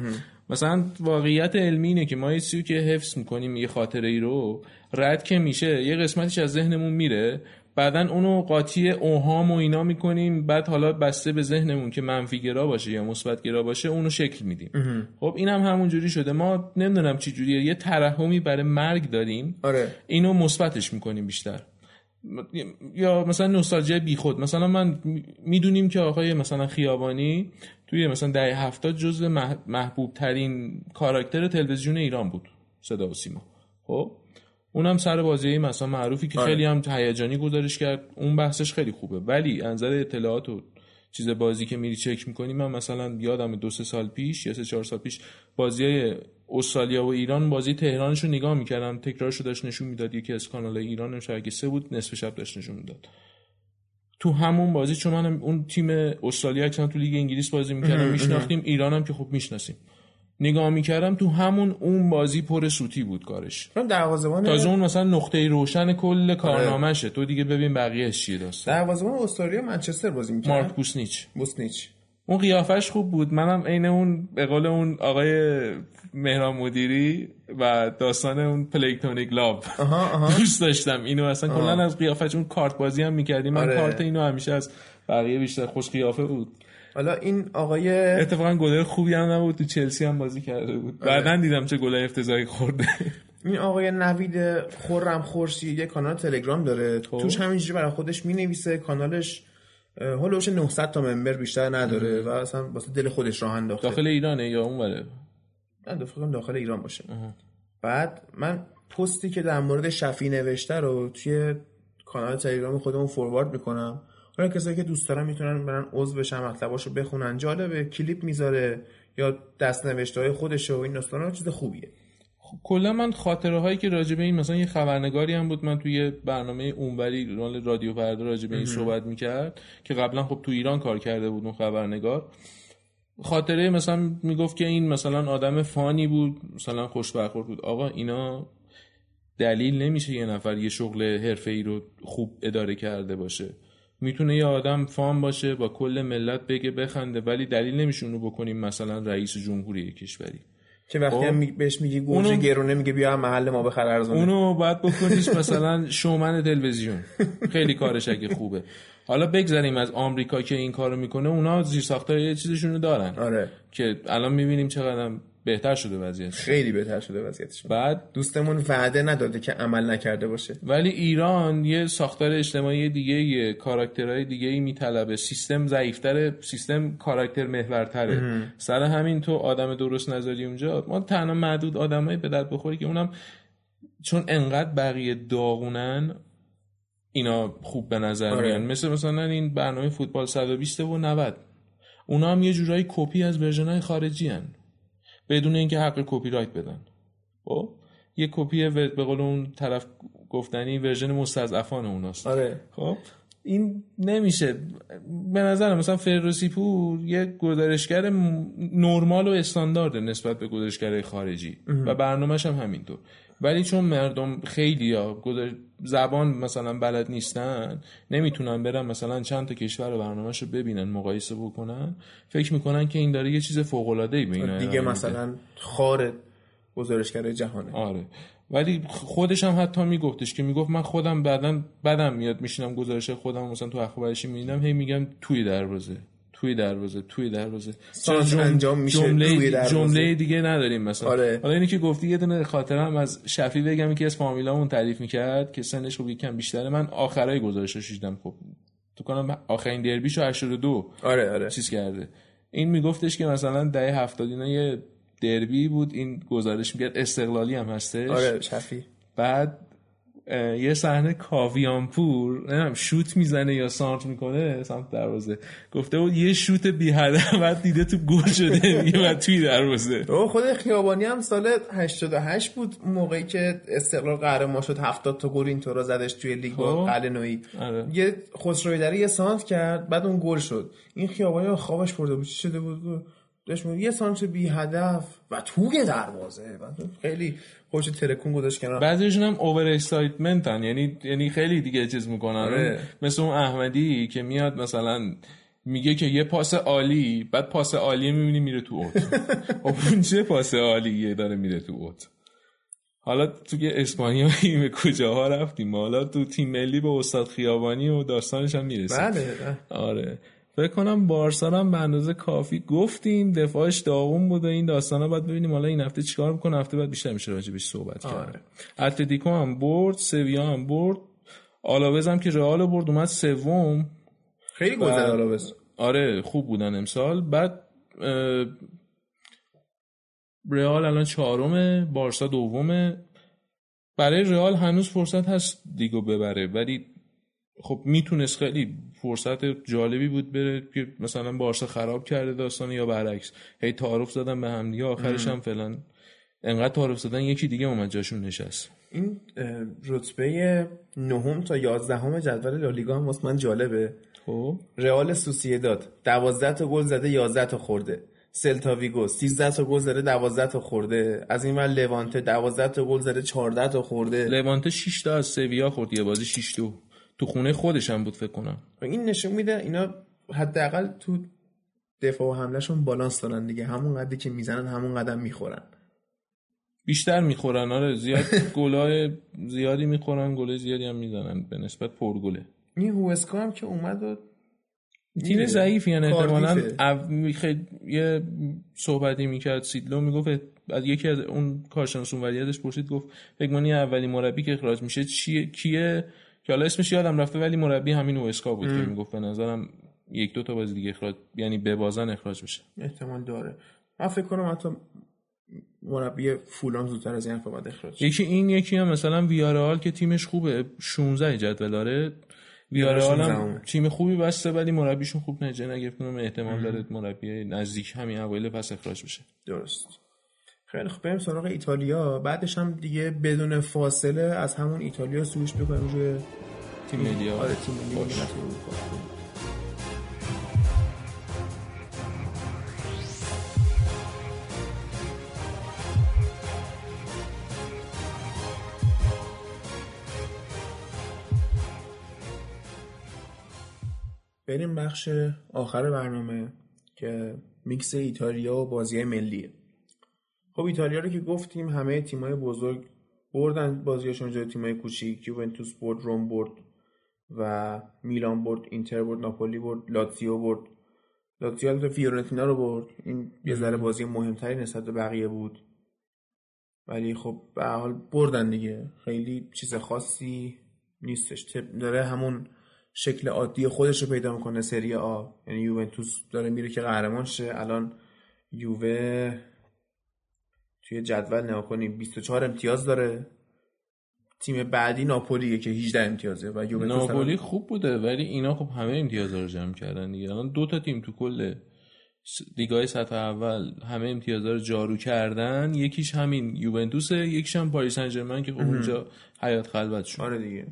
مثلا واقعیت علمی اینه که ما یه چیزی که حفظ می‌کنیم یه خاطره ای رو رد که میشه یه قسمتش از ذهنمون میره. بعدا اونو قاطی اوهام و اینا می‌کنیم. بعد حالا بسته به ذهنمون که منفی گرا باشه یا مثبت گرا باشه اونو شکل میدیم. خب اینم هم همون جوری شده. ما نمی‌دونم چی جوریه. یه ترحمی برای مرگ داریم. آره. اینو مثبتش می‌کنیم بیشتر. یا مثلا نوستالژی بیخود مثلا من می‌دونیم که آقای مثلا خیابانی توی مثلا دهه هفتاد جزو محبوب ترین کاراکتر تلویزیون ایران بود. صدا و سیما. خب؟ اونم سر بازی مثلا معروفی که آره. خیلی هم هیجانی گزارش کرد. اون بحثش خیلی خوبه. ولی انظر اطلاعات و چیز بازی که میری چک می‌کنی من مثلا یادم دو سه سال پیش یا سه چهار سال پیش بازی های استرالیا و ایران بازی تهرانش رو نگاه می‌کردم. تکرارش رو داشت نشون می‌داد. یکی از کانال ایران شاید سه بود. نصف شب داشت نشون می‌داد. تو همون بازی چون من اون تیم استرالیا اکثرا تو لیگ انگلیس بازی می‌کردم میشناختیم. ایرانم که خب می‌شناسیم. نگاه می‌کردم تو همون اون بازی پر سوتی بود کارش. چون دروازه‌بان تازه اون مثلا نقطه روشن کل کارنامهشه. تو دیگه ببین بقیه چیه داستان. دروازه‌بان استرالیا منچستر بازی می‌کرد. مارک بوسنیچ. بوسنیچ. اون قیافش خوب بود. منم عین اون به قول اون آقای مهران مدیری و داستان اون پلیکتونیک لاب دوست داشتم. اینو اصلا کلا از قیافش اون کارت بازی هم می‌کردیم. من آره. کارت اینو همیشه از بقیه بیشتر خوش قیافه بود. حالا این آقای اتفاقا گلر خوبی هم نبود تو چلسی هم بازی کرده بود. آره. بعدا دیدم چه گلای افتضاحی خورده. این آقای نوید خورم خورشی یه کانال تلگرام داره. خب. توش همینجوری برای خودش می‌نویسه. کانالش اه، هولوش 900 تا ممبر بیشتر نداره و اصلا واسه دل خودش راه انداخته. داخل ایرانه یا اونوره؟ نه فکر کنم داخل ایران باشه. آها. بعد من پستی که در مورد شفی نوشته رو توی کانال تلگرام خودمون فوروارد می‌کنم. حالا کسایی که دوست دارن می‌تونن برن عضو بشن مطلباشو بخونن. جالبه کلیپ می‌ذاره یا دست نوشته های خودش و این داستانا چیز خوبیه. کلا من خاطره هایی که راجبه این مثلا یه خبرنگاری هم بود من توی برنامه اونوری مال رادیو فردا راجبه این صحبت می‌کرد که قبلا خب تو ایران کار کرده بود اون خبرنگار. خاطره مثلا می‌گفت که این مثلا آدم فانی بود مثلا خوش برخورد بود. آقا اینا دلیل نمیشه یه نفر یه شغل حرفه ای رو خوب اداره کرده باشه. می‌تونه یه آدم فان باشه با کل ملت بگه بخنده ولی دلیل نمیشه اونو بکنیم مثلا رئیس جمهوری کشوری. که وقتی خب. هم می- بهش میگی گوجه گرونه میگه بیا هم محل ما بخر ارزونه اونو باید بکنیش مثلا شومن تلویزیون. خیلی کارش اگه خوبه. حالا بگذاریم از آمریکا که این کارو می‌کنه اونا زیر ساختای یه چیزشونو دارن. آره. که الان می‌بینیم چقدر بهتر شده وضعیت خیلی بهتر شده وضعیتش. بعد؟ دوستمون وعده نداده که عمل نکرده باشه. ولی ایران یه ساختار اجتماعی دیگه یه کاراکترهای دیگه ای میطلبه. سیستم ضعیفتره سیستم کاراکتر محورتره. سر همین تو آدم درست نظری اونجا ما تنها معدود آدمایی به درد بخوری که اونم چون انقدر بقیه داغونن اینا خوب به نظر آره. میان. مثل مثلا این برنامه فوتبال 120 و 90 اونا هم یه جورایی کپی از version خارجی ان. بدون اینکه حق کپی رایت بدن. خب؟ یه کپی به قول اون طرف گفتنی version مستضعفان اوناست. آره. خب؟ این نمیشه. به نظر مثلا فردوسی پور یه گزارشگر نرمال و استاندارده نسبت به گزارشگرای خارجی. و برنامهش هم همینطور. ولی چون مردم خیلی یا زبان مثلا بلد نیستن نمی‌تونن برن مثلا چند تا کشور و برنامهش رو ببینن مقایسه بکنن فکر می‌کنن که این داره یه چیز فوق العاده ای به دیگه. مثلا خار گزارشگر جهانه. آره. ولی خودش هم حتی میگفتش که می‌گفت من خودم بعدا بدم میاد میشینم گزارش خودم مثلا تو اخبارشی می‌بینم هی میگم توی دروازه. توی دروازه توی دروازه. جم- انجام میشه جمله توی دروازه. جمله دیگه نداریم مثلا. آره. حالا اینی که گفتی یه دونه خاطرم از شفی بگم که از فامیلامون تعریف می‌کرد که سنش خب یکم بیشتره من آخرای گزارشش دیدم خب. تو کنم آخرین دربیشو 82 آره آره. چیز کرده. این میگفتش که مثلا دهه هفتاد اینا یه دربی بود. این گزارش می‌کرد. استقلالی هم هستش. آره شفی بعد یه صحنه کاویانپور نمی‌دونم شوت می‌زنه یا سانت می‌کنه سمت دروازه. گفته بود یه شوت بی هدف بعد دیده تو گل شده میگه بعد توی دروازه. او خود خیابانی هم سال 88 بود موقعی که استقلال قهرمان شد 70 تا گل اینطورا زدش توی لیگ با خب. قلنویی آره. یه خسروی یه سانت کرد بعد اون گل شد. این خیابانی خوابش برده بود. چی شده بود؟ داشت یه سانت بی هدف. و توی دروازه. خیلی خوش ترکون گذاشت کنار. بعضیشون هم اوور اکسایتمنتن یعنی یعنی خیلی دیگه چیز می‌کنن. آره. مثل اون احمدی که میاد مثلا میگه که یه پاس عالی بعد پاس عالی می‌بینی میره تو اوت. خب اون چه پاس عالیه داره میره تو اوت؟ حالا تو که اسپانیایی به کجاها رفتیم؟ حالا تو تیم ملی به استاد خیابانی و داستانش هم می‌رسیم بله. آره. فکر کنم بارسا هم به اندازه کافی گفتیم دفاعش داغون بود و این داستانا. باید ببینیم حالا این هفته چیکار می‌کنه. هفته بعد بیشتر میشه راجع صحبت آره. کرد. اتلتیکو هم برد سویا هم برد. آلاوز هم که رئال برد اومد سوم. خیلی گل زد آلاوز. آره خوب بودن امسال. بعد رئال الان چهارمه بارسا دومه. برای رئال هنوز فرصت هست دیگو ببره. ولی خب می‌تونست خیلی فرصت جالبی بود بره که مثلا بارسا خراب کرده داستان یا برعکس. هی تعارف زدن به هم دیگه آخرش هم فعلا انقدر تعارف زدن یکی دیگه اومد جاشون نشست. این رتبه نهم تا یازدهم جدول لالیگا هم واسه من جالبه. خب. رئال سوسییداد 12 تا گل زده 11 تا خورده. سلتا ویگو 13 تا گل زده 12 تا خورده. از این ور لوانته 12 تا گل زده 14 تا خورده. لوانته 6 تا از سویا خورد یه بازی 6 تا تو خونه خودش هم بود فکر کنم. این نشون میده اینا حداقل تو دفاع و حملهشون بالانس دارن دیگه. همون قدری که می‌زنن همون قدم می‌خورن. بیشتر می‌خورن آره. زیاد گلای زیادی می‌خورن گل زیادی هم می‌زنن. به نسبت پرگله این هوسکا هم که اومد و تیم ضعیفی یعنی احتمالاً خیلی یه صحبتی می‌کرد سیدلو می‌گفت از یکی از اون کارشناسون ولیتش پرسید گفت فکر اولی مربی که اخراج میشه چیه؟ کیه؟ که حالا اسمش یادم رفته ولی مربی همین اوسکا بود که می‌گفت به نظرم یک دو تا بازی دیگه اخراج یعنی به بازن اخراج میشه. احتمال داره. من فکر کنم حتی مربی فولان زودتر از این حرف اخراج یکی این یکی هم مثلا ویارال که تیمش خوبه. 16 جدول داره ویارال هم تیم خوبی بسته ولی مربیشون خوب نجه نگرفت احتمال داره مربی نزدیک همین اوایل پس اخراج بشه. درست. خیلی خب بریم سراغ ایتالیا. بعدش هم دیگه بدون فاصله از همون ایتالیا سویش بکنیم روی تیم ملی آره تیم ملی بریم بخش آخر برنامه که میکس ایتالیا و بازی ملیه. خب ایتالیا رو که گفتیم همه تیمای بزرگ بردن بازیاشون جای تیمای کوچیک یوونتوس برد روم برد و میلان برد اینتر برد ناپولی برد لاتزیو برد. لاتزیو تو فیورنتینا رو برد. این یه ذره بازی مهمتری نسبت به بقیه بود. ولی خب به حال بردن دیگه. خیلی چیز خاصی نیستش. داره همون شکل عادی خودش رو پیدا می‌کنه سری آ. یعنی یوونتوس داره میره که قهرمان شه. الان یووه توی جدول نگاه کنیم 24 امتیاز داره. تیم بعدی ناپولیه که 18 امتیازه و یوونتوس ناپولی خوب بوده ولی اینا خب همه امتیاز رو جمع کردن دیگه. الان دو تا تیم تو کل لیگای سطح اول همه امتیاز رو جارو کردن. یکیش همین یوونتوسه یکیش هم پاریس سن که خب اونجا حیات خلوت شد. آره دیگه.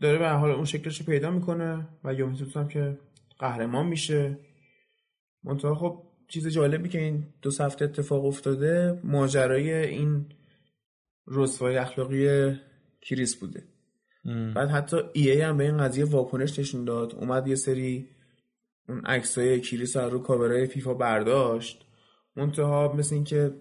داره به حال اون شکلش پیدا می‌کنه و یوونتوس هم که قهرمان میشه. منتها خب چیز جالبی که این دو هفته اتفاق افتاده ماجرای این رسوای اخلاقی کریس بوده. بعد حتی ای, ای هم به این قضیه واکنش نشون داد. اومد یه سری اون عکسای کریس رو کاورای فیفا برداشت. منتها مثل اینکه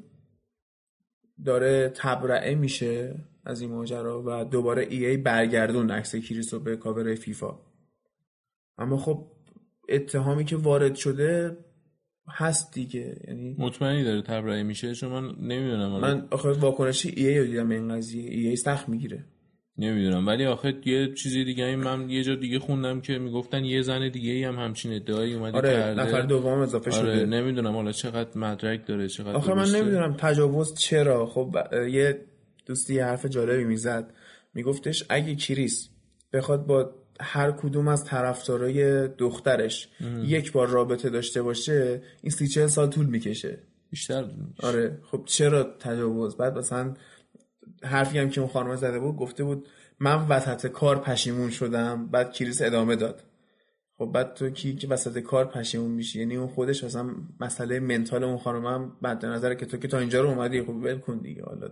داره تبرعه میشه از این ماجرا و دوباره ای ای برگردون عکس کریس رو به کاور فیفا. اما خب اتهامی که وارد شده هست دیگه. یعنی مطمئنی داره تبرئه میشه؟ چون من نمی‌دونم من آخه واکنش ای ای رو دیدم این قضیه. ای ای سخت می‌گیره. نمی‌دونم. ولی آخه یه چیزی دیگه این من یه جا دیگه خوندم که می‌گفتن یه زن دیگه ای هم همچین ادعایی اومده آره کرده. نفر دوم اضافه آره شده. نمی‌دونم حالا چقدر مدرک داره چقدر آخه من نمی‌دونم تجاوز چرا. خب یه دوستی یه حرف جالبی می‌زد. میگفتش اگه کریس بخواد با هر کدوم از طرفدارای دخترش یک بار رابطه داشته باشه این سی چه سال طول می‌کشه. بیشتر. آره. خب چرا تجاوز؟ بعد مثلا حرفی هم که اون خانم زده بود گفته بود من وسط کار پشیمون شدم بعد کریس ادامه داد. خب بعد تو کی که وسط کار پشیمون میشی؟ یعنی اون خودش مثلا مسئله منتال اون خانم هم بعد نظر که تو که تا اینجا رو اومدی خب ول کن دیگه حالا.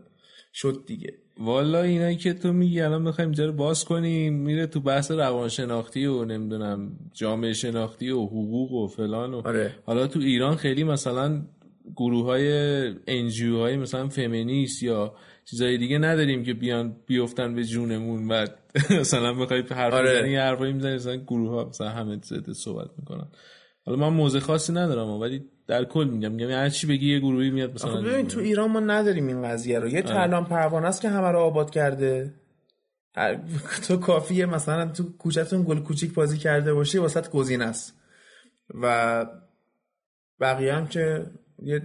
شد دیگه والا اینایی که تو میگی الان می‌خوایم اینجا رو باز کنیم میره تو بحث روانشناختی و نمی‌دونم جامعه شناختی و حقوق و فلان و آره. حالا تو ایران خیلی مثلا گروه های انجیو های مثلا فمینیست یا چیزای دیگه نداریم که بیان بیفتن به جونمون و مثلا بخوای حرف آره. بزنی حرفایی می‌زنی مثلا گروه ها مثلا همه زده صحبت می‌کنن حالا من موزه خاصی ندارم ولی در کل میگم میگم هر چی بگی یه گروهی میاد مثلا ببین تو ایران ما نداریم این قضیه رو. یه آره. ترلان پروانه است که همه رو آباد کرده. تو کافیه مثلا تو کوچهتون گل کوچیک بازی کرده باشی واسط گزینه است. و بقیه هم که یه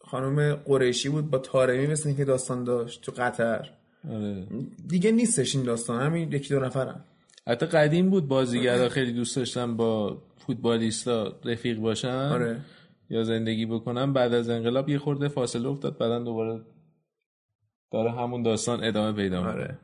خانم قریشی بود با تارمی مثل که داستان داشت تو قطر. آره. دیگه نیستش این داستان همین یکی دو نفرن. حتی قدیم بود بازیگرا خیلی دوست داشتن با فوتبالیستا رفیق باشن آره. یا زندگی بکنن بعد از انقلاب یه خورده فاصله افتاد بعدا دوباره داره همون داستان ادامه پیدا می‌کنه. آره.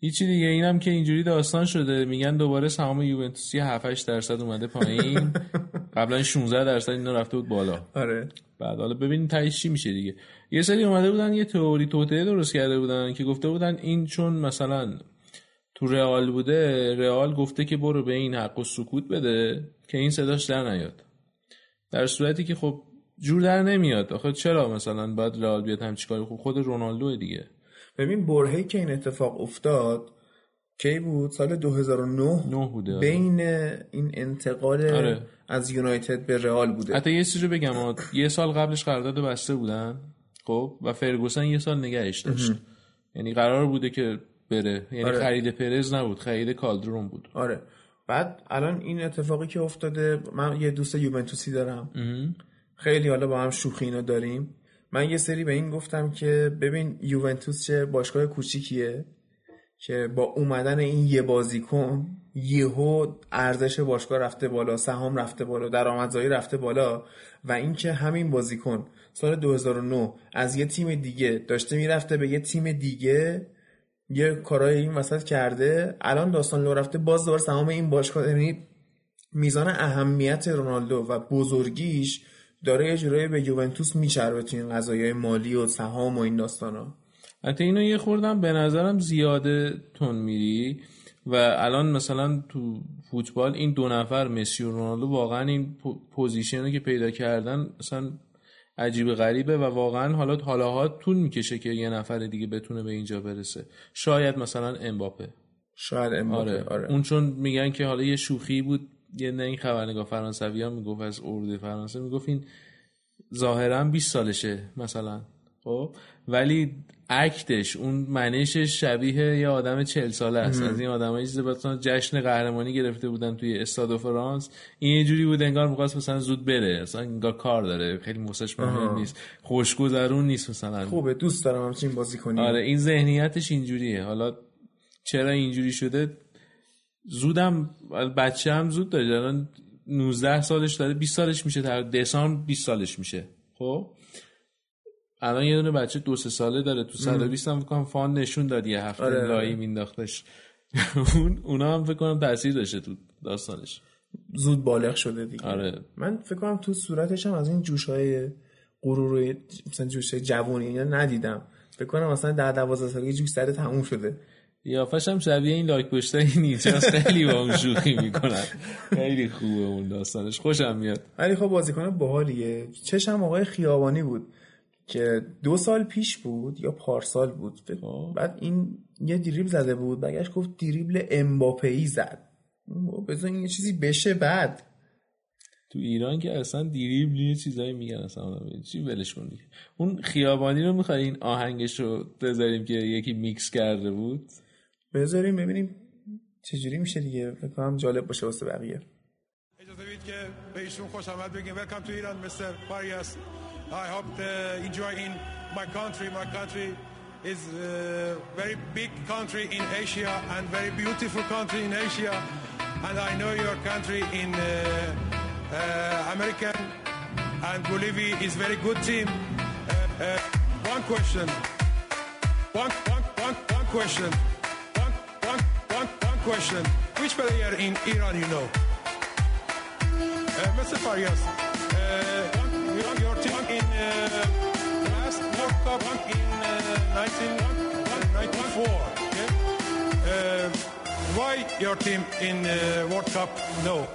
هیچی دیگه اینم که اینجوری داستان شده. میگن دوباره سهام یوونتوسی 7 8 درصد اومده پایین. قبلا 16 درصد اینا رفته بود بالا. آره. بعد حالا ببینیم تهش چی میشه دیگه. یه سری اومده بودن یه تئوری توطئه درست کرده بودن که گفته بودن این چون مثلا تو رئال بوده رئال گفته که برو به این حق و سکوت بده که این صداش در نیاد. در صورتی که خب جور در نمیاد. آخه چرا مثلا باید رئال بیاد هم چیکار؟ خب خود رونالدو دیگه. ببین برهی که این اتفاق افتاد کی بود؟ سال 2009 9 بوده آره. بین این انتقال آره. از یونایتد به رئال بوده. حتی یه چیزی بگم یه سال قبلش قرارداد بسته بودن خب؟ و فرگوسن یه سال نگهش داشت. یعنی قرار بوده که بره. یعنی آره. خرید پرز نبود خرید کالدرون بود. آره. بعد الان این اتفاقی که افتاده من یه دوست یوونتوسی دارم. خیلی حالا با هم شوخی اینا داریم. من یه سری به این گفتم که ببین یوونتوس چه باشگاه کوچیکیه که با اومدن این یه بازیکن یهو ارزش باشگاه رفته بالا سهام رفته بالا درآمدزایی رفته بالا و اینکه همین بازیکن سال 2009 از یه تیم دیگه داشته می‌رفته به یه تیم دیگه یه کارای این وسط کرده. الان داستان لو رفته باز دوباره سهام این باشگاه یعنی میزان اهمیت رونالدو و بزرگیش داره یه جورایی به یوونتوس میچربه تو این قضایای مالی و سهام و این داستانا. حتی اینو یه خوردم به نظرم زیاده تون میری. و الان مثلا تو فوتبال این دو نفر مسی و رونالدو واقعا این position که پیدا کردن مثلا عجیب غریبه و واقعا حالا حالاها طول می‌کشه که یه نفر دیگه بتونه به اینجا برسه شاید مثلا امباپه شاید امباپه آره. آره. اون چون میگن که حالا یه شوخی بود یه نه این خبرنگار فرانسوی ها می‌گفت از ارده فرانسه می‌گفت این ظاهرا 20 سالشه مثلا خب ولی act ش اون منشش شبیه یه آدم چل ساله است. از این آدمایی چیز مثلا جشن قهرمانی گرفته بودن توی استاد فرانس این یه جوری بود انگار می‌خواست مثلا زود بره. مثلا انگار کار داره. خیلی موسش مهم نیست. خوشگذرون نیست مثلا. خوبه. دوست دارم همچین بازی کنی آره این ذهنیتش اینجوریه. حالا چرا اینجوری شده؟ زودم بچه هم زود داره. الان 19 سالش داره. 20 سالش میشه. در دسامبر 20 سالش میشه. خب؟ الان یه دونه بچه دو سه ساله داره تو 120 هم فکر فان نشون داد یه هفته آره, آره. لایی مینداختش. اون اونا هم فکر کنم تاثیر داشته تو داستانش. زود بالغ شده دیگه. آره. من فکر کنم تو صورتش هم از این جوشای غرور مثلا جوش جوونی ندیدم. فکر کنم مثلا در 12 سالگی جوش سر تموم شده. قیافش هم شبیه این لاک پشتای نیچه خیلی با اون شوخی می‌کنن. خیلی خوبه اون داستانش. خوشم میاد. ولی خب بازیکن باحالیه. چشم آقای خیابانی بود. که دو سال پیش بود یا پارسال بود خب. بعد این یه دریبل زده بود بگش گفت دریبل امباپه زد. بذار این یه چیزی بشه بعد. تو ایران که اصلا دریبل یه چیزایی میگن اصلا. چی ولش کن اون خیابانی رو می‌خوای این آهنگش رو بذاریم که یکی میکس کرده بود؟ بذاریم ببینیم چجوری میشه دیگه. بکنم جالب باشه واسه بقیه. اجازه بدید که به ایشون خوش آمد بگیم. welcome to Iran mister فاریاس I hope to enjoy in my country. My country is a very big country in Asia and very beautiful country in Asia. And I know your country in uh, uh, American and Bolivia is very good team. Uh, uh, one question. One, one, one, one question. Question. Which player in Iran you know? Uh, Mr. Farias, Cup in uh, 1994. Okay? Uh, why your team in uh, World Cup no?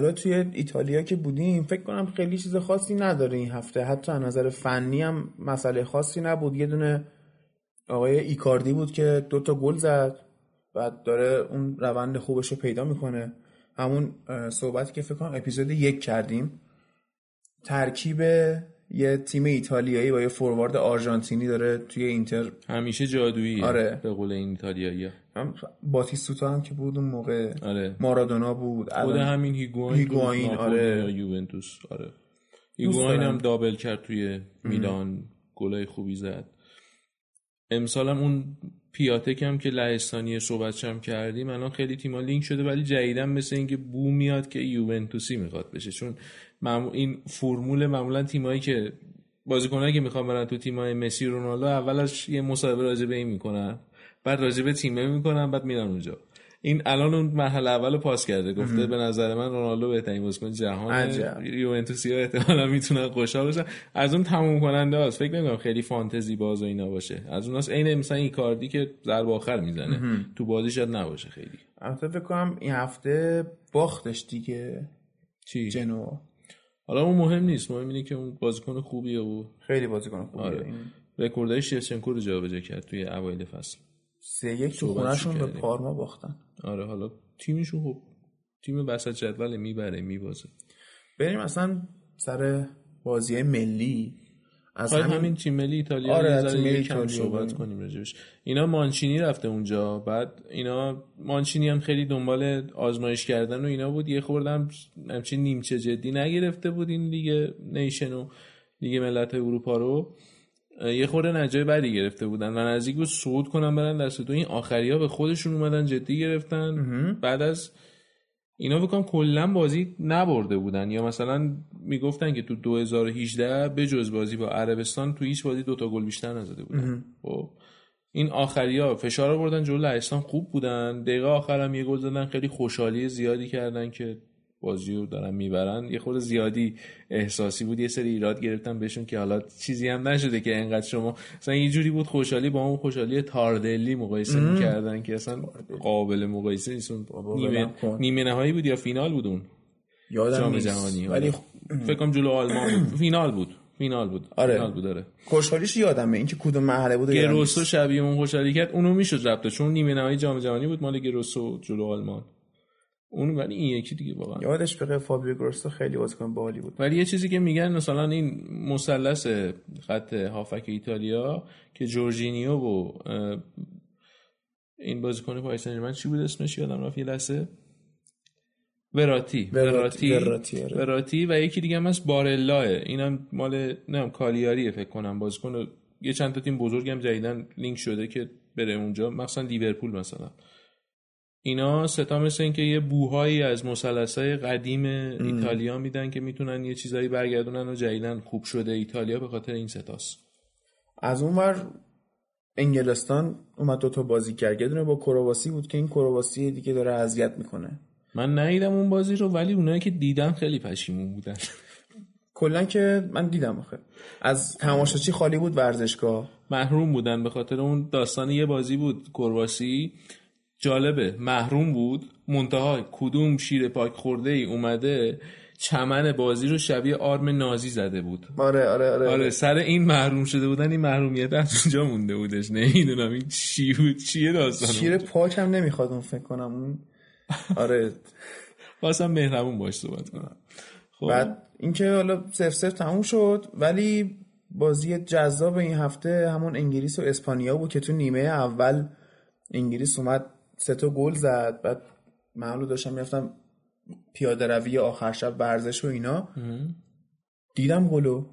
حالا توی ایتالیا که بودیم فکر کنم خیلی چیز خاصی نداره این هفته. حتی از نظر فنی هم مسئله خاصی نبود. یه دونه آقای ایکاردی بود که دو تا گل زد بعد داره اون روند خوبش رو پیدا می‌کنه. همون صحبتی که فکر کنم اپیزود یک کردیم. ترکیب یه تیم ایتالیایی با یه فوروارد آرژانتینی داره توی اینتر. همیشه جادویی آره. به قول این ایتالیایی. باتیستوتا هم که بود اون موقع آره. مارادونا بود خود همین هیگواین هیگواین آره. یوونتوس آره. هیگواین هم دابل کرد توی میلان گلای خوبی زد. امسال هم اون پیاتک هم که لهستانی صحبت هم کردیم الان خیلی تیما لینک شده ولی جدیدن مثل اینکه بو میاد که یوونتوسی می‌خواد بشه. چون این فرمول معمولا تیمایی که بازیکنایی که می‌خوان برن تو تیمای مسی رونالدو اولش یه مصاحبه راجع به این می‌کنن. بعد راجع به تیمه می‌کنن بعد میرن اونجا. این الان اون مرحله اول پاس کرده گفته به نظر من رونالدو بهترین بازیکن جهان یوونتوسی ها احتمالاً می‌تونن خوشحال باشن از اون تموم کننده است فکر نمی‌کنم خیلی فانتزی باز و اینا باشه. از اون عین مثلا این کاردی که ضربه آخر می‌زنه. تو بازی شاید نباشه خیلی. البته فکر کنم این هفته باختش دیگه. چی؟ جنو حالا اون مهم نیست. مهم اینه که اون بازیکن خوبیه و خیلی بازیکن خوبیه. آره. رکوردای شیفچنکو رو جابجا کرد توی اوایل فصل. سه یک تو خونهشون به پارما باختن. آره حالا تیمشون خوب تیم وسط جدول می‌بره میبازه. بریم اصلا سر بازی ملی. از همین, همین تیم ملی ایتالیا آره تیم ملی کم صحبت کنیم راجع بهش. اینا مانچینی رفته اونجا بعد اینا مانچینی هم خیلی دنبال آزمایش کردن و اینا بود. یه خوردم همچین نیمچه جدی نگرفته بود این لیگ نیشن و لیگ ملت اروپا رو. یه خورده نجای بدی گرفته بودن و نزدیک بود صعود کنن برن دست دو این آخری ها به خودشون اومدن جدی گرفتن. بعد از اینا بکنم کلا بازی نبرده بودن. یا مثلا می‌گفتن که تو 2018 به جز بازی با عربستان تو هیچ بازی دوتا گل بیشتر نزده بودن. خب این آخری ها فشار آوردن جلو لهستان خوب بودن. دقیقه آخر هم یه گل زدن خیلی خوشحالی زیادی کردن که بازی رو دارن می‌برن. یه خود زیادی احساسی بود. یه سری ایراد گرفتن بهشون که حالا چیزی هم نشده که انقدر شما مثلا یه جوری بود خوشحالی با اون خوشحالی تاردلی مقایسه می‌کردن که اصلا قابل مقایسه نیست. نیمه, نیمه نهایی بود یا فینال بود اون؟ یادم جهانی ولی فکر کنم جلو آلمان فینال بود. فینال بود. آره. فینال بود داره خوشحالیش یادمه. اینکه کدوم مرحله بود گروسو شبیه اون خوشحالی کرد. اونو می‌شد ربط چون نیمه نهایی جام جهانی بود مال گروسو جلو آلمان. اون ولی این یکی دیگه واقعا. یادش بخیر فابیو گروسو خیلی بازیکن باحالی بود. ولی یه چیزی که میگن مثلا این مثلث خط هافبک ایتالیا که جورجینیو و این بازیکن پاریس سن چی بود اسمش؟ یادم رفت یه لحظه. وراتی. وراتی وراتی, وراتی و یکی دیگه هم هست بارلا اینم مال نه کالیاریه فکر کنم. بازیکن یه چند تا تیم بزرگم جدیداً لینک شده که بره اونجا. مثلا لیورپول مثلا. اینا ستا مثل این که یه بوهایی از مسلسای قدیم ایتالیا میدن که می‌تونن یه چیزایی برگردونن و جدیدن خوب شده. ایتالیا به خاطر این ستاست. از اونور انگلستان اومد دوتا بازی کرد. یه دونه با کرواسی بود که این کرواسی دیگه داره اذیت می‌کنه. من ندیدم اون بازی رو ولی اونایی که دیدم خیلی پشیمون بودن. کلا که من دیدم آخه. از تماشاچی خالی بود ورزشگاه. محروم بودن به خاطر اون داستان یه بازی بود کرواسی. جالبه. محروم بود. منتها کدوم شیر پاک خورده ای اومده چمن بازی رو شبیه آرم نازی زده بود. آره آره آره, آره سر این محروم شده بودن این محرومیت از اونجا مونده بودش. نمی‌دونم این چی بود چیه داستان شیر پاک هم نمی‌خواد اون فکر کنم. اون آره. واسه مهربون باش صحبت کنم خب. بعد اینکه حالا سف سف تموم شد ولی بازی جذاب این هفته همون انگلیس و اسپانیا بود که تو نیمه اول انگلیس اومد سه تا گل زد بعد معلوم داشتم می‌رفتم پیاده روی آخر شب ورزش و اینا. دیدم گلو.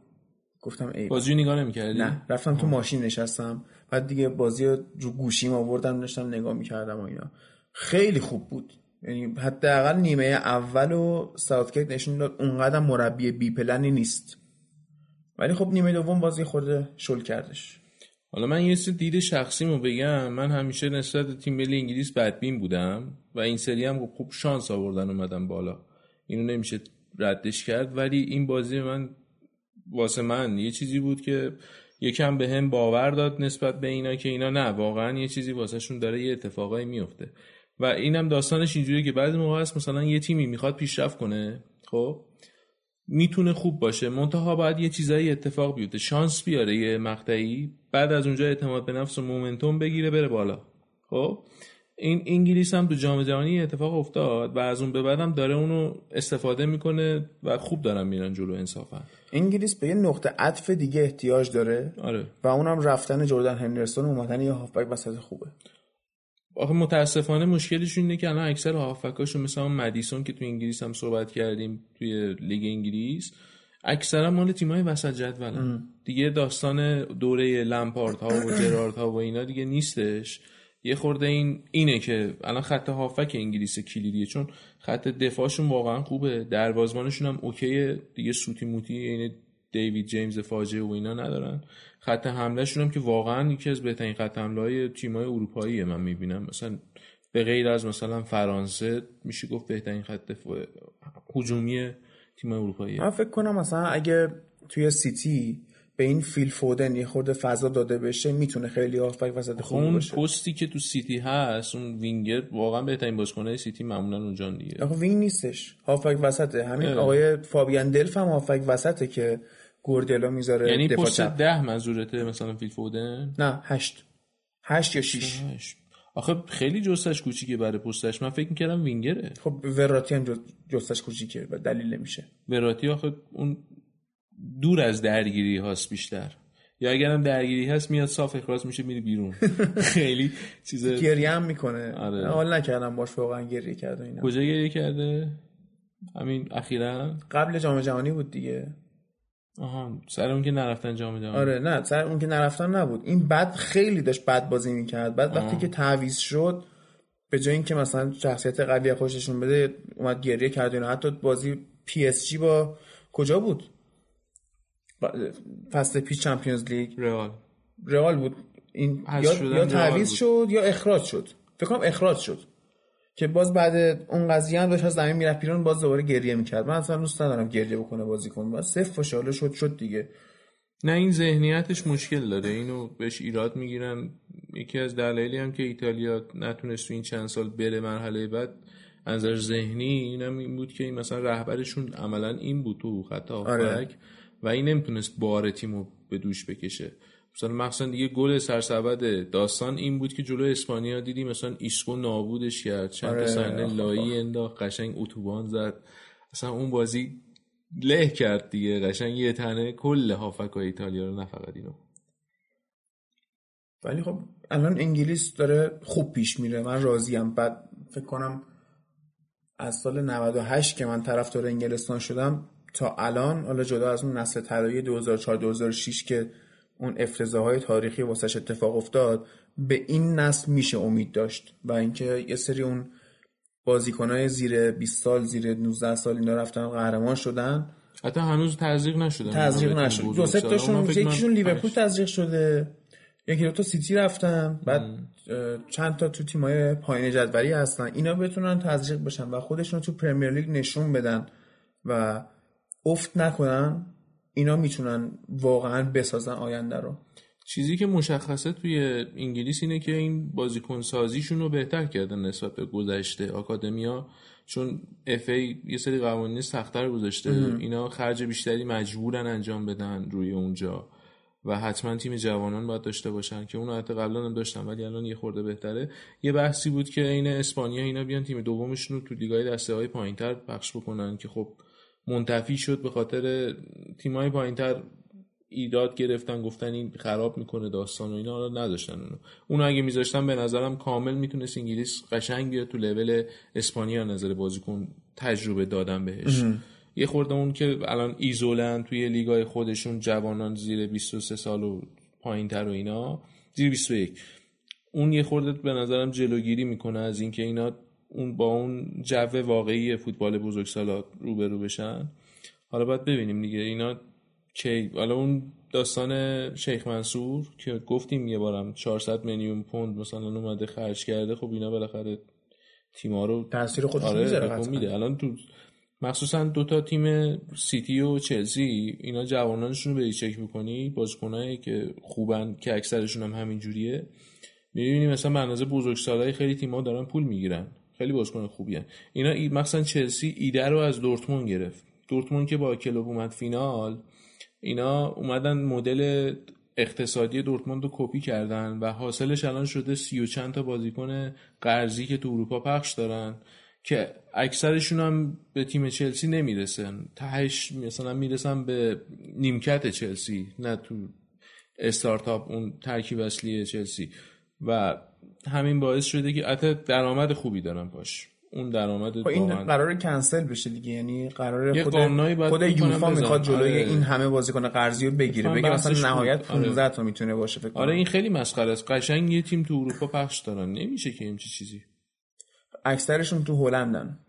گفتم ای بازی نگاه نمی‌کردی؟ نه رفتم تو ماشین نشستم. بعد دیگه بازی رو گوشیم آوردم داشتم نگاه می‌کردم و اینا. خیلی خوب بود. یعنی حداقل نیمه اول و ساوتگیت نشون داد اونقدر مربی بی پلنی نیست. ولی خب نیمه دوم بازی خورده شل کردش. حالا من یه سری دید شخصیمو بگم. من همیشه نسبت تیم ملی انگلیس بدبین بودم و این سری هم خوب شانس آوردن اومدم بالا. اینو نمیشه ردش کرد. ولی این بازی من واسه من یه چیزی بود که یکم به هم باور داد نسبت به اینا که اینا نه واقعا یه چیزی واسهشون داره یه اتفاقایی میفته. و اینم داستانش اینجوریه که بعضی موقع هست مثلا یه تیمی می‌خواد پیشرفت کنه خب؟ می‌تونه خوب باشه. منتها باید یه چیزایی اتفاق بیفته. شانس بیاره یه مقطعی بعد از اونجا اعتماد به نفس و مومنتوم بگیره بره بالا. خب؟ این انگلیس هم تو جام جهانی اتفاق افتاد و از اون به بعدم داره اونو استفاده می‌کنه و خوب دارن میرن جلو انصافا. انگلیس به یه نقطه عطف دیگه احتیاج داره آره. و اونم رفتن جردن هندرسون و اومدن یه هافبک وسط خوبه. آخه متاسفانه مشکلشون اینه که الان اکثر هافکاشون مثل اون مدیسون که تو انگلیس هم صحبت کردیم توی لیگ انگلیس اکثرا مال تیمای وسط جدولن. دیگه داستان دوره لمپارت ها و جرارد ها و اینا دیگه نیستش. یه خورده این اینه که الان خط هافک انگلیس کلیدیه چون خط دفاعشون واقعا خوبه. دروازبانشون هم اوکیه. دیگه سوتی موتی یعنی دیوید جیمز فاجعه و اینا ندارن. خط حملهشون هم که واقعا یکی از بهترین خط حمله های تیمای اروپاییه من می‌بینم. مثلا به غیر از مثلا فرانسه میشه گفت بهترین خط هجومی تیمای اروپاییه. من فکر کنم مثلا اگه توی سیتی به این فیل فودن یه خورده فضا داده بشه می‌تونه خیلی هافبک وسط خوب اون باشه. پستی که تو سیتی هست اون وینگر واقعا بهترین بازیکنای سیتی معمولا اونجا دیگه. آخه وینگ نیستش هافبک وسطه. همین اه. آقای فابیان دلف هم هافبک وسطه که گوردلا می‌ذاره یعنی پست چپ. ده منظورته مثلا فیل فودن؟ نه هشت. هشت یا شیش. هشت. آخه خیلی جستش کوچیکه برای پستش. من فکر می‌کردم وینگره. خب وراتی هم جستش کوچیکه و دلیل نمیشه. وراتی آخه اون دور از درگیری هاست بیشتر. یا اگرم درگیری هست میاد صاف اخراج میشه میره بیرون. خیلی چیز گریه هم می‌کنه. آره. حال نکردم باش واقعا گریه کرد اینا. کجا گریه کرده؟ همین اخیرا؟ قبل جام جهانی بود دیگه. آها سر اون که نرفتن جام جهانی. آره نه سر اون که نرفتن نبود. این بد خیلی داشت بد بازی می‌کرد. بعد وقتی که تعویض شد به جای اینکه مثلا شخصیت قوی خودش نشون بده اومد گریه کرد اینا. حتی بازی PSG با کجا بود؟ فصل پیش Champions League. رئال. رئال بود. این حذف یا, یا تعویض. شد یا اخراج شد. فکر کنم اخراج شد. که باز بعد اون قضیه هم داشت از زمین می‌رفت بیرون باز دوباره گریه می‌کرد. من اصلا دوست ندارم گریه بکنه بازیکن. باز صفر فشاله شد شد دیگه. نه این ذهنیتش مشکل داره. اینو بهش ایراد می‌گیرن. یکی از دلایلی هم که ایتالیا نتونست تو این چند سال بره مرحله بعد از نظر ذهنی اینم این بود که این مثلا رهبرشون عملا این بود تو خط آره. و این نمی‌تونست بار تیمو به دوش بکشه. مثلا مخصوصا دیگه گل سرسبد داستان این بود که جلو اسپانیا دیدی مثلا ایسکو نابودش کرد. چند آره. صحنه لایی انداخت قشنگ اتوبان زد. اصلا اون بازی له کرد دیگه. قشنگ یه تنه کل هافبک ایتالیا رو نه فقط اینو. ولی خب الان انگلیس داره خوب پیش میره. من راضیم. بعد فکر کنم از سال 98 که من طرفدار انگلستان شدم تا الان حالا جدا از اون نسل طلایی 2004 2006 که اون افتضاحهای تاریخی واسش اتفاق افتاد به این نسل میشه امید داشت. و اینکه یه سری اون بازیکنای زیر 20 سال زیر 19 سال اینا رفتن قهرمان شدن. حتی هنوز تزریق نشده. تزریق نشد دو سه. تاشون یکیشون لیورپول. تزریق شده یکی دو تا سیتی رفتن. بعد چند تا تو تیمای پایین جدولی هستن. اینا بتونن تزریق بشن و خودشون تو پرمیر لیگ نشون بدن و افت نکنن اینا می‌تونن واقعا بسازن آینده رو. چیزی که مشخصه توی انگلیس اینه که این بازیکن سازیشون رو بهتر کردن نسبت به گذشته آکادمیا چون اف ای یه سری قوانین سختتر گذاشته. اینا خرج بیشتری مجبورن انجام بدن روی اونجا و حتما تیم جوانان باید داشته باشن که اونو حتی قبلا هم داشتن ولی الان یه خورده بهتره. یه بحثی بود که این اسپانیا اینا بیان تیم دومشون رو تو لیگای دسته های پایینتر پخش بکنن که خب منتفی شد به خاطر تیمای پایینتر ایراد گرفتن گفتن این خراب می‌کنه داستان و اینا. رو نداشتن اونو. اونو اگه میذاشتن به نظرم کامل می‌تونست انگلیس قشنگ بیاد تو لول اسپانیا نظر بازیکن تجربه دادن بهش. یه خورده اون که الان ایزولن توی لیگای خودشون جوانان زیر 23 سال و پایین تر و اینا زیر 21 اون یه خورده به نظرم جلوگیری می‌کنه از اینکه اینا اون با اون جو واقعی فوتبال بزرگسالا روبرو بشن. حالا باید ببینیم دیگه. اینا که حالا اون داستان شیخ منصور که گفتیم یه بارم 400 میلیون پوند مثلا اومده خرج کرده خب اینا بالاخره تیما رو تاثیر خودش آره. میده. الان تو مخصوصا دو تا تیم سیتی و چلسی اینا جوانانشون رو بری چک می‌کنی بازیکنایی که خوبن که اکثرشون هم همین جوریه می‌بینی مثلا به اندازه بزرگسالای خیلی تیم‌ها دارن پول می‌گیرن. خیلی بازیکن خوبی هن. اینا ای- مثلا چلسی ایده رو از دورتموند گرفت. دورتموند که با کلوب اومد فینال اینا اومدن مدل اقتصادی دورتموند رو کپی کردن و حاصلش الان شده سی و چند تا بازیکن قرضی که تو اروپا پخش دارن که اکثرشون هم به تیم چلسی نمی‌رسن. تهش مثلا می‌رسن به نیمکت چلسی نه تو استارتاپ اون ترکیب اصلی چلسی. و همین باعث شده که حتی درآمد خوبی دارن باش. اون درآمد خب این قرار کنسل بشه دیگه. یعنی قرار خود خود یوفا. می‌خواد جلوی آره. این همه بازیکن قرضی رو بگیره بگه مثلا. نهایت آره. 15 تا می‌تونه باشه فکر آره این خیلی مسخره است. قشنگ یه تیم تو اروپا پخش دارن. نمیشه که همچی چیزی. اکثرشون تو هلندن.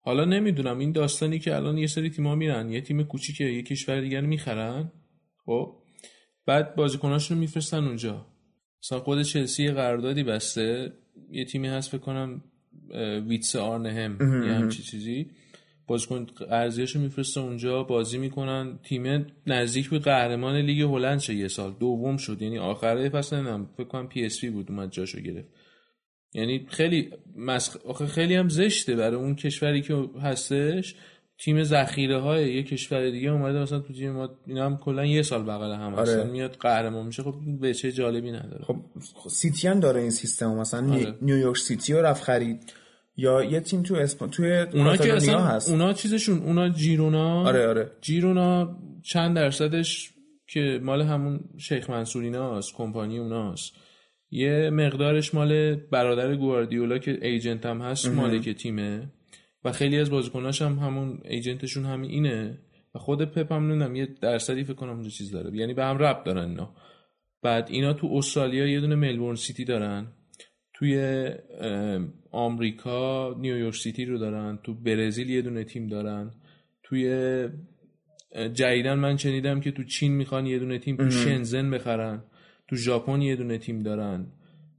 حالا نمی‌دونم. این داستانی که الان یه سری تیم‌ها میرن یه تیم کوچیکه یه کشور دیگر می‌خرن. خب بعد بازیکناشون میفرستن اونجا. مثلا خود چلسی یه قراردادی بسته. یه تیمی هست فکر کنم ویتس آرنهم یه همچی چیزی. بازیکن قرضیاشو میفرسته اونجا بازی می‌کنن. تیم نزدیک به قهرمان لیگ هلند شه یه سال. دوم شد. یعنی آخره فصل نمی‌دونم فکر کنم پی اس وی بود اومد جاشو گرفت. یعنی خیلی مسخ... آخه خیلی هم زشته برای اون کشوری که هستش. تیم ذخیره های یه کشور دیگه اومده مثلا تو تیم ما اینا هم کلا یه سال بغل هم هستن. آره. میاد قهرمان میشه. خب به چه جالبی نداره. خب سیتی هم داره این سیستم مثلا آره. نیویورک سیتی رو رفت خرید. یا یه تیم تو اسپان توی اونا که اصلا هست. اونا چیزشون اونا جیرونا. آره آره. جیرونا چند درصدش که مال همون شیخ منصوریناست کمپانی اوناست. یه مقدارش مال برادر گواردیولا که ایجنت هم هست مالک تیمه. و خیلی از بازیکناش هم همون ایجنتشون همین اینه. و خود پپ هم نمی‌دونم یه درصدی فکر کنم اونجا چیز داره. یعنی به هم ربط دارن اینا. بعد اینا تو استرالیا یه دونه ملبورن سیتی دارن. توی آمریکا نیویورک سیتی رو دارن. تو برزیل یه دونه تیم دارن. توی جدیدن من شنیدم که تو چین می‌خوان یه دونه تیم تو شنزن بخرن. تو ژاپن یه دونه تیم دارن.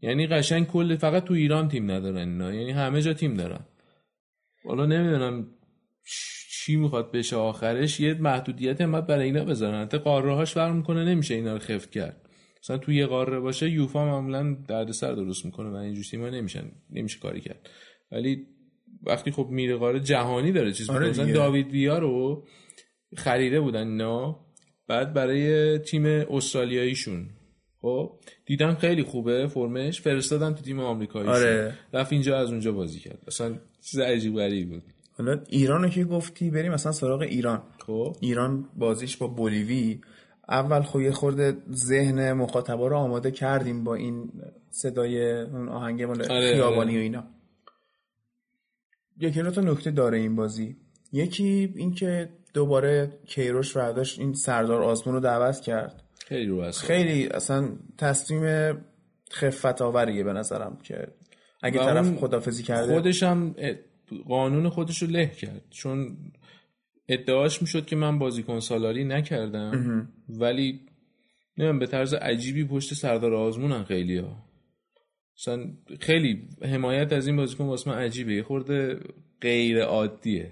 یعنی قشنگ کل فقط تو ایران تیم ندارن اینا. یعنی همه جا تیم دارن. حالا نمی‌دونم چی می‌خواد بشه آخرش. یه محدودیت هم برای اینا بذارن. حتی قاره هاش فرق می‌کنه نمیشه اینا رو خفت کرد. مثلا توی یه قاره باشه یوفا معمولا دردسر درست می‌کنه و اینجور تیم‌ها نمیشن نمیشه کاری کرد. ولی وقتی خب میره قاره جهانی داره چیز آره مثلا. داوید ویا رو خریده بودن اینا. بعد برای تیم استرالیاییشون خب دیدم خیلی خوبه فرمش فرستادن تو تیم آمریکاییشون آره. رفت اینجا از اونجا بازی کرد. اصلا چیز عجیب غریبی بود. حالا ایران رو که گفتی بریم مثلا سراغ ایران. خب. ایران بازیش با بولیوی اول خب یه خورده ذهن مخاطبا رو آماده کردیم با این صدای اون آهنگ مال آره، خیابانی آره. و اینا. یکی تا نکته داره این بازی. یکی اینکه دوباره کیروش برداشت این سردار آزمون رو دعوت کرد. خیلی رو اصلا خیلی اصلا تصمیم خفت آوریه به نظرم که اگه طرف خدافزی کرده خودش هم قانون خودش رو له کرد. چون ادعاش می‌شد که من بازیکن سالاری نکردم ولی نمیم به طرز عجیبی پشت سردار آزمونن خیلی ها مثلا خیلی حمایت از این بازیکن واسه من عجیبه. یه خورده غیر عادیه.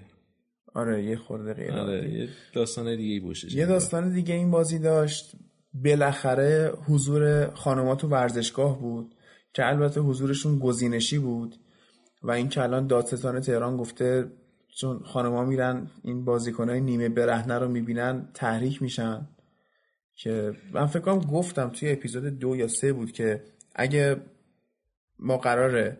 آره یه خورده غیر. آره یه داستان دیگه ای یه داستان دیگه این بازی داشت. بالاخره حضور خانمات تو ورزشگاه بود که البته حضورشون گزینشی بود و این که الان دادستان تهران گفته چون خانما میرن این بازیکنهای نیمه برهنه رو می‌بینن تحریک میشن. که من فکر کنم گفتم توی اپیزود دو یا سه بود که اگه ما قراره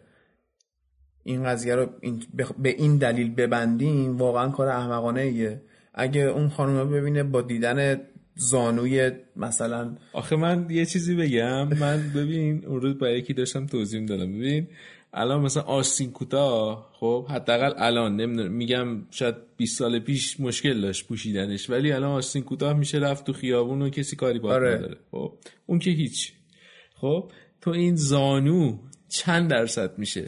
این قضیه رو این- به این دلیل ببندیم واقعا کار احمقانه ایه اگه اون خانم ببینه با دیدن زانوی مثلا آخه من یه چیزی بگم. من ببین اون روز برای یکی داشتم توضیح می‌دادم. ببین الان مثلا آستین کوتاه خب؟ حداقل الان. نمی‌دونم میگم شاید 20 سال پیش مشکل داشت پوشیدنش. ولی الان آستین کوتاه میشه رفت تو خیابون و کسی کاری با آره. نداره. خب؟ اون که هیچ. خب؟ تو این زانو چند درصد میشه؟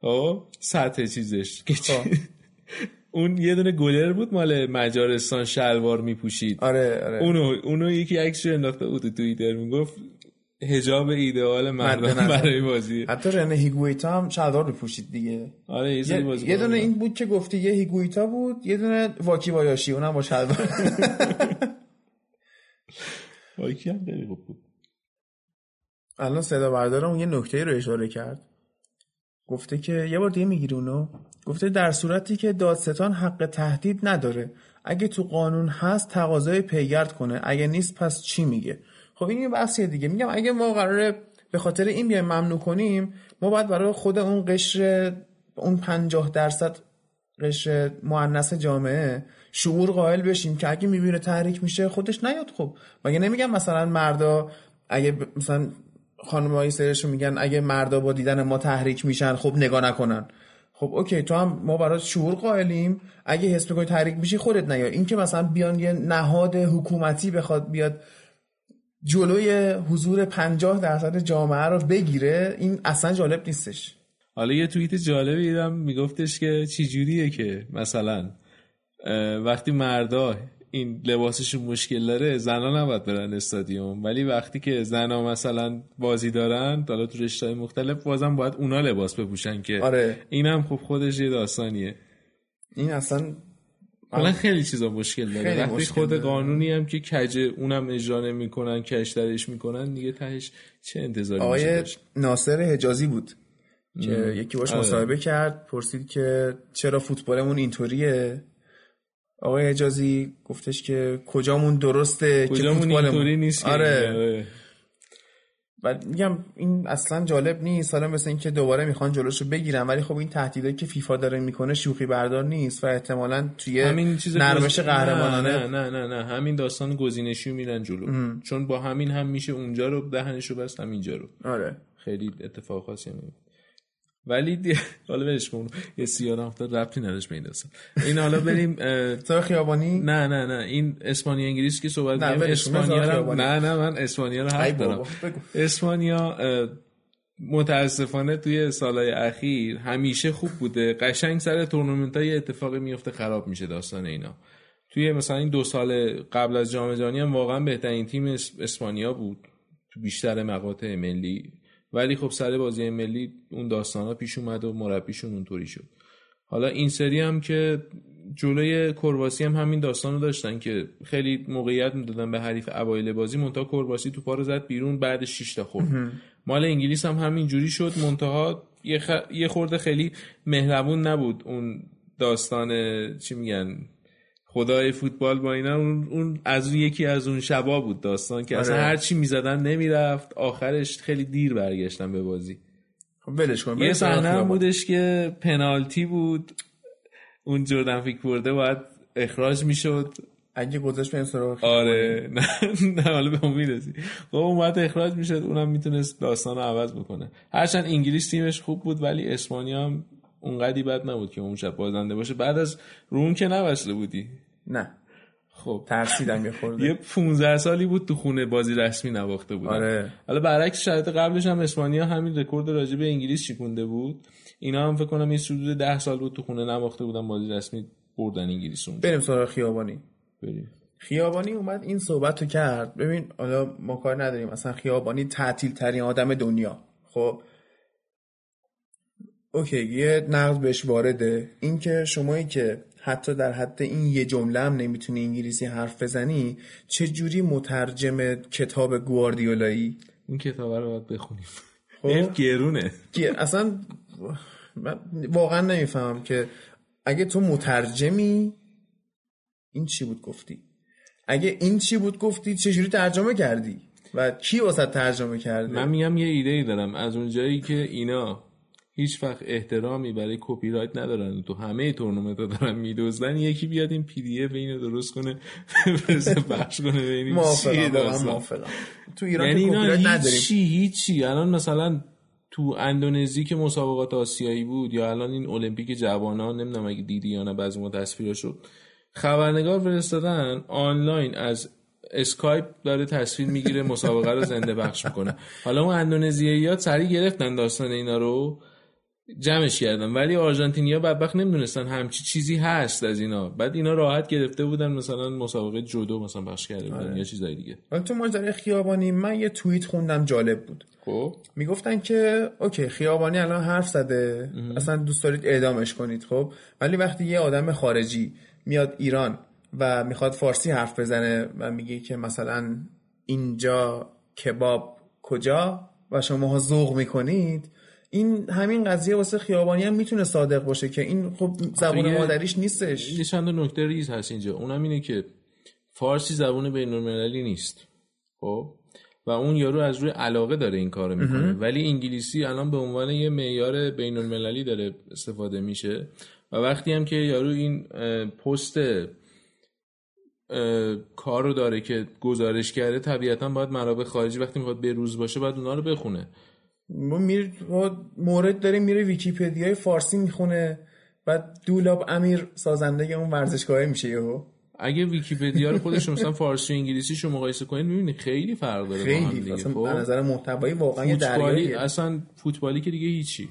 خب؟ سطح چیزش. که چی- اون یه دونه گلر بود مال مجارستان شلوار میپوشید. آره آره. اونو اونو یکی عکسش انداخته بود تو توییتر می‌گفت حجاب ایدئال نظر. برای بازی. حتی رنه هیگویتا هم شلوار بپوشید دیگه. آره یه بازی یه دونه این بود که گفتی یه هیگویتا بود یه دونه واکی بایاشی اونم با شلوار. واکی هم بود. الان صدا بردارم یه نکته رو اشاره کرد. گفته که یه بار دیگه می‌گیری اونو. گفته در صورتی که دادستان حق تهدید نداره. اگه تو قانون هست تقاضای پیگرد کنه. اگه نیست پس چی میگه؟ خب این یه بحثیه دیگه. میگم اگه ما قراره به خاطر این بیایم ممنوع کنیم ما باید برای خود اون قشر اون پنجاه درصد قشر مؤنث جامعه شعور قائل بشیم که اگه می‌بینه تحریک میشه خودش نیاد خب. مگه نمیگم مثلا مردا اگه مثلا خانمایی سرشون میگن اگه مردا با دیدن ما تحریک میشن خب نگاه نکنن. خب اوکی تو هم ما برای شعور قائلیم. اگه حس می‌کنی تحریک میشی خودت نیا این که مثلا بیان یه نهاد حکومتی بخواد بیاد جلوی حضور پنجاه درصد جامعه رو بگیره این اصلا جالب نیستش. حالا یه توییت جالبی دیدم میگفتش که چی جوریه که مثلا وقتی مردا این لباسشون مشکل داره زنا نباید برن استادیوم. ولی وقتی که زنا مثلا بازی دارن حالا تو رشته‌های مختلف بازم باید اونا لباس بپوشن که آره. اینم خب خودش یه داستانیه. این اصلا حالا خیلی چیزا مشکل داره. خیلی وقتی مشکل خود داره. قانونی هم که کجه اونم اجرا نمی‌کنن کش درش می‌کنن دیگه تهش چه انتظاری آقای ناصر حجازی بود که یکی باش آره. مصاحبه کرد پرسید که چرا فوتبالمون اینطوریه؟ آقای حجازی گفتش که کجامون درسته کجامون اینطوری نیست آره. آره. و میگم این اصلا جالب نیست. حالا مثل اینکه دوباره می‌خوان جلوشو بگیرن ولی خب این تهدیدایی که فیفا داره می‌کنه شوخی بردار نیست و احتمالا توی همین چیز نرمش گز- قهرمانانه نه نه نه نه. همین داستان گزینشی رو میرن جلو. چون با همین هم میشه اونجا رو دهنش رو بست هم اینجا رو. آره. خیلی اتفاق خاصی نمیفته. ولی دی... حالا برش کن. یه سیاه افتاد ربطی نداشت به این داستان. این حالا بریم تو خیابانی؟ نه نه نه. این اسپانیا انگلیس که صحبت کن. اسپانیا رو. نه نه من اسپانیا رو حق دارم. اسپانیا متاسفانه توی سالهای اخیر همیشه خوب بوده. قشنگ سر تورنمنت های اتفاقی میفته خراب میشه داستان اینا. توی مثلا این دو سال قبل از جام جهانی هم واقعا بهترین تیم اس- اسپانیا بود. تو بیشتر مقاطع ملی. ولی خب سر بازی ملی اون داستان ها پیش اومد و مربیشون اونطوری شد. حالا این سری هم که جلوی کرواسی هم همین داستان رو داشتن که خیلی موقعیت می‌دادن به حریف اوایل بازی. منتها کرواسی تو رو زد بیرون بعد 6 تا خورد. مال انگلیس هم همین جوری شد. منتها یه, خ... یه خورده خیلی مهربون نبود اون داستان چی میگن خدای فوتبال با اینا اون, اون از اون یکی از اون شبا بود داستان که اصلا آره. هر چی می‌زدن نمی‌رفت. آخرش خیلی دیر برگشتن به بازی. خب ولش کن یه صحنه. بودش که پنالتی بود. اون جردن فیک برده باید اخراج می‌شد. اگه گذاشت بریم سراغ. آره. نه نه حالا به اون می‌رسی خب اون باید اخراج می‌شد اونم می‌تونست داستان رو عوض بکنه. هرچند انگلیس تیمش خوب بود ولی اسپانیا هم اونقدی بد نبود که اون شب بازنده باشه. بعد از رون که نبسته بودی؟ نه. خب. ترسیدم یه خورده. یه 15 سالی بود تو خونه بازی رسمی نباخته بودن آره. حالا برعکس شرایط قبلش هم اسپانیا همین رکورد راجع به انگلیس شکونده بود. اینا هم فکر کنم یه حدود 10 سال بود تو خونه نباخته بودن بازی رسمی بردن انگلیس اون بریم سراغ خیابانی. بریم. خیابانی اومد این صحبت رو کرد. ببین حالا ما کار نداریم. اصلا خیابانی تعطیل ترین آدم دنیا. خب؟ اوکی یه نقد بهش وارده. این که شمایی که حتی در حد این یه جمله هم نمی‌تونی انگلیسی حرف بزنی چه جوری مترجم کتاب گواردیولایی؟ این کتاب رو باید بخونیم. خب. گرونه. که اصلا من واقعا نمی‌فهمم که اگه تو مترجمی این چی بود گفتی؟ اگه این چی بود گفتی چجوری ترجمه کردی؟ و کی واسه ترجمه کرده؟ من میگم یه ایده ای دارم. از اونجایی که اینا هیچ وقت احترامی برای کپی رایت ندارن. تو همه تورنمنت ها دارن میدزدن. یکی بیاد این PDF اینو درست کنه بفرسته پخش کنه ببینیم. موافقم تو ایران یعنی کپی رایت نداریم هیچی هیچی. الان مثلا تو اندونزی که مسابقات آسیایی بود یا الان این المپیک جوانان نمی‌دونم اگه دیدی یا نه بعضی ما تصویرشو خبرنگار فرستادن آنلاین از اسکایپ داره تصویر می‌گیره مسابقه رو زنده پخش می‌کنه. حالا اون اندونزیایی‌ها سریع گرفتن داستان اینا رو. جمعش کردن. ولی آرژانتینیا بدبخت نمی‌دونستن همچی چیزی هست از اینا. بعد اینا راحت گرفته بودن مثلا مسابقه جودو مثلا پخش کرده بودن یا چیزای دیگه. حالا تو ماجرای خیابانی من یه توییت خوندم جالب بود. خب؟ می‌گفتن که اوکی خیابانی الان حرف زده. اصلا دوست دارید اعدامش کنید خب؟ ولی وقتی یه آدم خارجی میاد ایران و می‌خواد فارسی حرف بزنه و میگه که مثلا اینجا کباب کجا و شما ذوق می‌کنید این همین قضیه واسه خیابانی هم می‌تونه صادق باشه که این خب زبان مادریش نیستش. یه چند نکته ریز هست اینجا. اونم اینه که فارسی زبون بین المللی نیست. خب؟ و اون یارو از روی علاقه داره این کارو می‌کنه. ولی انگلیسی الان به عنوان یه معیار بین المللی داره استفاده میشه. و وقتی هم که یارو این پست اه، کار رو داره که گزارش کرده طبیعتا باید منابع خارجی وقتی می‌خواد به روز باشه باید اونا رو بخونه. ما میره مورد داره میره ویکیپدیای فارسی می‌خونه بعد دولاب امیر سازنده اون ورزشگاه میشه یهو. اگه ویکیپدیا رو خودش مثلا فارسی و انگلیسیشو مقایسه کنید می‌بینید خیلی فرق داره با هم خیلی دیگه. اصلا خب؟ به نظر محتوایی واقعا یه اصلا فوتبالی که دیگه هیچی.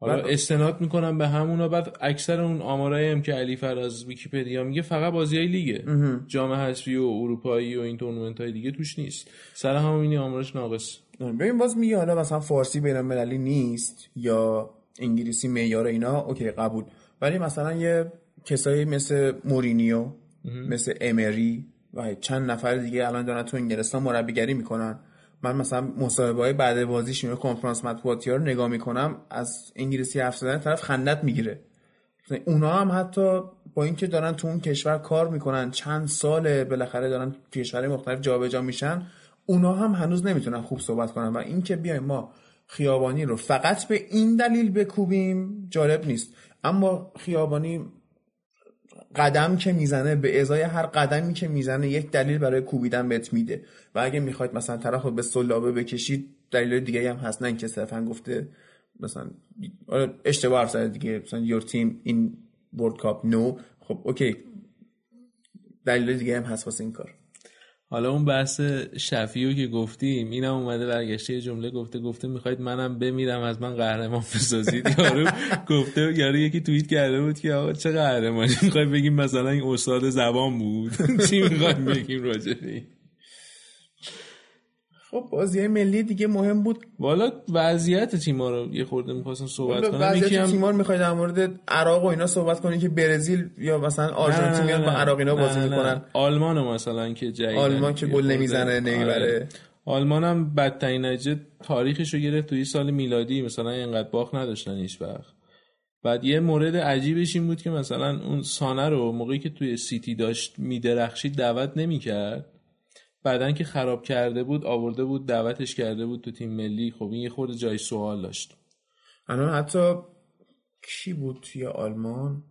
حالا استناد می‌کنم به همونا. بعد اکثر اون آمارایی هم که علی فراز ویکیپدیا میگه فقط بازی های لیگه جام حذفی و اروپایی و این تورنمنت های دیگه توش نیست. سر همین آمارش ناقص. ببین باز میگه حالا مثلا فارسی بین المللی نیست یا انگلیسی معیار اینا اوکی قبول. ولی مثلا یه کسایی مثل مورینیو مثل امری و چند نفر دیگه الان دارن تو انگلستان مربیگری می‌کنن. من مثلا مصاحبه های بعد بازیشون کنفرانس مطبوعاتی ها رو نگاه می‌کنم از انگلیسی حرف زدن طرف خندت می‌گیره. اونا هم حتی با اینکه دارن تو اون کشور کار می‌کنن چند ساله بالاخره دارن تو کشورهای مختلف جابجا میشن اونا هم هنوز نمی‌تونن خوب صحبت کنن و اینکه بیایم ما خیابانی رو فقط به این دلیل بکوبیم جالب نیست. اما خیابانی قدم که می‌زنه به ازای هر قدمی که می‌زنه یک دلیل برای کوبیدن بهت میده. و اگه می‌خواید مثلا طرف رو به سلابه بکشید دلیل دیگه هم هست نه اینکه صرفا گفته مثلا آره، اشتباه حرف دیگه. مثلا your team in world cup no. خب اوکی. دلیل دیگه هم هست واسه این کار. حالا اون بحث شفیو که گفتیم اینم اومده برگشته یه جمله گفته گفته می‌خواید منم بمیرم از من قهرمان بسازید. یارو گفته یارو یکی توییت کرده بود که آقا چه قهرمانی؟ می‌خوای بگیم مثلا این استاد زبان بود. چی می‌خوایم بگیم راجع به این؟ خب بازی ملی دیگه مهم بود. والا وضعیت تیما رو یه خورده می‌خواستم صحبت کنم. وضعیت هم تیمار می‌خوای در مورد عراق و اینا صحبت کنی که برزیل یا مثلا آرژانتین میان با عراق اینا بازی. می‌کنن. آلمان رو مثلا که جدیدن. آلمان که گل نمی‌زنه نمی‌بره. آره. آلمان هم بدترین نتیجه تاریخش رو گرفت. توی سال میلادی مثلا اینقدر باخت نداشتن هیچ وقت. بعد یه مورد عجیبش این بود که مثلا اون سانه رو موقعی که توی سیتی داشت میدرخشید دعوت نمی‌کرد. بعدن که خراب کرده بود آورده بود دعوتش کرده بود تو تیم ملی. خب این یه خورده جای سوال داشت. الان حتی کی بود توی آلمان؟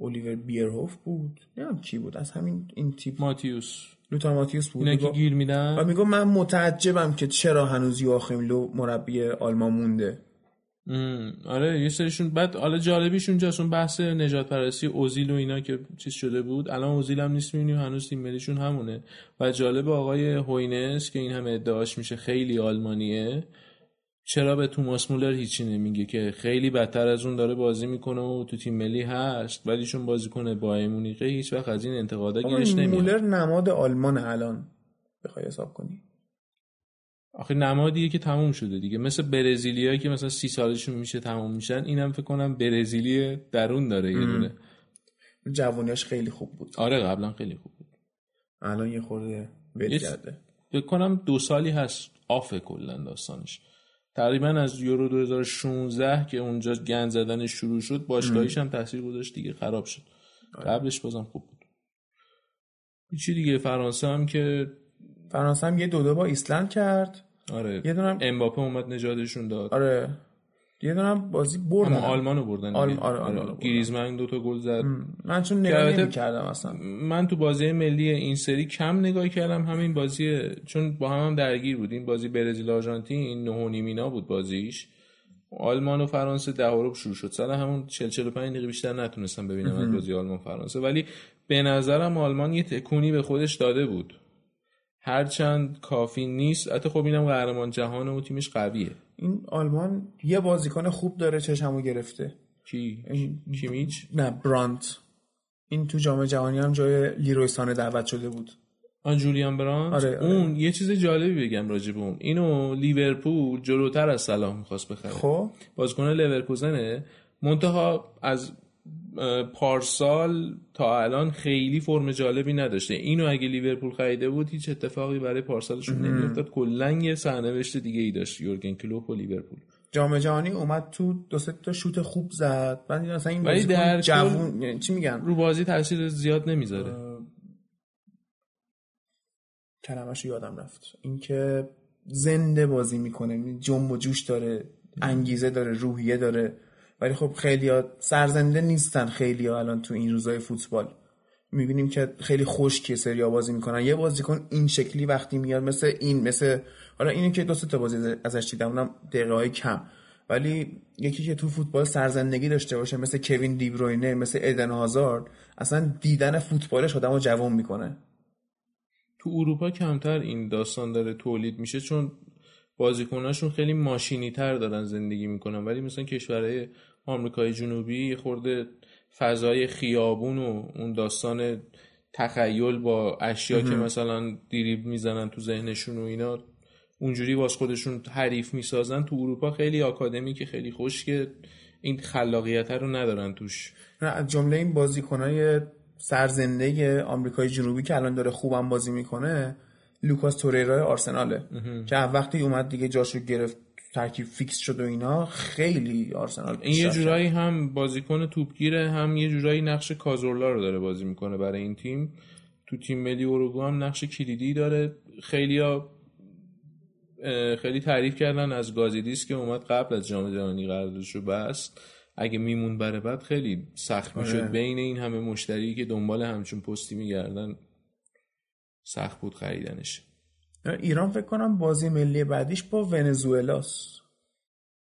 الیور بیرهوف بود؟ نمی‌دونم کی بود. از همین این تیپ. ماتیوس. لوتار ماتیوس بود. اینا میگفت- گیرو میدن میگو من متعجبم که چرا هنوز یواخیم لو مربی آلمان مونده. آره یه سریشون بعد حالا جالبیش اونجاست اون بحث نژاد پرستی اوزیل و اینا که چیز شده بود الان اوزیل هم نیست می‌بینیم هنوز تیم ملیشون همونه. و جالب آقای هوینس که این همه ادعاش میشه خیلی آلمانیه چرا به توماس مولر هیچی نمیگه که خیلی بدتر از اون داره بازی می‌کنه و تو تیم ملی هست ولی چون بازیکن بایرن مونیخه هیچ وقت از این انتقادا گیرش نمیاد. مولر نماد آلمان الان بخوای حساب کنی. آخه نمادیه که تموم شده دیگه. مثل برزیلیایی که مثلا سی سالشون میشه تموم میشن اینم فکر کنم برزیلی درون داره یه دونه. جوانیاش خیلی خوب بود. آره قبلا خیلی خوب بود. الان یه خورده ول کرده. فکر کنم دو سالی هست آفه کلا داستانش. تقریبا از یورو 2016 که اونجا گند زدنش شروع شد باشگاهیش هم تاثیر گذاشت دیگه خراب شد. قبلش بازم خوب بود. چی دیگه فرانسه هم که فرانسه هم یه دو دو با ایسلند کرد. آره. یه دونم امباپه اومد نجاتشون داد. آره. یه دونم بازی بردن. اما آلمانو بردن آل-. آره، آلمانو بردن. گریزمان دو تا گل زد. من چون نگاه نمی کردم اصلا. من تو بازی ملی این سری کم نگاه کردم. همین بازی چون با هم, هم درگیر بود. این بازی برزیل آرژانتین نه و نیم اینا بود بازیش. آلمان و فرانسه ده و ربع شروع شد. سر همون 40 45 دقیقه بیشتر نتونستم ببینم از بازی آلمان فرانسه. ولی به نظرم آلمان یه تکونی به خودش داده بود. هرچند کافی نیست حتی خب اینم قهرمان جهان و تیمش قویه. این آلمان یه بازیکن خوب داره چشمو گرفته. کی؟ این- کیمیچ؟ نه برانت. این تو جام جهانی هم جای لیروی سانه دعوت شده بود. آن جولیان برانت؟ آره، آره. اون یه چیز جالبی بگم راجع به اون. اینو لیورپول جلوتر از صلاح می‌خواست بخره. خب؟ بازیکن لورکوزنه منتها از پارسال تا الان خیلی فرم جالبی نداشته. اینو اگه لیورپول خریده بود هیچ اتفاقی برای پارسالشون نمیافتاد. کلا یه سرنوشت دیگه ای داشت یورگن کلوپ و لیورپول. جام جهانی اومد تو دو سه تا شوت خوب زد. بعد این اصلا این ولی بازیکن در جوون یعنی چی میگن؟ رو بازی تاثیر زیاد نمی‌ذاره. کلمش یادم رفت. اینکه زنده بازی می‌کنه. جنب و جوش داره انگیزه داره روحیه داره. ولی خب خیلی سرزنده نیستن خیلی الان تو این روزای فوتبال. می‌بینیم که خیلی خشکی سریا بازی می‌کنن. یه بازیکن این شکلی وقتی میاد مثل این مثل حالا اینو که دو تا بازی ازش دیدم اونم دقیقه های کم. ولی یکی که تو فوتبال سرزندگی داشته باشه مثل کوین دیبروینه مثل ادن هازارد اصلا دیدن فوتبالش آدمو جوان می‌کنه. تو اروپا کمتر این داستان داره تولید میشه چون بازیکناشون خیلی ماشینی تر دارن زندگی می‌کنن. ولی مثلا کشورهای آمریکای جنوبی خورده فضای خیابون و اون داستان تخیل با اشیا که مثلا دیریب می‌زنن تو ذهنشون و اینا اونجوری واس خودشون حریف می‌سازن. تو اروپا خیلی آکادمی که خیلی خوشگه این خلاقیت رو ندارن توش. نه جمله این بازیکنای سرزنده آمریکای جنوبی که الان داره خوبم بازی می‌کنه لوکاس توریرا آرسناله. که وقتی اومد دیگه جاشو گرفت ترکیب فیکس شد و اینا خیلی آرسنال این یه. جورایی هم بازیکن توپگیره هم یه جورایی نقش کازورلا رو داره بازی می‌کنه برای این تیم. تو تیم ملی اروگوئه هم نقش کلیدی داره. خیلی خیلی تعریف کردن از گازیدیس که اومد قبل از جام جهانی قراردادش رو بست. اگه می‌موند بره بعد خیلی سخت می‌شد. آره. بین این همه مشتری که دنبال همچین پستی میگردن سخت بود خریدنش. ایران فکر کنم بازی ملی بعدیش با ونزوئلاست.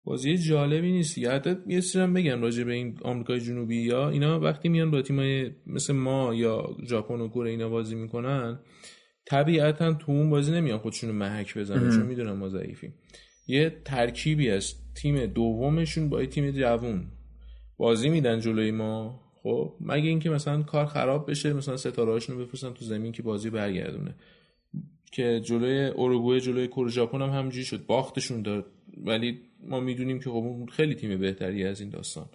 بازی جالبی نیست یا حتی یه چیزی بگم راجع به این آمریکای جنوبی یا اینا وقتی میان با تیمای مثل ما یا ژاپن و کره اینا بازی می‌کنن طبیعتا تو اون بازی نمیان خودشونو محک بزنن چون می‌دونن ما ضعیفیم. یه ترکیبی از تیم دومشون با یه تیم جوون بازی میدن جلوی ما. خب مگه اینکه مثلا کار خراب بشه مثلا ستاره هاشون رو بفرستن تو زمین که بازی برگردونه. که جلوی اروگوئه جلوی کره ژاپن هم همینجوری شد. باختشون داد. ولی ما می‌دونیم که خب اون خیلی تیم بهتری از این داستان.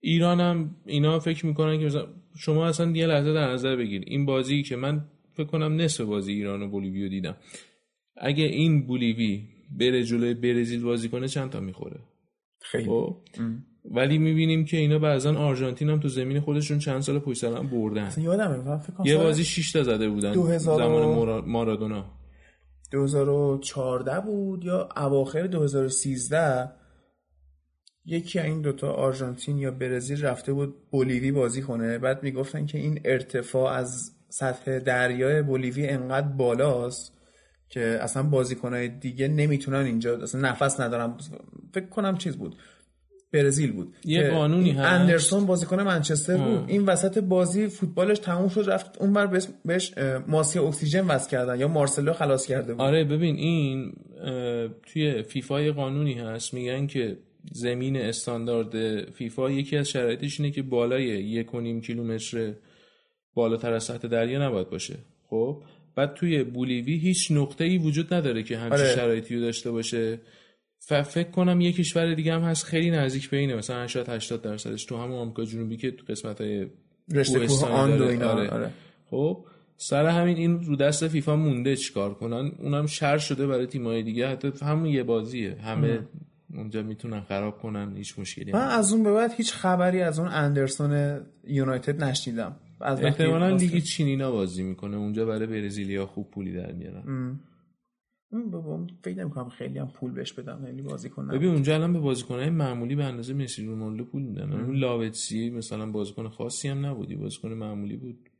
ایران هم اینا فکر می‌کنن که مثلا شما اصلا یه لحظه در نظر بگیر. این بازی که من فکر کنم نصف بازی ایران و بولیویو دیدم. اگه این بولیوی بره جلوی برزیل بازی کنه چند تا می‌خوره؟ خیلی. خب؟ ولی می‌بینیم که اینا بعضا آرژانتین هم تو زمین خودشون چند سال پشت سر هم بردن. یه بازی 6 تا زده بودن 2000 زمان مورا- مارادونا. 2014 بود یا اواخر 2013 یکی این دوتا آرژانتین یا برزیل رفته بود بولیوی بازی کنه. بعد می‌گفتن که این ارتفاع از سطح دریای بولیوی انقدر بالاست که اصلا بازیکنهای دیگه نمی‌تونن اینجا اصلا نفس ندارن. فکر کنم چیز بود. برزیل بود یه قانونی هست. اندرسون بازیکن منچستر بود. این وسط بازی فوتبالش تموم شد رفت اونور بهش, بهش اه، ماسک اکسیژن وصل کردن یا مارسلو خلاص کرده بود. آره ببین این توی فیفا یه قانونی هست. میگن که زمین استاندارد فیفا یکی از شرایطش اینه که بالای یک و نیم کیلومتر بالاتر از سطح دریا نباید باشه. خب؟ بعد توی بولیوی هیچ نقطه ای وجود نداره که همچین آره. شرایطی رو داشته باشه. ف- فکر کنم یه کشور دیگه هم هست خیلی نزدیک به اینه. مثلا 80 80 درصدش تو همون آمریکا جنوبی که تو قسمت های رشته کوه و داره. اینا. آره. آره. خب سر همین این رو دست فیفا مونده چیکار کنن؟ اونم شر شده برای تیمای دیگه. حتی همون یه بازیه. همه اونجا می‌تونن خراب کنن هیچ مشکلی من از اون به بعد هیچ خبری از اون اندرسون یونایتد نشنیدم. از احتمالا واسه- لیگ چینینا بازی می‌کنه. اونجا برای برزیلیا خوب پولی در میارن. بابا فکر نمی‌کنم خیلی هم پول بهش بدم خیلی بازیکن ببین اونجا الان به بازیکنهای معمولی به اندازه مسی رونالدو پول میدن. اون لاوتسی مثلا بازیکن خاصی هم نبودی بازیکن معمولی بود.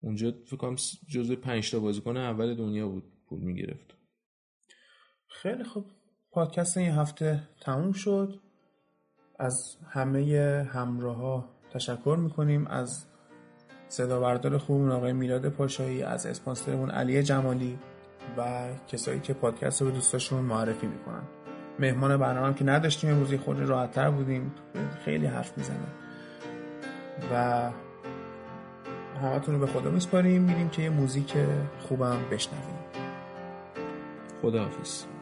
اونجا فکر کنم جزو 5 تا بازیکن اول دنیا بود پول می‌گرفت. خیلی خوب. پادکست این هفته تموم شد. از همه همراه ها تشکر می‌کنیم. از صدا بردار خوبمون آقای میلاد پاشایی از اسپانسرمون علی جمالی. و کسایی که پادکست رو به دوستاشون معرفی می‌کنن. مهمان برنامه هم که نداشتیم امروزی خود راحتتر بودیم. خیلی حرف می‌زنه و همتون رو به خدا میسپاریم. میریم که یه موزیک خوبم بشنویم. خداحافظ.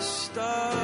Stop.